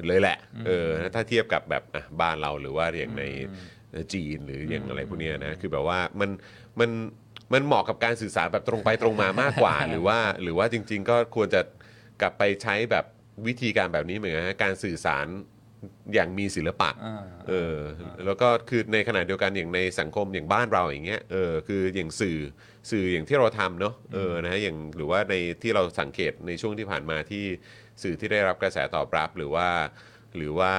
เลยแหละเออถ้าเทียบกับแบบอะบ้านเราหรือว่าอย่างในจีนหรืออย่างอะไรพวกเนี้ยนะคือแบบว่ามันมันมันเหมาะกับการสื่อสารแบบตรงไปตรงมามากกว่า หรือว่าหรือว่าจริง ๆ ก็ควรจะกลับไปใช้แบบวิธีการแบบนี้เหมือนกันนะการสื่อสาร อย่างมีศิลปะอ่าเออแล้วก็คือในขณะเดียวกันอย่างในสังคมอย่างบ้านเราอย่างเงี้ยเออคืออย่างสื่อสื่ออย่างที่เราทำเนาะเออนะฮะอย่างหรือว่าในที่เราสังเกตในช่วงที่ผ่านมาที่สื่อที่ได้รับกระแสตอบรับหรือว่า หรือว่า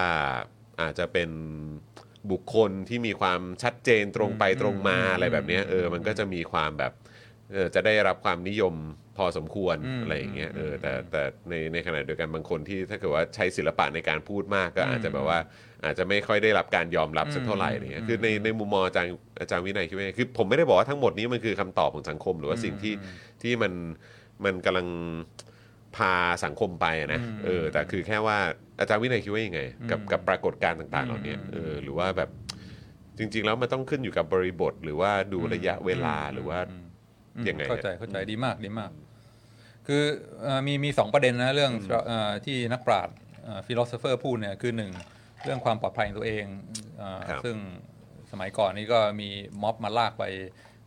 อาจจะเป็นบุคคลที่มีความชัดเจนตรงไปตรงมาอะไรแบบเนี้ยเออมันก็จะมีความแบบ เออจะได้รับความนิยมพอสมควรอืมอะไรอย่างเงี้ยเออแต่แต่ในในขณะเดียวกันบางคนที่ถ้าเกิดว่าใช้ศิลปะในการพูดมากก็อาจจะแบบว่า อาจจะไม่ค่อยได้รับการยอมรับสักเท่าไหร่อะไรเงี้ยคือในในมุมมองอาจารย์อาจารย์วินัยคิดว่าไงคือผมไม่ได้บอกว่าทั้งหมดนี้มันคือคำตอบของสังคม หรือว่าสิ่งที่ที่มันมันกำลังพาสังคมไปอะนะเออแต่คือแค่ว่าอาจารย์วินัยคิดว่ายังไง กับกับปรากฏการณ์ต่างๆเหล่านี้เออหรือว่าแบบจริง ๆ แล้วมันต้องขึ้นอยู่กับบริบท หรือว่าดูระยะเวลาหรือว่าอืม ยังไงเข้าใจฮะเขเข้าใจดีมากดีมาก คือเอ่อมีมีสองประเด็นนะเรื่องเอ่อที่นักปราชญ์ philosopher พูดเนี่ยคือหนึ่งเรื่องความปลอดภัยของตัวเองเอ่อครับซึ่งสมัยก่อนนี่ก็มีม็อบมาลากไป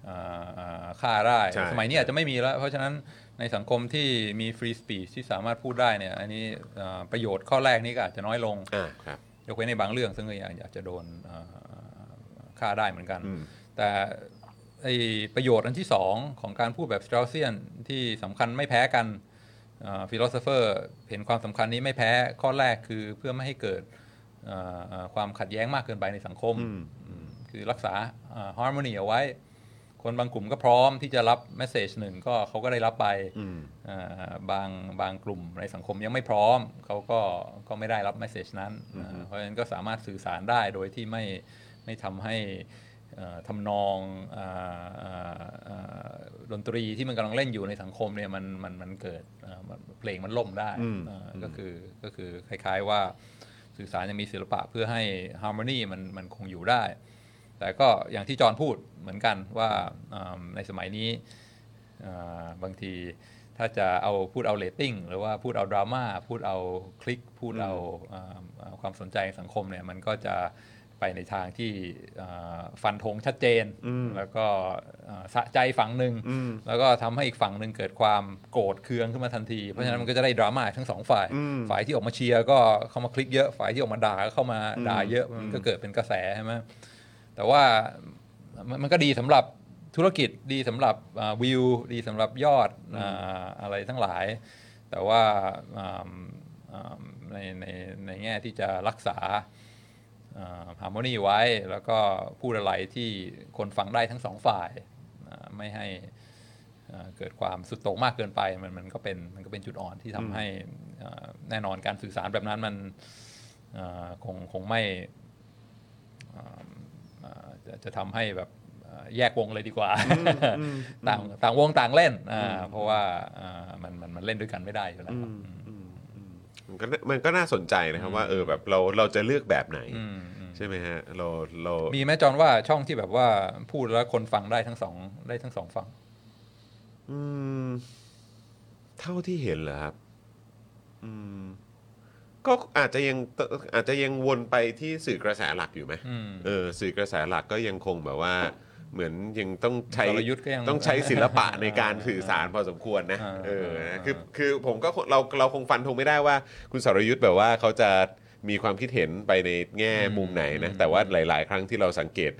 เอ่อเอ่อฆ่าได้ใช่สมัยนี้อาจจะไม่มีแล้ว เพราะฉะนั้นในสังคมที่มี free speech ที่สามารถพูดได้เนี่ย อันนี้เอ่อประโยชน์ข้อแรกนี้ก็อาจจะน้อยลงอ่าครับยกเว้นในบางเรื่องซึ่งก็ยังอาจจะโดนเอ่อฆ่าได้เหมือนกันอืมแต่ ไอ้ประโยชน์อันที่สองของการพูดแบบสตร u เซียนที่สำคัญไม่แพ้กัน philosopher เห็นความสำคัญนี้ไม่แพ้ข้อแรกคือเพื่อไม่ให้เกิดเอ่อเอ่อความขัดแย้งมากเกินไปในสังคมอืมอืมคือรักษาฮาร์โมนีเอาไว้ คนบางกลุ่มก็พร้อมที่จะรับเมสเซจหนึ่งก็เขาก็ได้รับไปอืมอ่าบางบางกลุ่มในสังคมยังไม่พร้อมเขาก็ก็ไม่ได้รับเมสเซจนั้นอ่าเพราะฉะนั้นก็สามารถสื่อสารได้โดยที่ไม่ไม่ทำให้เอ่อ ทำนองอ่าอ่าอ่าดนตรีที่มันกำลังเล่นอยู่ในสังคมเนี่ยมันมันมันเกิดอ่ามันเพลงมันล่มได้อืมอ่าก็คือก็คือคล้ายๆว่าสื่อสารยังมีศิลปะเพื่อให้ harmony มันมันคงอยู่ได้ แต่ก็อย่างที่จอห์นพูดเหมือนกันว่าอ่าในสมัยนี้อ่าบางทีถ้าจะเอาพูดเอาเรตติ้งหรือว่าพูดเอาดราม่าพูดเอาคลิกพูดเอาอ่าอ่าความสนใจในสังคมเนี่ยมันก็จะ ไปในทางที่เอ่อฟันธงชัดเจน แล้วก็เอ่อสะใจฝั่งหนึ่ง แล้วก็ทำให้อีกฝั่งหนึ่งเกิดความโกรธเคืองขึ้นมาทันที เพราะฉะนั้นมันก็จะได้ดราม่าทั้งสองฝ่าย ฝ่ายที่ออกมาเชียร์ก็เข้ามาคลิกเยอะ ฝ่ายที่ออกมาด่าก็เข้ามาด่าเยอะ มันก็เกิดเป็นกระแสใช่ไหมแต่ว่ามันมันก็ดีสำหรับธุรกิจดีสำหรับอ่าวิว ดีสำหรับยอดอาอะไรทั้งหลาย แต่ว่าอ่าอ่าในในในแง่ที่จะรักษา ฮาร์โมนีไว้ แล้วก็พูดอะไรที่คนฟังได้ทั้งสองฝ่ายอ่าไม่ให้อ่าเกิดความสุดโต่งมากเกินไปมันมันก็เป็นมันก็เป็นจุดอ่อนที่ทำให้อ่าแน่นอนการสื่อสารแบบนั้นมันอ่าคงคงไม่อ่าอ่าจะจะทำให้แบบอ่าแยกวงเลยดีกว่า ต่างต่างวงต่างเล่นอ่าเพราะว่าอ่ามันมันมันเล่นด้วยกันไม่ได้อยู่แล้วครับ มันก็มันก็น่าสนใจนะครับว่าเออแบบเราเราจะเลือกแบบไหนอืมอืมใช่ไหมฮะเราเรามีไหมจอนว่าช่องที่แบบว่าพูดแล้วคนฟังได้ทั้งสองได้ทั้งสองฝั่งอืม เท่าที่เห็นเหรอครับ อืม ก็อาจจะยังอาจจะยังวนไปที่สื่อกระแสหลักอยู่ไหมอืมเออ สื่อกระแสหลักก็ยังคงแบบว่า เหมือนยังต้องใช้สรยุทธ์ก็ยังต้องใช้ศิลปะในการสื่อสารพอสมควรนะอ่าเออนะคือคือผมก็เราเราคงฟันธงไม่ได้ว่า คุณสรยุทธ์แบบว่าเขาจะมีความคิดเห็นไปในแง่มุมไหนนะแต่ว่าหลาย ๆ ครั้งที่เราสังเกต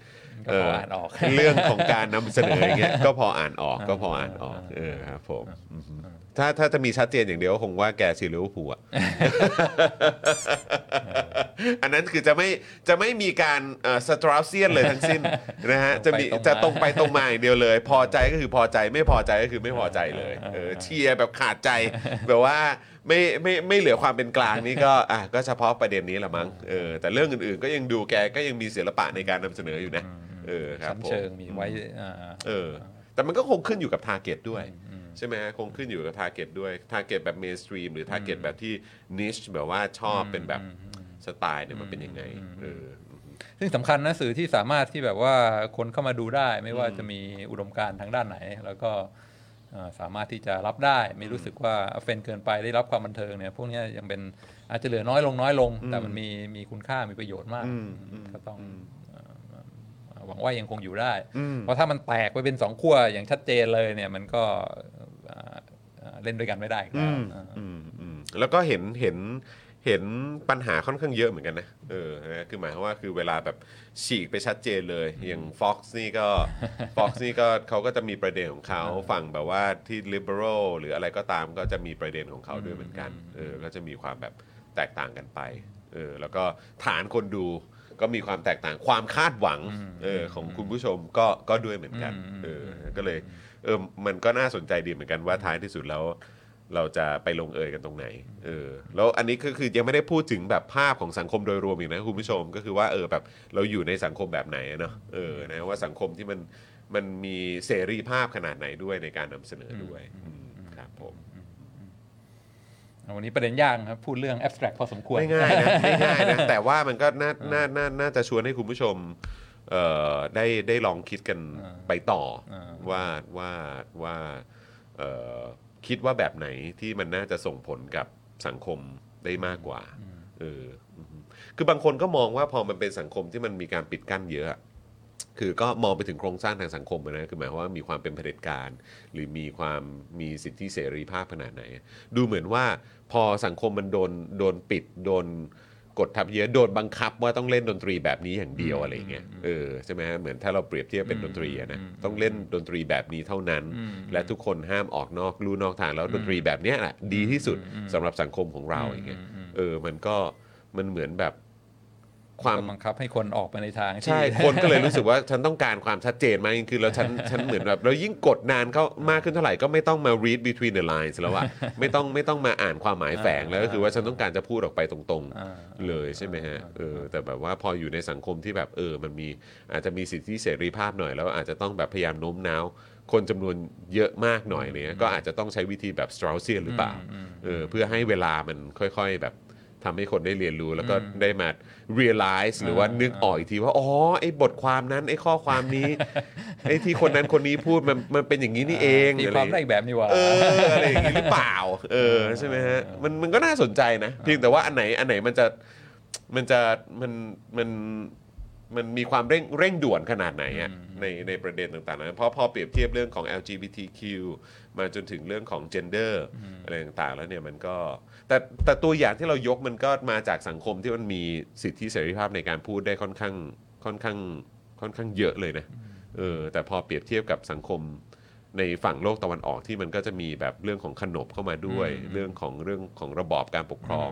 ก็พออ่านออกเรื่องของการนำเสนออย่างเงี้ยก็พออ่านออกก็พออ่านออกเออครับผมอือฮึ ถ้าถ้าจะมีชัดเจนอย่างเดียวก็คงว่าแกเชียร์ลิเวอร์พูลอะอันนั้นคือจะไม่จะไม่มีการ Straussian เลยทั้งสิ้น นะฮะจะมีตรงไปตรงมา จะตรงไปตรงมาอย่างเดียวเลย พอใจก็คือพอใจไม่พอใจก็คือไม่พอใจเลยเออเชียร์แบบขาดใจ แบบว่าไม่ไม่ไม่เหลือความเป็นกลางนี่ก็อะก็เฉพาะประเด็นนี้แหละมั้งเออแต่เรื่องอื่นๆ ก็ยังดูแกก็ยังมีศิลปะในการนำเสนออยู่นะเออครับชั้นผมเชิงมีไว้อ่า เออแต่มันก็คงขึ้นอยู่กับ target ด้วย ใช่ไหมฮะคงขึ้นอยู่กับ target ด้วย target แบบ mainstream หรือ target แบบที่ niche แบบว่าชอบเป็นแบบสไตล์เนี่ยมันเป็นยังไงเออซึ่งสำคัญนะสื่อที่สามารถที่แบบว่าคนเข้ามาดูได้ ไม่ว่าจะมีอุดมการณ์ทางด้านไหน แล้วก็เอ่อสามารถที่จะรับได้ ไม่รู้สึกว่าเฟนเกินไปได้รับความบันเทิงเนี่ยพวกเนี้ยยังเป็นอาจจะเหลือน้อยลงน้อยลง แต่มันมีมีคุณค่ามีประโยชน์มากอืมอืมก็ต้องเอ่อหวังว่ายังคงอยู่ได้อืมเพราะถ้ามันแตกไปเป็นสองขั้วอย่างชัดเจนเลยเนี่ยมันก็ เอ่อเอ่อเล่นด้วยกันไม่ได้อีกแล้วเอออืมอืมแล้วก็เห็นเห็นเห็นปัญหาค่อนข้างเยอะเหมือนกันนะ เออนะคือหมายความว่าคือเวลาแบบฉีกไปชัดเจนเลย อย่าง Fox นี่ก็ Fox นี่ก็เขาก็จะมีประเด็นของเขาฝั่งแบบว่าที่ liberal หรืออะไรก็ตามก็จะมีประเด็นของเขาด้วยเหมือนกัน เออ ก็จะมีความแบบแตกต่างกันไป เออ แล้วก็ฐานคนดูก็มีความแตกต่างความคาดหวัง เออ ของคุณผู้ชมก็ก็ด้วยเหมือนกัน เออ ก็เลย เออมันก็น่าสนใจดีเหมือนกันว่าท้ายที่สุดแล้ว เราจะไปลงเอยกันตรงไหนเออแล้วอันนี้ก็คือยังไม่ได้พูดถึงแบบภาพของสังคมโดยรวมอีกนะคุณผู้ชมก็คือว่าเออแบบเราอยู่ในสังคมแบบไหนอะเนาะเออนะว่าสังคมที่มันมันมีเสรีภาพขนาดไหนด้วยในการนำเสนอด้วยอืมครับผม วันนี้ประเด็นยากครับพูดเรื่อง abstract พอสมควร ไม่ง่ายนะไม่ง่ายนะ แต่ว่ามันก็น่าน่าน่าน่าจะชวนให้คุณผู้ชมเอ่อ ได้ได้ลองคิดกันไปต่ออาว่าว่าว่าเอ่อคิดว่าแบบไหนที่มันน่าจะส่งผลกับสังคมได้มากกว่าเอออืมคือบางคนก็มองว่าพอมันเป็นสังคมที่มันมีการปิดกั้นเยอะ คือก็มองไปถึงโครงสร้างทางสังคมอะนะคือหมายความว่ามีความเป็นเผด็จการ หรือมีความมีสิทธิเสรีภาพขนาดไหน ดูเหมือนว่าพอสังคมมันโดนโดนปิดโดน กดทับเยอะโดนบังคับว่าต้องเล่นดนตรีแบบนี้อย่างเดียวอะไรเงี้ยเออใช่ไหมฮะเหมือนถ้าเราเปรียบเทียบเป็นดนตรีอะนะต้องเล่นดนตรีแบบนี้เท่านั้น และทุกคนห้ามออกนอกลู่นอกทางแล้วดนตรีแบบเนี้ยแหละดีที่สุดสำหรับสังคมของเราอย่างเงี้ยเออมันก็มันเหมือนแบบ ความบังคับให้คนออกไปในทางที่ใช่คนก็เลยรู้สึกว่าฉันต้องการความชัดเจนมากยิ่งขึ้นแล้วฉันฉันเหมือนแบบแล้วยิ่งกดนานเข้ามากขึ้นเท่าไหร่ก็ไม่ต้องมา read between the lines แล้วอะไม่ต้องไม่ต้องมาอ่านความหมายแฝงแล้วก็คือว่าฉันต้องการจะพูดออกไปตรงอ่าๆเลยใช่ไหมฮะเออแต่แบบว่าพออยู่ในสังคมที่แบบเออมันมีอาจจะมีสิทธิเสรีภาพหน่อย แล้วอาจจะต้องแบบพยายามโน้มน้าวคนจำนวนเยอะมากหน่อยเนี่ยก็อาจจะต้องใช้วิธีแบบ Straussian หรือเปล่าเออเพื่อให้เวลามันค่อย ๆ แบบ ทำให้คนได้เรียนรู้แล้วก็ได้มา realize หรือว่านึกออกอีกทีว่า อ๋อ ไอ้บทความนั้น ไอ้ข้อความนี้ไอ้ที่คนนั้นคนนี้พูดมันมันเป็นอย่างนี้นี่เองตีอะไรความได้อีกแบบนี่หว่าเอออะไรอย่างนี้หรือเปล่า เออใช่ไหมฮะมันมันก็น่าสนใจนะเพียงแต่ว่าอันไหนอันไหนมันจะมันจะมันมันมันมีความเร่งเร่งด่วนขนาดไหนอะในในประเด็นต่างๆนะเพราะพอเปรียบเทียบเรื่องของ LGBTQ มาจนถึงเรื่องของ gender อะไรต่างๆ แล้วเนี่ยมันก็ แต่แต่ตัวอย่างที่เรายกมันก็มาจากสังคมที่มันมีสิทธิเสรีภาพในการพูดได้ค่อนข้างค่อนข้างค่อนข้างเยอะเลยนะเออแต่พอเปรียบเทียบกับสังคมในฝั่งโลกตะวันออกที่มันก็จะมีแบบเรื่องของขนบเข้ามาด้วย เรื่องของเรื่องของระบอบการปกครอง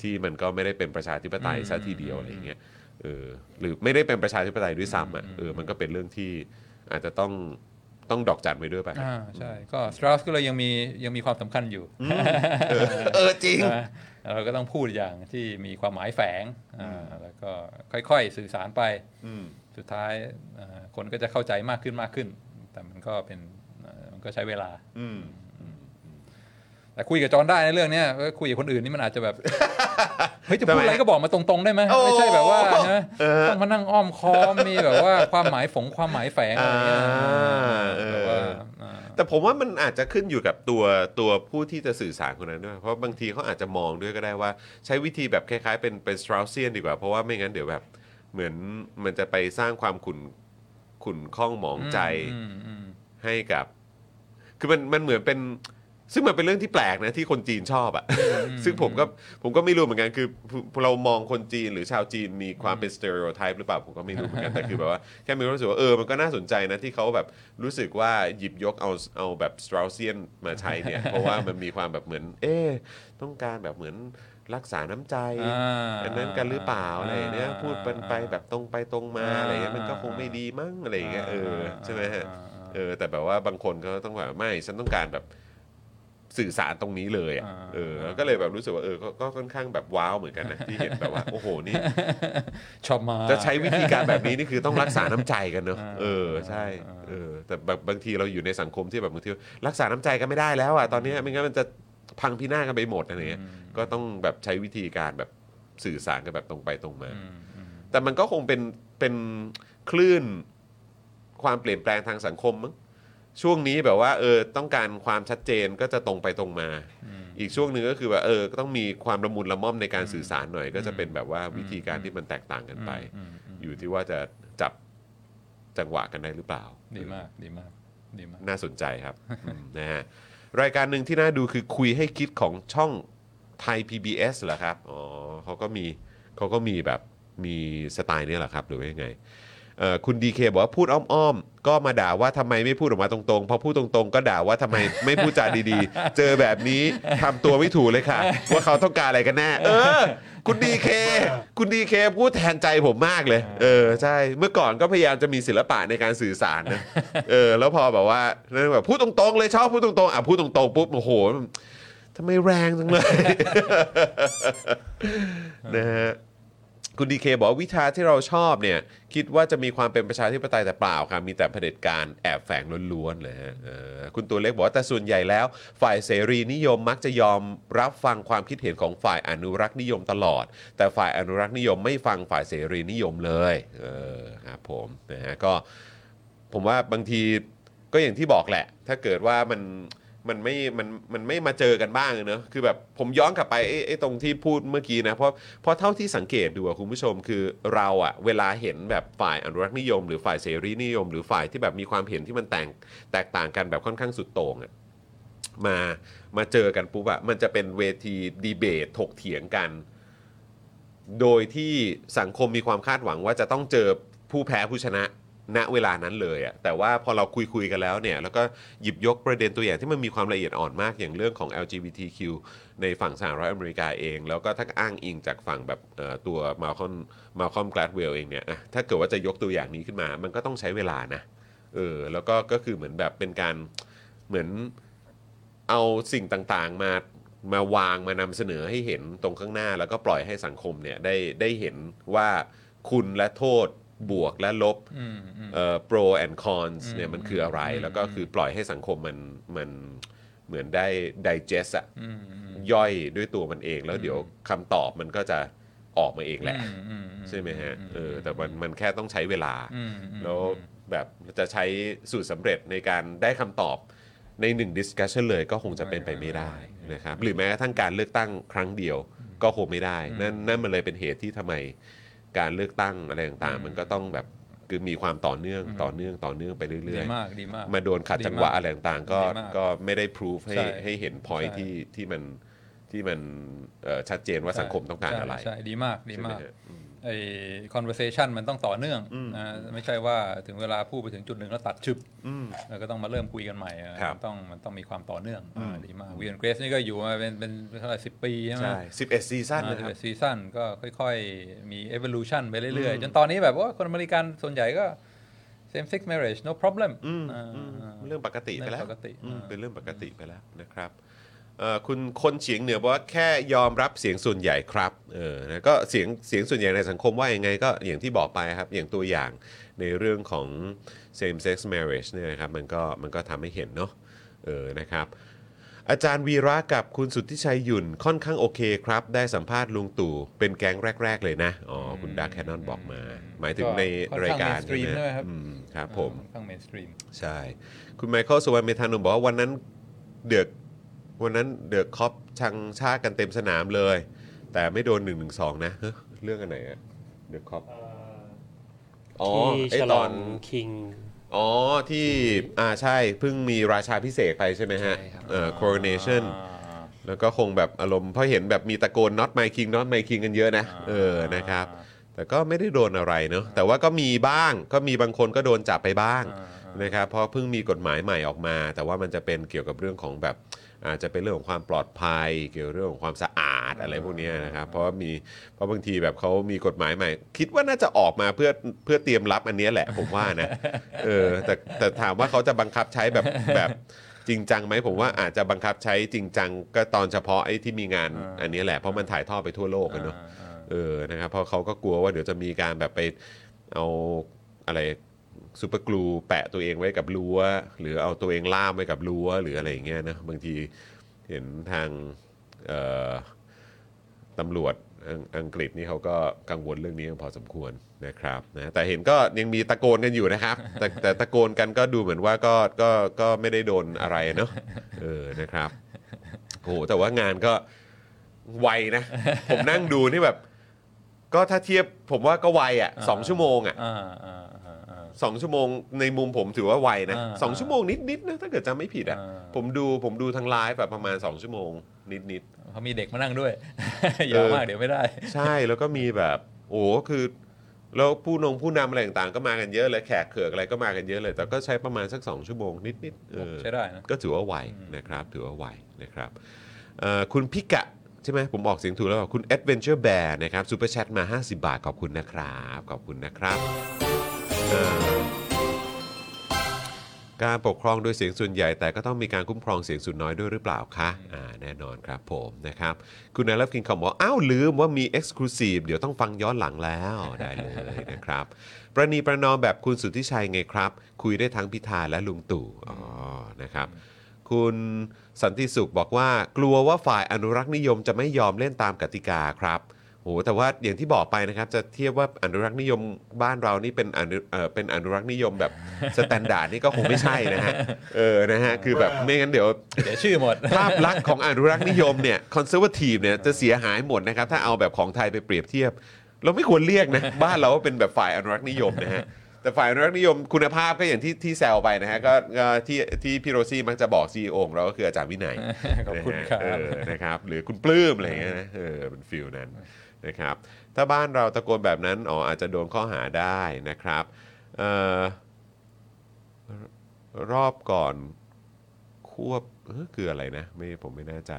ที่มันก็ไม่ได้เป็นประชาธิปไตยซะทีเดียวอะไรอย่างเงี้ยเออหรือไม่ได้เป็นประชาธิปไตยด้วยซ้ำอะเออมันก็เป็นเรื่องที่อาจจะต้อง ต้องดอกจันไว้ด้วยป่ะอ่าใช่ ก็สตราสก็เลยยังมียังมีความสำคัญอยู่ เออจริงใช่ไหมเราก็ต้องพูดอย่างที่มีความหมายแฝงอ่าแล้วก็ค่อยๆสื่อสารไปอืมสุดท้ายอ่าคนก็จะเข้าใจมากขึ้นมากขึ้น แต่มันก็เป็นอ่ามันก็ใช้เวลา อืม แต่คุยกับจอห์นได้ในเรื่องเนี้ยก็คุยกับคนอื่นนี่มันอาจจะแบบ เฮ้ยจะพูดทำไมอะไรก็บอกมาตรงๆได้ไหมโอ้ไม่ใช่แบบว่าใช่ไหมเออ ต้องมานั่งอ้อมค้อมมีแบบว่าความหมายฝงความหมายแฝงอะไรเงี้ยอ่าเออ แบบว่าอ่า แต่ผมว่ามันอาจจะขึ้นอยู่กับตัวตัวผู้ที่จะสื่อสารคนนั้นด้วย เพราะบางทีเขาอาจจะมองด้วยก็ได้ว่า ใช้วิธีแบบคล้ายๆ เป็นเป็นสตราเซียนดีกว่า เพราะว่าไม่งั้นเดี๋ยวแบบเหมือนมันจะไปสร้างความขุ่นขุ่นข้องหมองใจอืมอืม ให้กับ คือมันมันเหมือนเป็น ซึ่งมันเป็นเรื่องที่แปลกนะที่คนจีนชอบอะซึ่งผมก็ผมก็ไม่รู้เหมือนกันคือเรามองคนจีนหรือชาวจีนมีความเป็น stereotype หรือเปล่าผมก็ไม่รู้เหมือนกันแต่คือแบบว่าแค่มีความรู้สึกว่าเออมันก็น่าสนใจนะที่เขาแบบรู้สึกว่าหยิบยกเอาเอาแบบสตราเซียนมาใช้เนี่ย เพราะว่ามันมีความแบบเหมือน เอ๊ะต้องการแบบเหมือนรักษาน้ำใจอ่าอันนั้นกันหรือเปล่าอะไรอย่างเนี้ยอ่าพูดเป็นไปแบบตรงไปตรงมาอ่าอะไรเงี้ยมันก็คงไม่ดีมั้งอะไรอย่างเงี้ยเออใช่ไหมฮะอ่าเออแต่แบบว่าบางคนก็ต้องแบบไม่ฉันต้องการแบบ สื่อสารตรงนี้เลยอะอ่า เออแล้วก็เลยแบบรู้สึกว่าเออก็ก็ค่อนข้างแบบว้าวเหมือนกันนะที่เห็นแบบว่าโอ้โหนี่ ชอบมาก จะใช้วิธีการแบบนี้นี่คือต้องรักษาน้ำใจกันเนอะอ่าเออใช่เออแต่แบบบางทีเราอยู่ในสังคมที่แบบบางทีรักษาน้ำใจกันไม่ได้แล้วอะตอนเนี้ยไม่งั้นมันจะพังพินาศกันไปหมดอะไรเงี้ยก็ต้องแบบใช้วิธีการแบบสื่อสารกันแบบตรงไปตรงมา อืมอืมแต่มันก็คงเป็นเป็นคลื่นความเปลี่ยนแปลงทางสังคมมั้ง ช่วงนี้แบบว่าเออต้องการความชัดเจนก็จะตรงไปตรงมา อีกช่วงหนึ่งก็คือว่าเออก็ต้องมีความละมุนละม่อมในการสื่อสารหน่อย ก็จะเป็นแบบว่าวิธีการที่มันแตกต่างกันไปอืมอืมอยู่ที่ว่าจะจับจังหวะกันได้หรือเปล่า ดีมากดีมากดีมาก น่าสนใจครับอืมนะฮะรายการหนึ่งที่น่าดูคือคุยให้คิดของช่องไทย PBS เหรอครับ อ๋อเขาก็มีเขาก็มีแบบมีสไตล์เนี้แหละครับ หรือว่ายังไงเอ่อ คุณดีเคบอกว่าพูดอ้อมๆ ก็มาด่าว่าทำไมไม่พูดออกมาตรงๆ พอพูดตรงๆ ก็ด่าว่าทำไมไม่พูดจาดีๆ เจอแบบนี้ทำตัวไม่ถูกเลยค่ะ ว่าเขาต้องการอะไรกันแน่ เออ คุณดีเคคุณดีเคพูดแทนใจผมมากเลย เออใช่ เมื่อก่อนก็พยายามจะมีศิลปะในการสื่อสารนะ เออ แล้วพอแบบว่าเรื่องแบบพูดตรงๆ เลยชอบพูดตรงๆ อะพูดตรงๆปุ๊บโอ้โหทำไมแรงจังเลยนะฮะ คุณดีเคบอกว่าวิชาที่เราชอบเนี่ย คิดว่าจะมีความเป็นประชาธิปไตยแต่เปล่าครับมีแต่เผด็จการแอบแฝงล้วนๆเลยฮะเออคุณตัวเล็กบอกว่าแต่ส่วนใหญ่แล้ว ฝ่ายเสรีนิยมมักจะยอมรับฟังความคิดเห็นของฝ่ายอนุรักษ์นิยมตลอด แต่ฝ่ายอนุรักษ์นิยมไม่ฟังฝ่ายเสรีนิยมเลยเออครับผมนะฮะก็ผมว่าบางทีก็อย่างที่บอกแหละ ถ้าเกิดว่ามัน มันไม่มันมันไม่มาเจอกันบ้างเนอะคือแบบผมย้อนกลับไปไอ้ไอ้ตรงที่พูดเมื่อกี้นะเพราะเพราะเท่าที่สังเกตดูอะคุณผู้ชมคือเราอะเวลาเห็นแบบฝ่ายอนุรักษ์นิยม หรือฝ่ายเสรีนิยม หรือฝ่ายที่แบบมีความเห็นที่มันแตกแตกต่างกันแบบค่อนข้างสุดโต่งอะมามาเจอกันปุ๊บอะมันจะเป็นเวทีดีเบตถกเถียงกัน โดยที่สังคมมีความคาดหวังว่าจะต้องเจอผู้แพ้ผู้ชนะ ณเวลานั้นเลยอะแต่ว่าพอเราคุยคุยกันแล้วเนี่ยแล้วก็หยิบยกประเด็นตัวอย่างที่มันมีความละเอียดอ่อนมากอย่างเรื่องของ LGBTQ ในฝั่งสหรัฐอเมริกาเอง แล้วก็ถ้าอ้างอิงจากฝั่งแบบตัวมาคอมมาคอมกลาดเวลเองเนี่ยถ้าเกิดว่าจะยกตัวอย่างนี้ขึ้นมา มันก็ต้องใช้เวลานะเออแล้วก็ก็คือเหมือนแบบเป็นการเหมือนเอาสิ่งต่างๆมามาวางมานำเสนอให้เห็นตรงข้างหน้า แล้วก็ปล่อยให้สังคมเนี่ยได้ได้เห็นว่าคุณและโทษ บวกและลบอืมอืมเอ่อ pro and cons เนี่ยมันคืออะไรอืมแล้วก็คือปล่อยให้สังคมมันมันเหมือนได้ digest อะอืมอืมย่อยด้วยตัวมันเอง แล้วเดี๋ยวคำตอบมันก็จะออกมาเองแหละอืมอืมอืมใช่ไหมฮะเออแต่มันมันแค่ต้องใช้เวลาอืมอืมแล้วแบบจะใช้สูตรสำเร็จในการได้คำตอบในหนึ่ง discussion เลยก็คงจะเป็นไปไม่ได้นะครับหรือแม้กระทั่งการเลือกตั้งครั้งเดียวก็คงไม่ได้ นั่นนั่นมันเลยเป็นเหตุที่ทำไม การเลือกตั้งอะไรต่างๆ มันก็ต้องแบบคือมีความต่อเนื่องต่อเนื่องต่อเนื่องไปเรื่ดีอยมากดีมากๆมาโดนขัดจังหวะอะไรต่างๆก็ดีมากก็ไม่ได้พิสูจให้ใช่ให้เห็น point ใช่ที่ที่มันที่มันเอ่อชัดเจนว่าสังคมต้องการอะไรใช่ใช่ดีมากดีใช่ไหมากฮะอืม ไอ้ conversation มันต้องต่อเนื่องนะไม่ใช่ว่าถึงเวลาพูดไปถึงจุดหนึ่งแล้วตัดชึบอืมแล้วก็ต้องมาเริ่มคุยกันใหม่อะครับมันต้องมันต้องมีความต่อเนื่องอ่าดีมากวีนเกรสนี่ก็อยู่มาเป็นเป็นเท่าไหร่สิบปีใช่ไหมใช่11ซีซั่นนะครับซีซั่นก็ค่อยๆ มี evolution ไปเรื่อยๆ จนตอนนี้แบบว่าคนอเมริกันส่วนใหญ่ก็ same sex marriage no problem อืมอ่าอืมเรื่องปกติไปแล้วเรื่องปกติอืมอ่าเป็นเรื่องปกติไปแล้วนะครับเอ่อ คุณคนเฉียงเหนือบอกว่าแค่ยอมรับเสียงส่วนใหญ่ครับเออนะก็เสียงเสียงส่วนใหญ่ในสังคมว่ายังไงก็อย่างที่บอกไปครับ อย่างตัวอย่างในเรื่องของ same sex marriage เนี่ยนะครับมันก็มันก็ทำให้เห็นเนาะเออนะครับอาจารย์วีระกับคุณสุทธิชัยหยุ่นค่อนข้างโอเคครับ ได้สัมภาษณ์ลุงตู่เป็นแก๊งแรก ๆ เลยนะ อ๋อ คุณดาร์คแคนนอนบอกมา หมายถึงในค่อนรายข้างการ mainstream ใช่ไหมครับอืมครับผมค่อนข้าง mainstream ใช่ คุณไมเคิลสวรรณเมธานนท์บอกว่าวันนั้นเดือก วันนั้นเดือกคอปชังชากันเต็มสนามเลย แต่ไม่โดน1นึนะเฮ้ยเรื่องอันไหนอะเดือกคอปอ๋อที่ไอฉตลออนงคิงอ๋อที่อ่าใช่เพิ่งมีราชาพิเศษกไปใช่ไหมฮะใช่ครับเอ่อ coronation แล้วก็คงแบบอารมณ์เพราะเห็นแบบมีตะโกน not my king not my king กันเยอะนะเออนะครับ แต่ก็ไม่ได้โดนอะไรเนอะแต่ว่าก็มีบ้างก็มีบางคนก็โดนจับไปบ้างนะครับเพราะเพิ่งมีกฎหมายใหม่ออกมา แต่ว่ามันจะเป็นเกี่ยวกับเรื่องของแบบ อาจจะเป็นเรื่องของความปลอดภัย เกี่ยวกับเรื่องของความสะอาดอะไรพวกเนี้ยนะครับ เพราะว่ามีเพราะบางทีแบบเขามีกฎหมายใหม่ คิดว่าน่าจะออกมาเพื่อเพื่อเตรียมรับอันเนี้ยแหละผมว่านะเออแต่แต่ถามว่าเขาจะบังคับใช้แบบแบบจริงจังไหมผมว่าอาจจะบังคับใช้จริงจังก็ตอนเฉพาะไอ้ที่มีงานอันเนี้ยแหละเพราะมันถ่ายทอดไปทั่วโลกอะเนาะเออนะครับเพราะเขาก็กลัวว่าเดี๋ยวจะมีการแบบไปเอาอะไร super glue แปะตัวเองไว้กับรั้ว หรือเอาตัวเองล่ามไว้กับรั้วหรืออะไรอย่างเงี้ยนะบางทีเห็นทางตำรวจอังอังกฤษนี่เขาก็กังวลเรื่องนี้พอสมควรนะครับนะแต่เห็นก็ยังมีตะโกนกันอยู่นะครับ แต่แต่ตะโกนกันก็ดูเหมือนว่าก็ก็ก็ไม่ได้โดนอะไรเนาะเออนะครับโอ้โหแต่ว่างานก็ไวนะ ผมนั่งดูนี่แบบ ก็ถ้าเทียบผมว่าก็ไวอะสองชั่วโมงอะอ่าอ่าอ่าอ่า สองชั่วโมงในมุมผมถือว่าไวนะอ่าสองชั่วโมงนิดๆนะถ้าเกิดจำไม่ผิดอะอ่า ผมดูผมดูทางไลฟ์แบบประมาณ 2 ชั่วโมงนิด เขามีเด็กมานั่งด้วยยาวมากเดี๋ยวไม่ได้ ๆ ใช่แล้วก็มีแบบ โอ้คือแล้วผู้นงผู้นำอะไรต่างๆ ก็มากันเยอะเลยแขกเขือกอะไรก็มากันเยอะเลย แต่ก็ใช้ประมาณสัก 2 ชั่วโมงนิดๆเออ ใช้ได้นะ ก็ถือว่าไวนะครับ ถือว่าไวนะครับเอ่อคุณพิกะ ใช่ไหมผมออกเสียงถูกแล้วเปล่าคุณ Adventure Bear นะครับ Super Chat มา 50 บาท ขอบคุณนะครับ ขอบคุณนะครับเอ่อ การปกครองโดยเสียงส่วนใหญ่แต่ก็ต้องมีการคุ้มครองเสียงส่วนน้อยด้วยหรือเปล่าคะอ่าแน่นอนครับผมนะครับคุณนายรับกินคำบอกอ้าวลืมว่ามี Exclusive เดี๋ยวต้องฟังย้อนหลังแล้วได้เลยนะครับประนีประนอมแบบคุณสุทธิชัยไงครับ คุยได้ทั้งพิธาและลุงตู่อ๋อนะครับคุณสันติสุขบอกว่ากลัวว่าฝ่ายอนุรักษ์นิยมจะไม่ยอมเล่นตามกติกาครับ โหแต่ว่าอย่างที่บอกไปนะครับ จะเทียบว่าอนุรักษ์นิยมบ้านเรานี่เป็นอนุเอ่อเป็นอนุรักษ์นิยมแบบ standard นี่ก็คงไม่ใช่นะฮะเออนะฮะคือแบบไม่งั้นเดี๋ยวเดี๋ยวชื่อหมด ภาพลักษณ์ของอนุรักษ์นิยมเนี่ย conservative เนี่ยจะเสียหายหมดนะครับ ถ้าเอาแบบของไทยไปเปรียบเทียบ เราไม่ควรเรียกนะบ้านเราว่าเป็นแบบฝ่ายอนุรักษ์นิยมนะฮะแต่ฝ่ายอนุรักษ์นิยมคุณภาพก็อย่างที่ที่แซวไปนะฮะก็ก็ที่ที่พี่โรซี่มักจะบอก CEO ของเราก็คืออาจารย์วินัยขอบคุณครับนะฮะเออนะครับหรือคุณปลื้มอะไรอย่างเงี้ยนะเออเป็นฟิลนั้น นะครับถ้าบ้านเราตะโกนแบบนั้นอ๋ออาจจะโดนข้อหาได้นะครับออรอบก่อนควบคืออะไรนะไม่ผมไม่แน่ใจ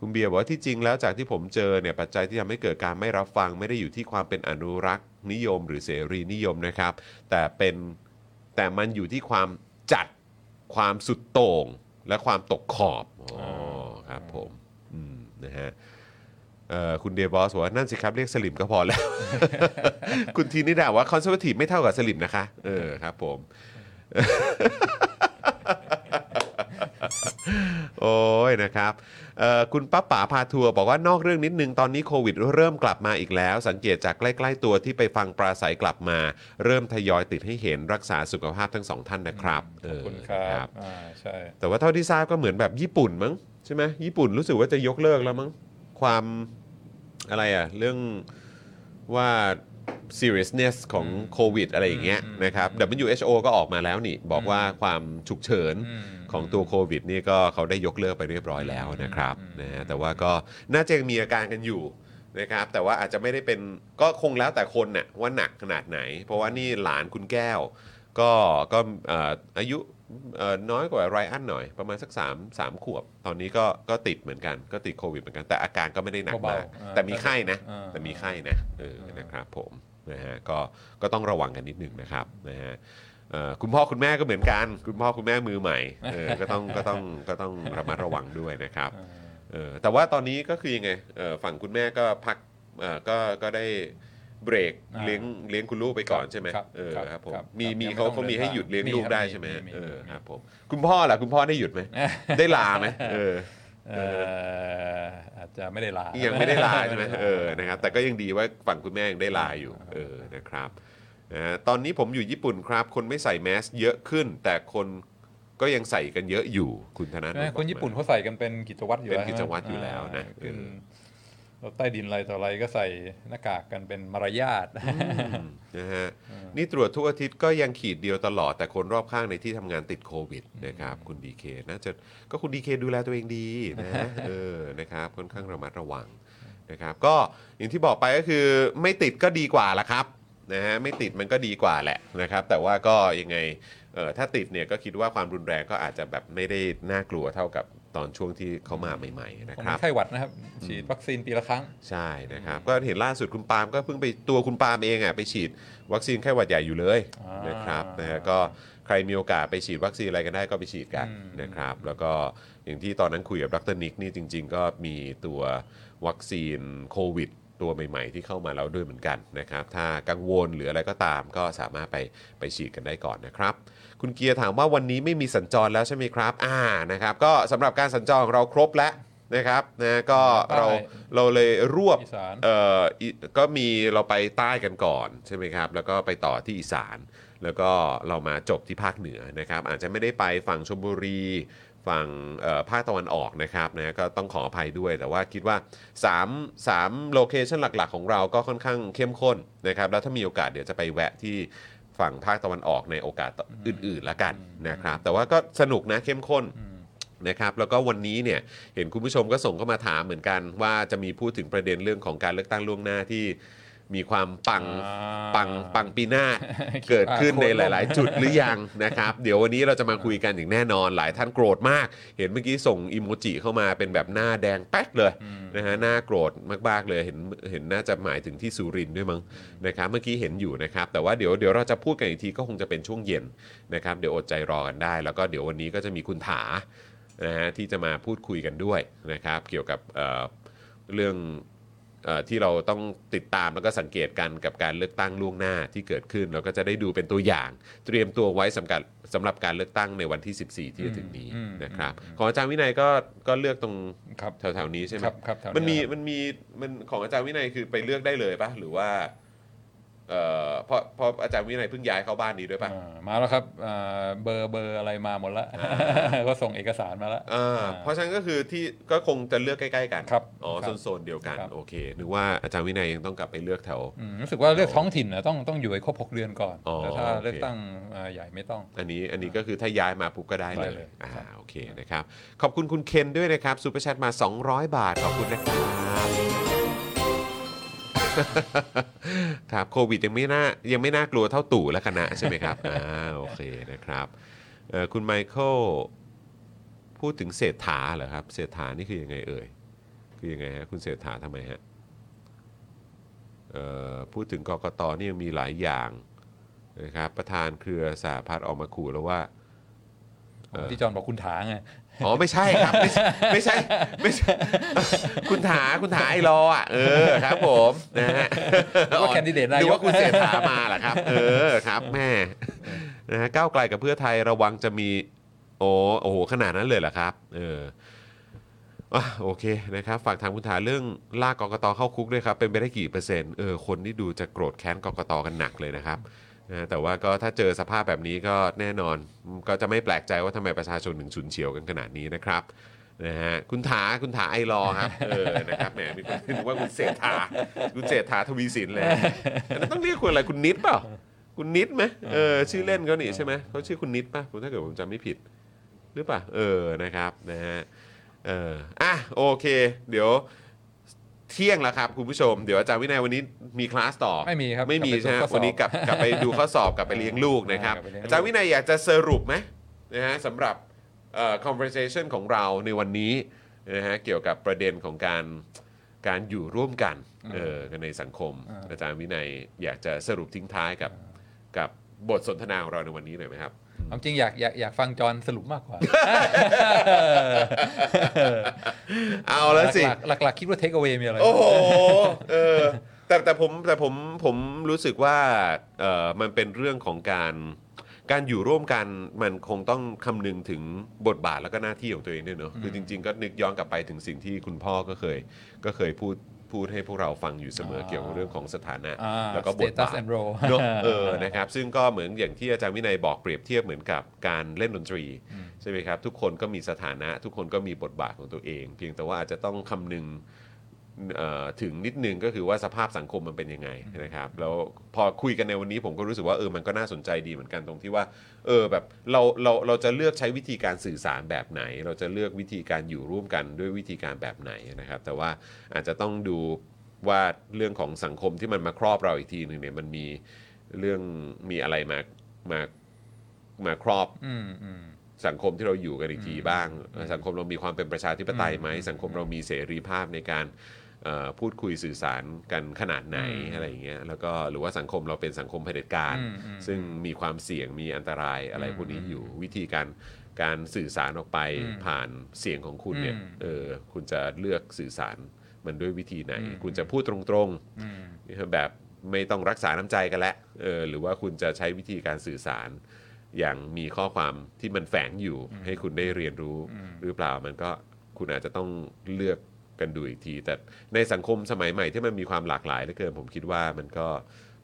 คุณเบียร์บอกว่าที่จริงแล้วจากที่ผมเจอเนี่ยปัจจัยที่ทำให้เกิดการไม่รับฟังไม่ได้อยู่ที่ความเป็นอนุรักษ์นิยม หรือเสรีนิยมนะครับ แต่เป็นแต่มันอยู่ที่ความจัดความสุดโต่งและความตกขอบอ๋อครับผมอืมนะฮะ คุณเดียบอสบอกว่านั่นสิครับเรียกสลิ่มก็พอแล้ว คุณทีนิดาว่า conservative ไม่เท่ากับสลิ่มนะคะ เออครับผม โอ้ยนะครับเอ่อคุณป้าป๋าพาทัวร์บอกว่านอกเรื่องนิดนึง ตอนนี้โควิดเริ่มกลับมาอีกแล้ว สังเกตจากใกล้ ๆ ตัวที่ไปฟังปราศรัยกลับมา เริ่มทยอยติดให้เห็นรักษาสุขภาพทั้งสองท่านนะครับขอบคุณเครับอ่าใช่แต่ว่าเท่าที่ทราบก็เหมือนแบบญี่ปุ่นมั้งใช่ไหมญี่ปุ่นรู้สึกว่าจะยกเลิกแล้วมั้ง ความอะไรอะเรื่องว่า seriousness ของโควิด อะไรอย่างเงี้ยนะครับ WHO ก็ออกมาแล้วนี่บอกว่าความฉุกเฉินอืมของตัวโควิดนี่ก็เขาได้ยกเลิกไปเรียบร้อยแล้วนะครับนะฮะแต่ว่าก็น่าจะยังมีอาการกันอยู่นะครับแต่ว่าอาจจะไม่ได้เป็นก็คงแล้วแต่คนน่ะว่าหนักขนาดไหน เพราะว่านี่หลานคุณแก้ว ก็ก็เอ่ออายุเอ่อ น้อยกว่าไรอันหน่อยประมาณสัก3 3ขวบ ตอนนี้ก็ก็ติดเหมือนกันก็ติดโควิดเหมือนกันแต่อาการก็ไม่ได้หนักมากเบาๆอ่าแต่มีไข้นะอ่าแต่มีไข้นะเออนะครับผมนะฮะก็ก็ต้องระวังกันนิดหนึ่งนะครับนะฮะเอ่อคุณพ่อคุณแม่ก็เหมือนกัน คุณพ่อคุณแม่มือใหม่เออก็ต้องก็ต้องก็ต้องระมัดระวังด้วยนะครับเออแต่ว่าตอนนี้ก็คือยังไงเอ่อฝั่งคุณแม่ก็พักเอ่อก็ก็ได้ เบรกอ่าเลี้ยงเลี้ยงคุณลูกไปก่อนใช่ไหมครับเออครับครับผมครับมีครับมียังไม่เขาต้องเขามีเดินให้ทางหยุดเลี้ยงมีลูกครับได้มีใช่ไหมมีเออมีครับผมคุณพ่อล่ะคุณพ่อได้หยุดไหม ได้ลาไหมเออ เอ่ออาจจะไม่ได้ลายังไม่ได้ลาใช่ไหมเออนะครับแต่ก็ยังดีว่าฝั่งคุณแม่ยังได้ลาอยู่เออนะครับนะฮะตอนนี้ผมอยู่ญี่ปุ่นครับ คนไม่ใส่แมสเยอะขึ้น แต่คนก็ยังใส่กันเยอะอยู่คุณธนาใช่ไหมคนญี่ปุ่นเขาใส่กันเป็นกิจวัตรอยู่เป็นแล้วกิจวัตรอยู่แล้วนะขึ้นเออร ถใต้ดินอะไรต่ออะไรก็ใส่หน้ากากกันเป็นมารยาทนะฮะนี่ตรวจทุกอาทิตย์ก็ยังขีดเดียวตลอด แต่คนรอบข้างในที่ทำงานติดโควิดนะครับ คุณดีเคน่าจะก็คุณดีเคดูแลตัวเองดีนะเออนะครับค่อนข้างระมัดระวังนะครับ ก็อย่างที่บอกไปก็คือไม่ติดก็ดีกว่าละครับนะฮะไม่ติดมันก็ดีกว่าแหละนะครับ แต่ว่าก็ยังไงเออถ้าติดเนี่ยก็คิดว่าความรุนแรงก็อาจจะแบบไม่ได้น่ากลัวเท่ากับ ตอนช่วงที่เขามาใหม่ๆนะผมครับไข้หวัดนะครับ ฉีดวัคซีนปีละครั้ง ใช่นะครับ ก็เห็นล่าสุดคุณปาล์มก็เพิ่งไปตัวคุณปาล์มเองอะไปฉีดวัคซีนไข้หวัดใหญ่อยู่เลยอ่านนะครับนะฮะก็ใครมีโอกาสไปฉีดวัคซีนอะไรกันได้ก็ไปฉีดกันอืมนะครับ แล้วก็อย่างที่ตอนนั้นคุยกับดรนิกนี่จริง ๆ ก็มีตัววัคซีนโควิดตัวใหม่ ๆ ที่เข้ามาแล้วด้วยเหมือนกันนะครับ ถ้ากังวลหรืออะไรก็ตามก็สามารถไปไปฉีดกันได้ก่อนนะครับ คุณเกียร์ถามว่าวันนี้ไม่มีสัญจรแล้วใช่ไหมครับ อ่านะครับ ก็สำหรับการสัญจรของเราครบแล้วนะครับนะก็เราใต้เราเลยรวบอีสานเอ่ออีก็มีเราไปใต้กันก่อนใช่ไหมครับ แล้วก็ไปต่อที่อีสาน แล้วก็เรามาจบที่ภาคเหนือนะครับ อาจจะไม่ได้ไปฝั่งชลบุรีฝั่งเอ่อภาคตะวันออกนะครับนะก็ต้องขออภัยด้วย แต่ว่าคิดว่า3 3โลเคชันหลักๆ ของเราก็ค่อนข้างเข้มข้นนะครับแล้วถ้ามีโอกาสเดี๋ยวจะไปแวะที่ ฝั่งภาคตะวันออกในโอกาสอื่นๆละกันนะครับแต่ว่าก็สนุกนะเข้มข้นนะครับแล้วก็วันนี้เนี่ยเห็นคุณผู้ชมก็ส่งเข้ามาถามเหมือนกันว่าจะมีพูดถึงประเด็นเรื่องของการเลือกตั้งล่วงหน้าที่ มีความปังอ่าปังปังปีหน้าคิดเกิดขึ้นว่าในหโคตรลาย ๆ จุดหรือยังนะครับ เดี๋ยววันนี้เราจะมาคุยกันอย่างแน่นอนหลายท่านโกรธมาก เห็นเมื่อกี้ส่งอิโมจิเข้ามาเป็นแบบหน้าแดงแป๊กเลยนะฮะหน้าโกรธมาก ๆ เลยเห็นเห็นน่าจะหมายถึงที่สุรินทร์ด้วยมั้งนะครับเมื่อกี้เห็นอยู่นะครับ แต่ว่าเดี๋ยวเดี๋ยวเราจะพูดกันอีกทีก็คงจะเป็นช่วงเย็นนะครับ เดี๋ยวอดใจรอกันได้ แล้วก็เดี๋ยววันนี้ก็จะมีคุณถานะฮะที่จะมาพูดคุยกันด้วยนะครับ เกี่ยวกับเอ่อเรื่องเออ ที่เราต้องติดตามแล้วก็สังเกตกันกับการเลือกตั้งล่วงหน้าที่เกิดขึ้นเราก็จะได้ดูเป็นตัวอย่าง เตรียมตัวไว้สำหรับสำหรับการเลือกตั้งในวันที่ 14 ที่จะถึงนี้อืมนะครับของอาจารย์วินัยก็ก็เลือกตรงครับแถวๆนี้ใช่ไหมครับครับแถวนี้มันมีครับมันมีมันของอาจารย์วินัยคือไปเลือกได้เลยปะหรือว่า เอ่อเพราะเพราะอาจารย์วินัยเพิ่งย้ายเข้าบ้านนี้ด้วยปะอ่ามาแล้วครับอ่าเบอร์เบอร์อะไรมาหมดแล้วก็ส่งเอกสารมาแล้วอ่าเพราะฉะนั้นก็คือที่ก็คงจะเลือกใกล้ๆกันครับอ๋อครับโซนๆเดียวกันครับโอเคนึกว่าอาจารย์วินัยยังต้องกลับไปเลือกแถวอืมรู้สึกว่าเลือกท้องถิ่นนะต้องต้องอยู่ให้ครบ6เดือนก่อนอ๋อแต่ถ้าโอเคเลือกตั้งอ่าใหญ่ไม่ต้อง อันนี้อันนี้ก็คือถ้าย้ายมาปุ๊บก็ได้เลได้ยเลยอ่าครับโอเคนะครับขอบคุณคุณเคนด้วยนะครับซูเปอร์แชทมา 200 บาทขอบคุณนะครับ ครับโควิดยังไม่น่ายังไม่น่ากลัวเท่าตู่และคณะใช่ไหมครับอ่าโอเคนะครับคุณไมเคิลพูดถึงเศรษฐาเหรอครับเศรษฐานี่คือยังไงเอ่ยคือยังไงฮะคุณเศรษฐาทำไมฮะเอ่อพูดถึงกกตนี่ยังมีหลายอย่างนะครับประธานเครือสหพัฒน์ออกมาขู่แล้วว่าที่จอนบอกคุณถาไง อ๋อไม่ใช่ครับ ไม่ใช่ไม่ใช่ไม่ใช่ คุณถาคุณถาไอรออะเออครับผมนะฮะนึกว่า candidate นายก นึกว่าคุณเศรษฐามาเหรอครับ เออครับแม่นะฮะก้าวไกลกับเพื่อไทยระวังจะมี โอ้โอ้โหขนาดนั้นเลยเหรอครับ เอออะโอเคนะครับฝากทางคุณถาเรื่องลากกกตเข้าคุกด้วยครับ เป็นไปได้กี่เปอร์เซ็นต์เออคนที่ดูจะโกรธแค้นกกตกันหนักเลยนะครับ นะแต่ว่าก็ถ้าเจอสภาพแบบนี้ก็แน่นอนก็จะไม่แปลกใจว่าทำไมประชาชนถึงฉุนเฉียวกันขนาดนี้นะครับนะฮะคุณถาคุณถาไอรอครับเออนะครับแหมมีคนนึกว่าคุณเศรษฐาคุณเศรษฐาทวีสินเลยอันนั้นต้องเรียกคุณอะไรคุณนิดเปล่าคุณนิดไหมเออชื่อเล่นเขาหนี่ใช่ไหมเขาชื่อคุณนิดป่ะคุณถ้าเกิดผมจำไม่ผิดหรือเปล่าเออนะครับนะฮะเอออะโอเค เดี๋ยว เที่ยงแล้วครับคุณผู้ชม เดี๋ยวอาจารย์วินัยวันนี้มีคลาสต่อ ไม่มีครับไม่มีกลับไปใช่ไหมดูข้อสอบวันนี้กลับกลับไปดูข้อสอบกลับไปเลี้ยงลูกนะครับกลับไปเลี้ยงลูกอาจารย์วินัยอยากจะสรุปไหมนะฮะสำหรับเอ่อ conversation ของเราในวันนี้นะฮะเกี่ยวกับประเด็นของการการอยู่ร่วมกันเออกันในสังคม อาจารย์วินัยอยากจะสรุปทิ้งท้ายกับกับบทสนทนาของเราในวันนี้หน่อยไหมครับ เอาจริงอยากอยากอยากฟังจอห์นสรุปมากกว่า เอาแล้วสิ หลักๆหลักๆคิดว่า take away มีอะไร โอ้โหเออแต่แต่ผมแต่ผมผมรู้สึกว่าเออมันเป็นเรื่องของการการอยู่ร่วมกันมันคงต้องคำนึงถึงบทบาทแล้วก็หน้าที่ของตัวเองด้วยเนอะคือจริง ๆ ก็นึกย้อนกลับไปถึงสิ่งที่คุณพ่อก็เคย ก็เคยพูด พูดให้พวกเราฟังอยู่เสมอเกี่ยวกับเรื่องของสถานะอ่าแล้วก็บท status บาท and role เนอะเออนะครับซึ่งก็เหมือนอย่างที่อาจารย์วินัยบอกเปรียบเทียบเหมือนกับการเล่นดนตรีใช่ไหมครับทุกคนก็มีสถานะ ทุกคนก็มีบทบาทของตัวเอง เพียงแต่ว่าอาจจะต้องคำนึงเอ่อ ถึงนิดนึงก็คือว่าสภาพสังคมมันเป็นยังไงนะครับแล้วพอคุยกันในวันนี้ผมก็รู้สึกว่าเออมันก็น่าสนใจดีเหมือนกันตรงที่ว่าเออแบบเราเราเราจะเลือกใช้วิธีการสื่อสารแบบไหน เราจะเลือกวิธีการอยู่ร่วมกันด้วยวิธีการแบบไหนนะครับ แต่ว่าอาจจะต้องดูว่าเรื่องของสังคมที่มันมาครอบเราอีกทีหนึ่งเนี่ยมันมีเรื่องมีอะไรมามามาครอบอสังคมที่เราอยู่กันอีกทีบ้าง สังคมเรามีความเป็นประชาธิปไตยไหมสังคมเรามีเสรีภาพในการ พูดคุยสื่อสารกันขนาดไหนอืมอะไรอย่างเงี้ยแล้วก็หรือว่าสังคมเราเป็นสังคมเผด็จการอืมอืมซึ่งมีความเสี่ยงมีอันตรายอะไรอืมพวกนี้อยู่วิธีการการสื่อสารออกไปอืมผ่านเสียงของคุณเนี่ยอืมเออคุณจะเลือกสื่อสารมันด้วยวิธีไหนอืมคุณจะพูดตรงอืมๆแบบไม่ต้องรักษาน้ำใจกันแล้วเออหรือว่าคุณจะใช้วิธีการสื่อสารอย่างมีข้อความที่มันแฝงอยู่ให้คุณได้เรียนรู้อืมหรือเปล่ามันก็คุณอาจจะต้องเลือก กันดูอีกที แต่ในสังคมสมัยใหม่ที่มันมีความหลากหลายเหลือเกินผมคิดว่ามันก็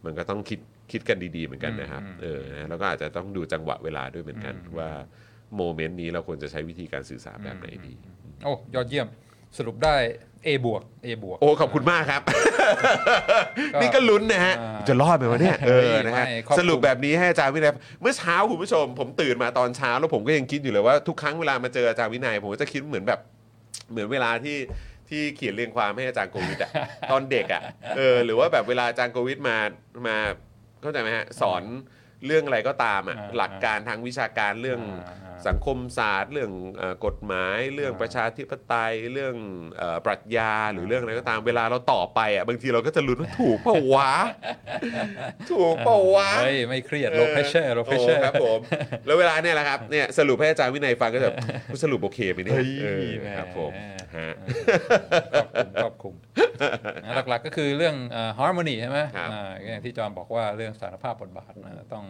มันก็ต้องคิดคิดกันดีๆเหมือนกันนะครับอืมเออนะแล้วก็อาจจะต้องดูจังหวะเวลาด้วยเหมือนกันอืมว่าโมเมนต์นี้เราควรจะใช้วิธีการสื่อสารแบบไหนดี โอ้ยอดเยี่ยมสรุปได้ A บวก A บวกโอ้ ขอบคุณมากครับก็นี่ก็ลุ้นนะฮะอ่าจะรอดไหมวะเนี่ยเออไม่นะฮะไม่ครอบคลุมสรุปแบบนี้ให้อาจารย์วินัยเมื่อเช้าคุณผู้ชม ผมตื่นมาตอนเช้า แล้วผมก็ยังคิดอยู่เลยว่าทุกครั้งเวลามาเจออาจารย์วินัย ผมก็จะคิดเหมือนแบบเหมือนเวลาที่ ที่เขียนเรียงความให้อาจารย์โควิดอะ ตอนเด็กอะเออหรือว่าแบบเวลาอาจารย์โควิดมามาเข้าใจไหมฮะสอนเรื่องอะไรก็ตามอะอ่าหลักการทางวิชาการเรื่องอ่าอ่า สังคมศาสตร์ เรื่องเออกฎหมาย เรื่องอ่าประชาธิปไตยเรื่องเออปรัชญาหรือเรื่องอะไรก็ตามเวลาเราตอบไปอะบางทีเราก็จะลุ้นว่าถูกเปล่าวะถูกเปล่าวะเฮ้ยไม่เครียด low pressure low โอ้ pressure ครับผมแล้วเวลาเนี่ยแหละครับเนี่ยสรุปให้อาจารย์วินัยฟังก็จะสรุปโอเคไหมเนี่ยเฮ้ยเออแหมครับผมฮะครอบคลุมนะหลักๆก็คือเรื่องเอ่อ harmony ใช่ไหมครับอ่าอย่างที่จอห์นบอกว่าเรื่องสารภาพบทบาทนะต้อง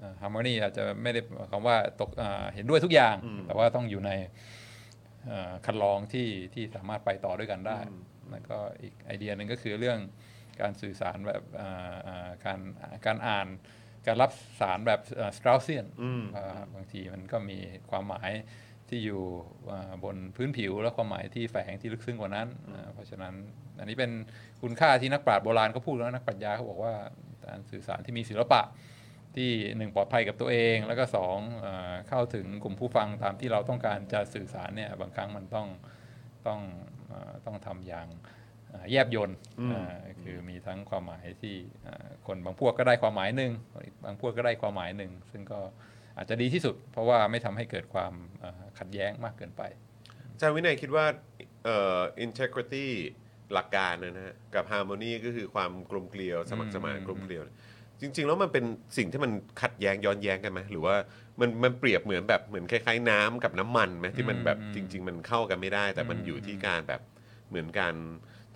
เอ่อ harmony อาจจะไม่ได้หมายความว่าตกอ่าเห็นด้วยทุกอย่าง แต่ว่าต้องอยู่ในเอ่อคันลองที่ที่สามารถไปต่อด้วยกันได้แล้วก็อีกไอเดียหนึ่งก็คือเรื่องการสื่อสารแบบอ่าอ่าการการอ่านการรับสารแบบสตร a เซียนบางทีมันก็มีความหมายที่อยู่อ่าบนพื้นผิว และความหมายที่แฝงที่ลึกซึ้งกว่านั้นอ่าเพราะฉะนั้นอันนี้เป็นคุณค่าที่นักปราชญ์โบราณเขาพูดแล้วนักปรัชญาเขาบอกว่าการสื่อสารที่มีศิลปะ ที่หนึ่งปลอดภัยกับตัวเอง แล้วก็สองเอ่อเข้าถึงกลุ่มผู้ฟังตามที่เราต้องการจะสื่อสารเนี่ยบางครั้งมันต้องต้องเอ่อต้องทำอย่างเอ่อแยบยลเอ่อคือมีทั้งความหมายที่เอ่อคนบางพวกก็ได้ความหมายหนึ่งบางพวกก็ได้ความหมายหนึ่งซึ่งก็อาจจะดีที่สุด เพราะว่าไม่ทำให้เกิดความเอ่อขัดแย้งมากเกินไปอาจารย์วินัยคิดว่าเอ่อ integrity หลักการนะฮะกับ harmony ก็คือความกลมเกลียวสมัครสมานอืมกลมเกลียว จริง ๆ แล้วมันเป็นสิ่งที่มันขัดแย้งย้อนแย้งกันไหมหรือว่ามันมันเปรียบเหมือนแบบเหมือนคล้ายๆน้ำกับน้ำมันไหมที่มันแบบอืมจริง ๆ มันเข้ากันไม่ได้ แต่มันอืมอยู่ที่การแบบเหมือนการ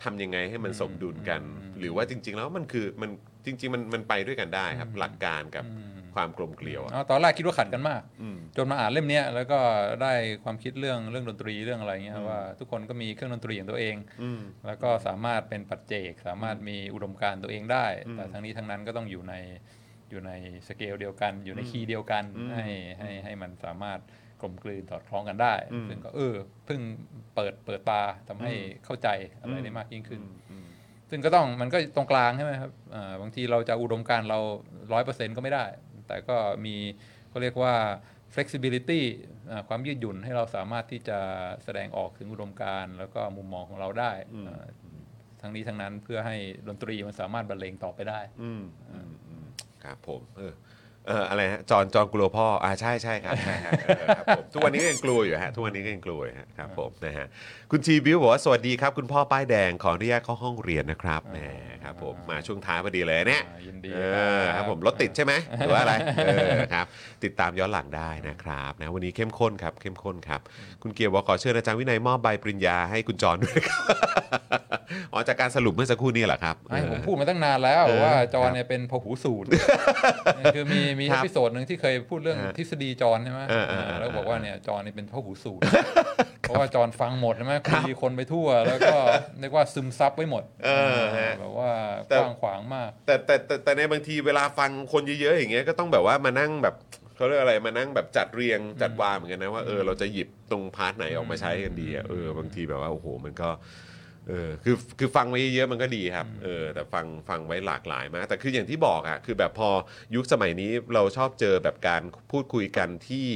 ทำยังไงให้มันอืมสมดุลกันอืมหรือว่าจริง ๆ แล้วมันคือมันจริง ๆ มันมันไปด้วยกันได้ครับ หลักการกับ อืม ความกลมเกลียวอะอ๋อตอนแรกคิดว่าขัดกันมาก อืม จนมาอ่านเล่มเนี้ยแล้วก็ได้ความคิดเรื่องเรื่องดนตรีเรื่องอะไรเงี้ยว่าทุกคนก็มีเครื่องดนตรีของตัวเอง อืม แล้วก็สามารถเป็นปัจเจก สามารถมีอุดมการณ์ตัวเองได้ อืมแต่ทั้งนี้ทั้งนั้นก็ต้องอยู่ในอยู่ในสเกลเดียวกัน อยู่ในคีย์เดียวกันอืมให้ให้ให้มันสามารถกกลมกลืนสอดคล้องกันได้ อืมซึ่งก็เออเพิ่งเปิดเปิดตาทำให้เข้าใจอะไรได้มากยิ่งขึ้นซึ่งก็ต้องมันก็ตรงกลางใช่ไหมครับอ่าบางทีเราจะอุดมการณ์เราร้อยเปอร์เซ็นต์ก็ไม่ได้ แต่ก็มีเขาเรียกว่า flexibility อ่าความยืดหยุ่นให้เราสามารถที่จะแสดงออกถึงอุดมการณ์แล้วก็มุมมองของเราได้อ่าทั้งนี้ทั้งนั้นเพื่อให้ดนตรีมันสามารถบรรเลงต่อไปได้อืมอืมอืมครับผมเออ เอออะไรฮะจอนจอนกลัวพ่ออ่าใช่ใช่ครับใช่ครับเออครับผมทุกวันนี้ก็ยังกลัวอยู่ฮะทุกวันนี้ก็ยังกลัวอยู่ฮะครับผมนะฮะคุณทีบิวบอกว่าสวัสดีครับ คุณพ่อป้ายแดงขออนุญาตเข้าห้องเรียนนะครับแหมครับผมมาช่วงท้ายพอดีเลยเนี่ยอ่ายินดีเออครับผมรถติดใช่ไหมหรือว่าอะไรเออครับติดตามย้อนหลังได้นะครับนะวันนี้เข้มข้นครับเข้มข้นครับ คุณเกียร์บอกขอเชิญอาจารย์วินัยมอบใบปริญญาให้คุณจอนด้วยครับอ๋อจากการสรุปเมื่อสักครู่นี้เหรอครับไม่ผมเออพูดมาตั้งนานแล้วเออว่าจอห์นครับเนี่ยเป็นพหูสูตคือมีมีครับ episode หนึ่งที่เคยพูดเรื่องฮะทฤษฎีจอห์นใช่ไหมเออเออเออแล้วบอกว่าเนี่ยจอห์นเนี่ยเป็นพหูสูตเพราะว่าจอห์นฟังหมดใช่ไหมคุยคนไปทั่ว แล้วก็เรียกว่าซึมซับไว้หมดเออฮะแบบว่าแต่กว้างขวางมากแต่แต่แต่แต่ในบางทีเวลาฟังคนเยอะๆอย่างเงี้ยก็ต้องแบบว่ามานั่งแบบเขาเรียกอะไรมานั่งแบบจัดเรียงจัดวางเหมือนกันนะว่าเออเราจะหยิบตรง part ไหนออกมาใช้กันดีอะเออบางทีแบบว่าโอ้โหมันก็ เออคือคือฟังไว้เยอะๆมันก็ดีครับเออแต่ฟังฟังไว้หลากหลายมาก แต่คืออย่างที่บอกอะคือแบบพอยุคสมัยนี้เราชอบเจอแบบการพูดคุยกันที่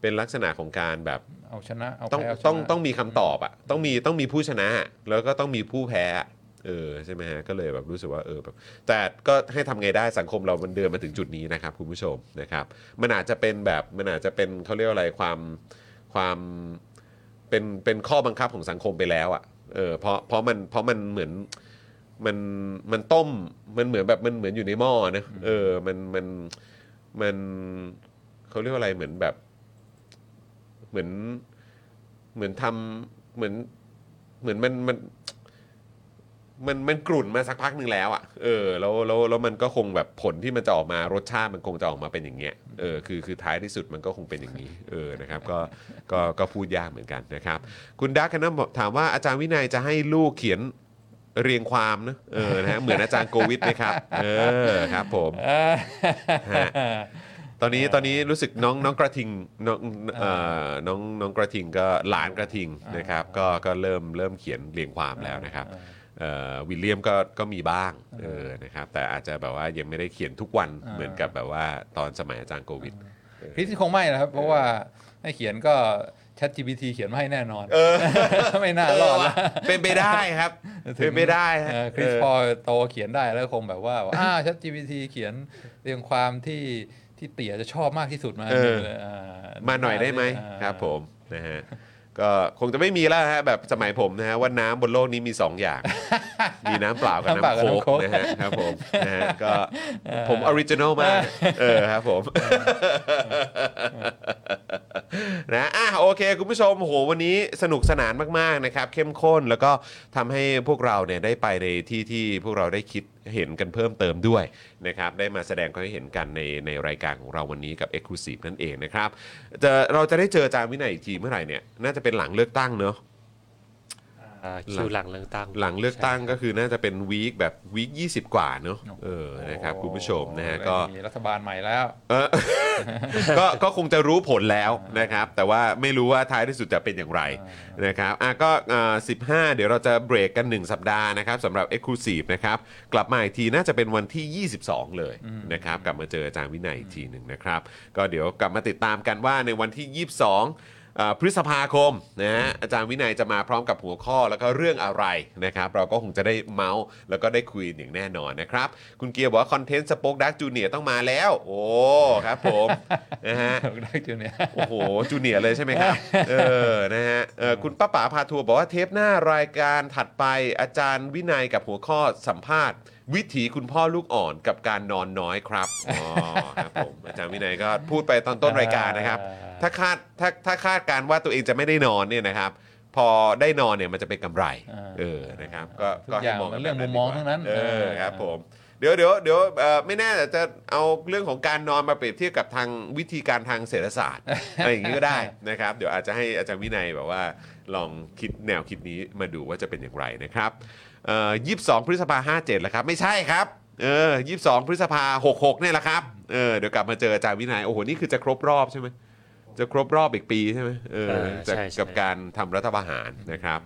เป็นลักษณะของการแบบเอาชนะเอาต้องแพ้เาชนะต้องต้องมีคำตอบอะต้องมีต้องมีผู้ชนะ แล้วก็ต้องมีผู้แพ้อะเออใช่ไหมฮะก็เลยแบบรู้สึกว่าเออแบบแต่ก็ให้ทำไงได้สังคมเรามันเดินมาถึงจุดนี้นะครับคุณผู้ชมนะครับมันอาจจะเป็นแบบมันอาจจะเป็นเขาเรียกว่าอะไรความความเป็นเป็นข้อบังคับของสังคมไปแล้วอะ เออเพราะเพราะมันเพราะมันเหมือนมันมันต้มมันเหมือนแบบมันเหมือนอยู่ในหม้อนะเออมันมันมันเขาเรียกว่าอะไรเหมือนแบบ เหมือนเหมือนทำเหมือนเหมือนมันมัน มันมันกลุ่นมาสักพักหนึ่งแล้วอะ่ะเออแล้วแล้วแล้วมันก็คงแบบผลที่มันจะออกมารสชาติมันคงจะออกมาเป็นอย่างเงี้ยเออคือคือท้ายที่สุดมันก็คงเป็นอย่างนี้เออนะครับก็ก็ก็พูดยากเหมือนกันนะครับ คุณดักกันะถามว่าอาจารย์วินัยจะให้ลูกเขียนเรียงความนะเออนะฮะเหมือนอาจารย์โควิดไหมครับเออครับผมฮะตอนนี้ตอนนี้รู้สึกน้องน้องกระทิงน้องเอ่อน้องน้องกระทิงก็หลานกระทิงนะครับ ก็ก็เริ่มเริ่มเขียนเรียงความแล้วนะครับ วิลเลียมก็ก็มีบ้างเออนะครับแต่อาจจะแบบว่ายังไม่ได้เขียนทุกวันอ่าเหมือนกับแบบว่าตอนสมัยอาจารย์โควิดคริสคงไม่นะครับ เพราะว่าให้เขียนก็ Chat GPT เขียนมาให้แน่นอนเออไม่น่ารอดเออละว่ะเป็นไปได้ครับ เป็นไปได้ฮะเออคริสเออพอโตเขียนได้แล้วคงแบบว่าอ่า Chat GPT เขียนเรียงความที่ที่เตี่ยจะชอบมากที่สุดมาเอออ่มาหน่อยได้ไหมอ่าครับผมนะฮะ ก็คงจะไม่มีแล้วฮะแบบสมัยผมนะฮะว่าน้ำบนโลกนี้มี 2 อย่าง มีน้ำเปล่ากับน้ำเปล่าน้ำกับโค้กน้ำโค้กนะฮะครับผมนะฮะก็ผม original มาก เออครับผมนะอะโอ เคคุณผู้ชมโหวันนี้สนุกสนานมากๆนะครับ เข้มข้นแล้วก็ทำให้พวกเราเนี่ยได้ไปในที่ที่พวกเราได้คิดเห็นกันเพิ่มเติมด้วยนะครับได้มาแสดงความเห็นกันในในรายการของเราวันนี้กับ e x c l u s i v e นั่นเองนะครับจะเราจะได้เจออาจารย์วินัยอีกทีเมื่อไหร่เนี่ยน่าจะเป็นหลังเลือกตั้งเนอะ คิวหลังเลือกตั้ง หลังเลือกตั้งก็คือน่าจะเป็นวีคแบบวีค20กว่าเนอะเออนะครับคุณผู้ชมนะฮะก็มีรัฐบาลใหม่แล้วเออก็ก็คงจะรู้ผลแล้วนะครับ แต่ว่าไม่รู้ว่าท้ายที่สุดจะเป็นอย่างไรนะครับอะก็อ่า15เดี๋ยวเราจะเบรกกัน 1 สัปดาห์นะครับสำหรับ Exclusive นะครับ กลับมาอีกทีน่าจะเป็นวันที่ 22 เลยนะครับ กลับมาเจออาจารย์วินัยอีกทีหนึ่งนะครับ ก็เดี๋ยวกลับมาติดตามกันว่าในวันที่ 22อ่า พฤษภาคมนะฮะอาจารย์วินัยจะมาพร้อมกับหัวข้อแล้วก็เรื่องอะไรนะครับ เราก็คงจะได้เมาส์แล้วก็ได้คุยอย่างแน่นอนนะครับ คุณเกียร์บอกว่าคอนเทนต์สป็อคดักจูเนียต้องมาแล้ว โอ้ครับผมนะฮะได้จูเนี่ยโอ้โหจูเนียร์เลยใช่ไหมครับเออนะฮะเออคุณป้าป๋าพาทัวร์บอกว่าเทปหน้ารายการถัดไปอาจารย์วินัยกับหัวข้อสัมภาษณ์ วิถีคุณพ่อลูกอ่อนกับการนอนน้อยครับอ๋อครับผมอาจารย์วินัยก็พูดไปตอนต้นรายการนะครับ ถ้าคาดถ้าถ้าคาดการณ์ว่าตัวเองจะไม่ได้นอนเนี่ยนะครับ พอได้นอนเนี่ยมันจะเป็นกำไรอ่าเออนะครับ ก็ทุกก็อให้ย่างมองกัมันนแบเรื่อบงมุมมองทั้งนั้นเออครับผมเดี๋ยวเดี๋ยวเดี๋ยวเอ่อไม่แน่แต่จะเอาเรื่องของการนอนมาเปรียบเทียบกับทางวิธีการทางเศรษฐศาสตร์อะไรอย่างนี้ก็ได้นะครับ เดี๋ยวอาจจะให้อาจารย์วินัยแบบว่าลองคิดแนวคิดนี้มาดูว่าจะเป็นอย่างไรนะครับเอ่อ ยี่สิบสองพฤษภาห้าเจ็ดแล้วครับไม่ใช่ครับเออยี่สิบสองพฤษภาหกหกเนี่ยแหละครับเออเดี๋ยวกลับมาเจออาจารย์วินัยโอ้โหนี่คือจะครบรอบใช่ไหมจะครบรอบอีกปีใช่ไหมเออเออจากใช่ใช่กับการทำรัฐประหารนะครับ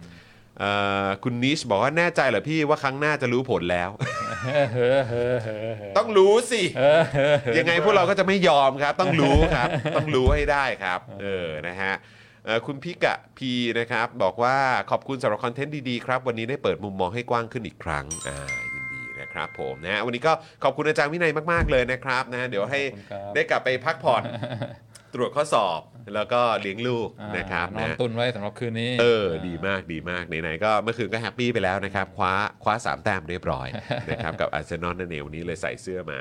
เอ่อคุณนิชบอกว่าแน่ใจเหรอพี่ว่าครั้งหน้าจะรู้ผลแล้ว ต้องรู้สิ ยังไงพวกเราก็จะไม่ยอมครับ ต้องรู้ครับ ต้องรู้ให้ได้ครับ เออนะฮะเอ่อ คุณพิกะพีนะครับ บอกว่าขอบคุณสำหรับคอนเทนต์ดีๆครับ วันนี้ได้เปิดมุมมองให้กว้างขึ้นอีกครั้งอ่ายินดีนะครับผมนะฮะวันนี้ก็ขอบคุณอาจารย์วินัยมากๆเลยนะครับนะเดี๋ยวให้ขอบคุณครับได้กลับไปพักผ่อน ตรวจข้อสอบแล้วก็เลี้ยงลูกอ่านะครับนอนนะตุนไว้สำหรับคืนนี้ เออ ดีมากดีมากไหนๆก็เมื่อคืนก็แฮปปี้ไปแล้วนะครับ คว้าคว้าสามแต้มเรียบร้อยนะครับกับอาร์เซนอลนั่นเองวันนี้เลยใส่เสื้อมา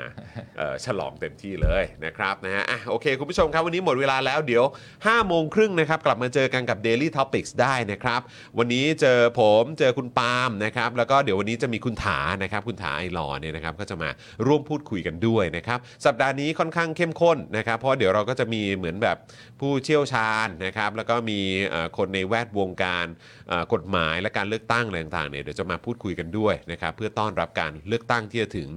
เอ่อฉลองเต็มที่เลยนะครับนะฮะอะโอเค คุณผู้ชมครับ วันนี้หมดเวลาแล้วเดี๋ยว5โมงครึ่งนะครับกลับมาเจอกันกับ Daily Topics ได้นะครับ วันนี้เจอผมเจอคุณปาล์มนะครับแล้วก็เดี๋ยววันนี้จะมีคุณถานะครับคุณถาไอรอว์เนี่ยนะครับก็จะมาร่วมพูดคุยกันด้วยนะครับสัปดาห์นี้ค่อนข้างเข้มข้นนะครับเพราะเดี๋ยวเราก็จะมีเหมือนแบบผู้เชี่ยวชาญนะครับแล้วก็มีคนในแวดวงการกฎหมายและการเลือกตั้งอะไรต่างๆเนี่ยเดี๋ยวจะมาพูดคุยกันด้วยนะครับเพื่อต้อนรับการเลือกตั้งที่จะถึง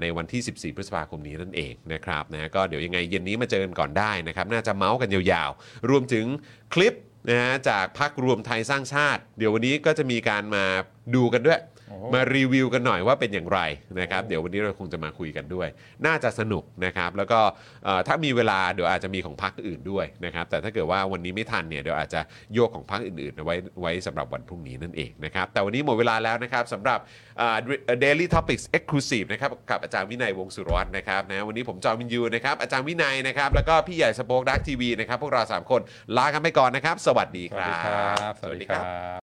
ในวันที่ 14 พฤษภาคมนี้นั่นเองนะครับนะก็เดี๋ยวยังไงเย็นนี้มาเจอกันก่อนได้นะครับน่าจะเมาส์กันยาวๆ รวมถึงคลิปนะฮะจากพักรวมไทยสร้างชาติ เดี๋ยววันนี้ก็จะมีการมาดูกันด้วย มารีวิวกันหน่อยว่าเป็นอย่างไรนะครับ เดี๋ยววันนี้เราคงจะมาคุยกันด้วย น่าจะสนุกนะครับ แล้วก็เอ่อถ้ามีเวลาเดี๋ยวอาจจะมีของพักอื่นด้วยนะครับ แต่ถ้าเกิดว่าวันนี้ไม่ทันเนี่ยเดี๋ยวอาจจะโยกของพักอื่นๆเอาไว้ไว้สำหรับวันพรุ่งนี้นั่นเองนะครับ แต่วันนี้หมดเวลาแล้วนะครับสำหรับอ่า Daily Topics Exclusive นะครับกับอาจารย์วินัยวงศ์สุรวัตรนะครับนะวันนี้ผมจอมินยูนะครับอาจารย์วินัยนะครับแล้วก็พี่ใหญ่สป็อคดักทีวีนะครับพวกเราสามคนลากันไปก่อนนะครับ สวัสดีสควัสรัดีครับบสวัสดีครับ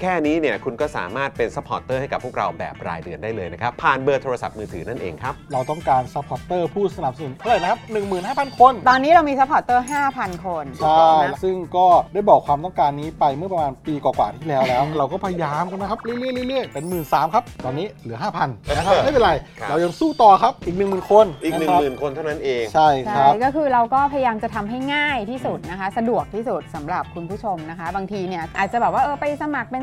แค่นี้เนี่ยคุณก็สามารถเป็น supporter ให้กับพวกเราแบบรายเดือนได้เลยนะครับ ผ่านเบอร์โทรศัพท์มือถือนั่นเองครับ เราต้องการ supporter ผู้สนับสนุนเท่าไหร่นะครับ 15,000 คน ตอนนี้เรามี supporter 5,000 คนใช่นะซึ่งก็ได้บอกความต้องการนี้ไปเมื่อประมาณปีกว่าๆที่แล้วแล้ว เราก็พยายามกันนะครับ เรื่อยๆเรื่อยๆเป็น 1 หมื่นครับ ตอนนี้เหลือ 5,000นะครับไม่เป็นไร ครับ เรายังสู้ต่อครับอีก 10,000 คนนะครับ อีก 10,000 คนเท่านั้นเอง ใช่ ใช่ครับ ก็คือเราก็พยายามจะทำให้ง่ายที่สุดนะคะ สะดวกที่สุดสำหรับคุณผู้ชมนะคะ บางทีเนี่ยอาจจะแบบว่าเออไปสมัครเป็น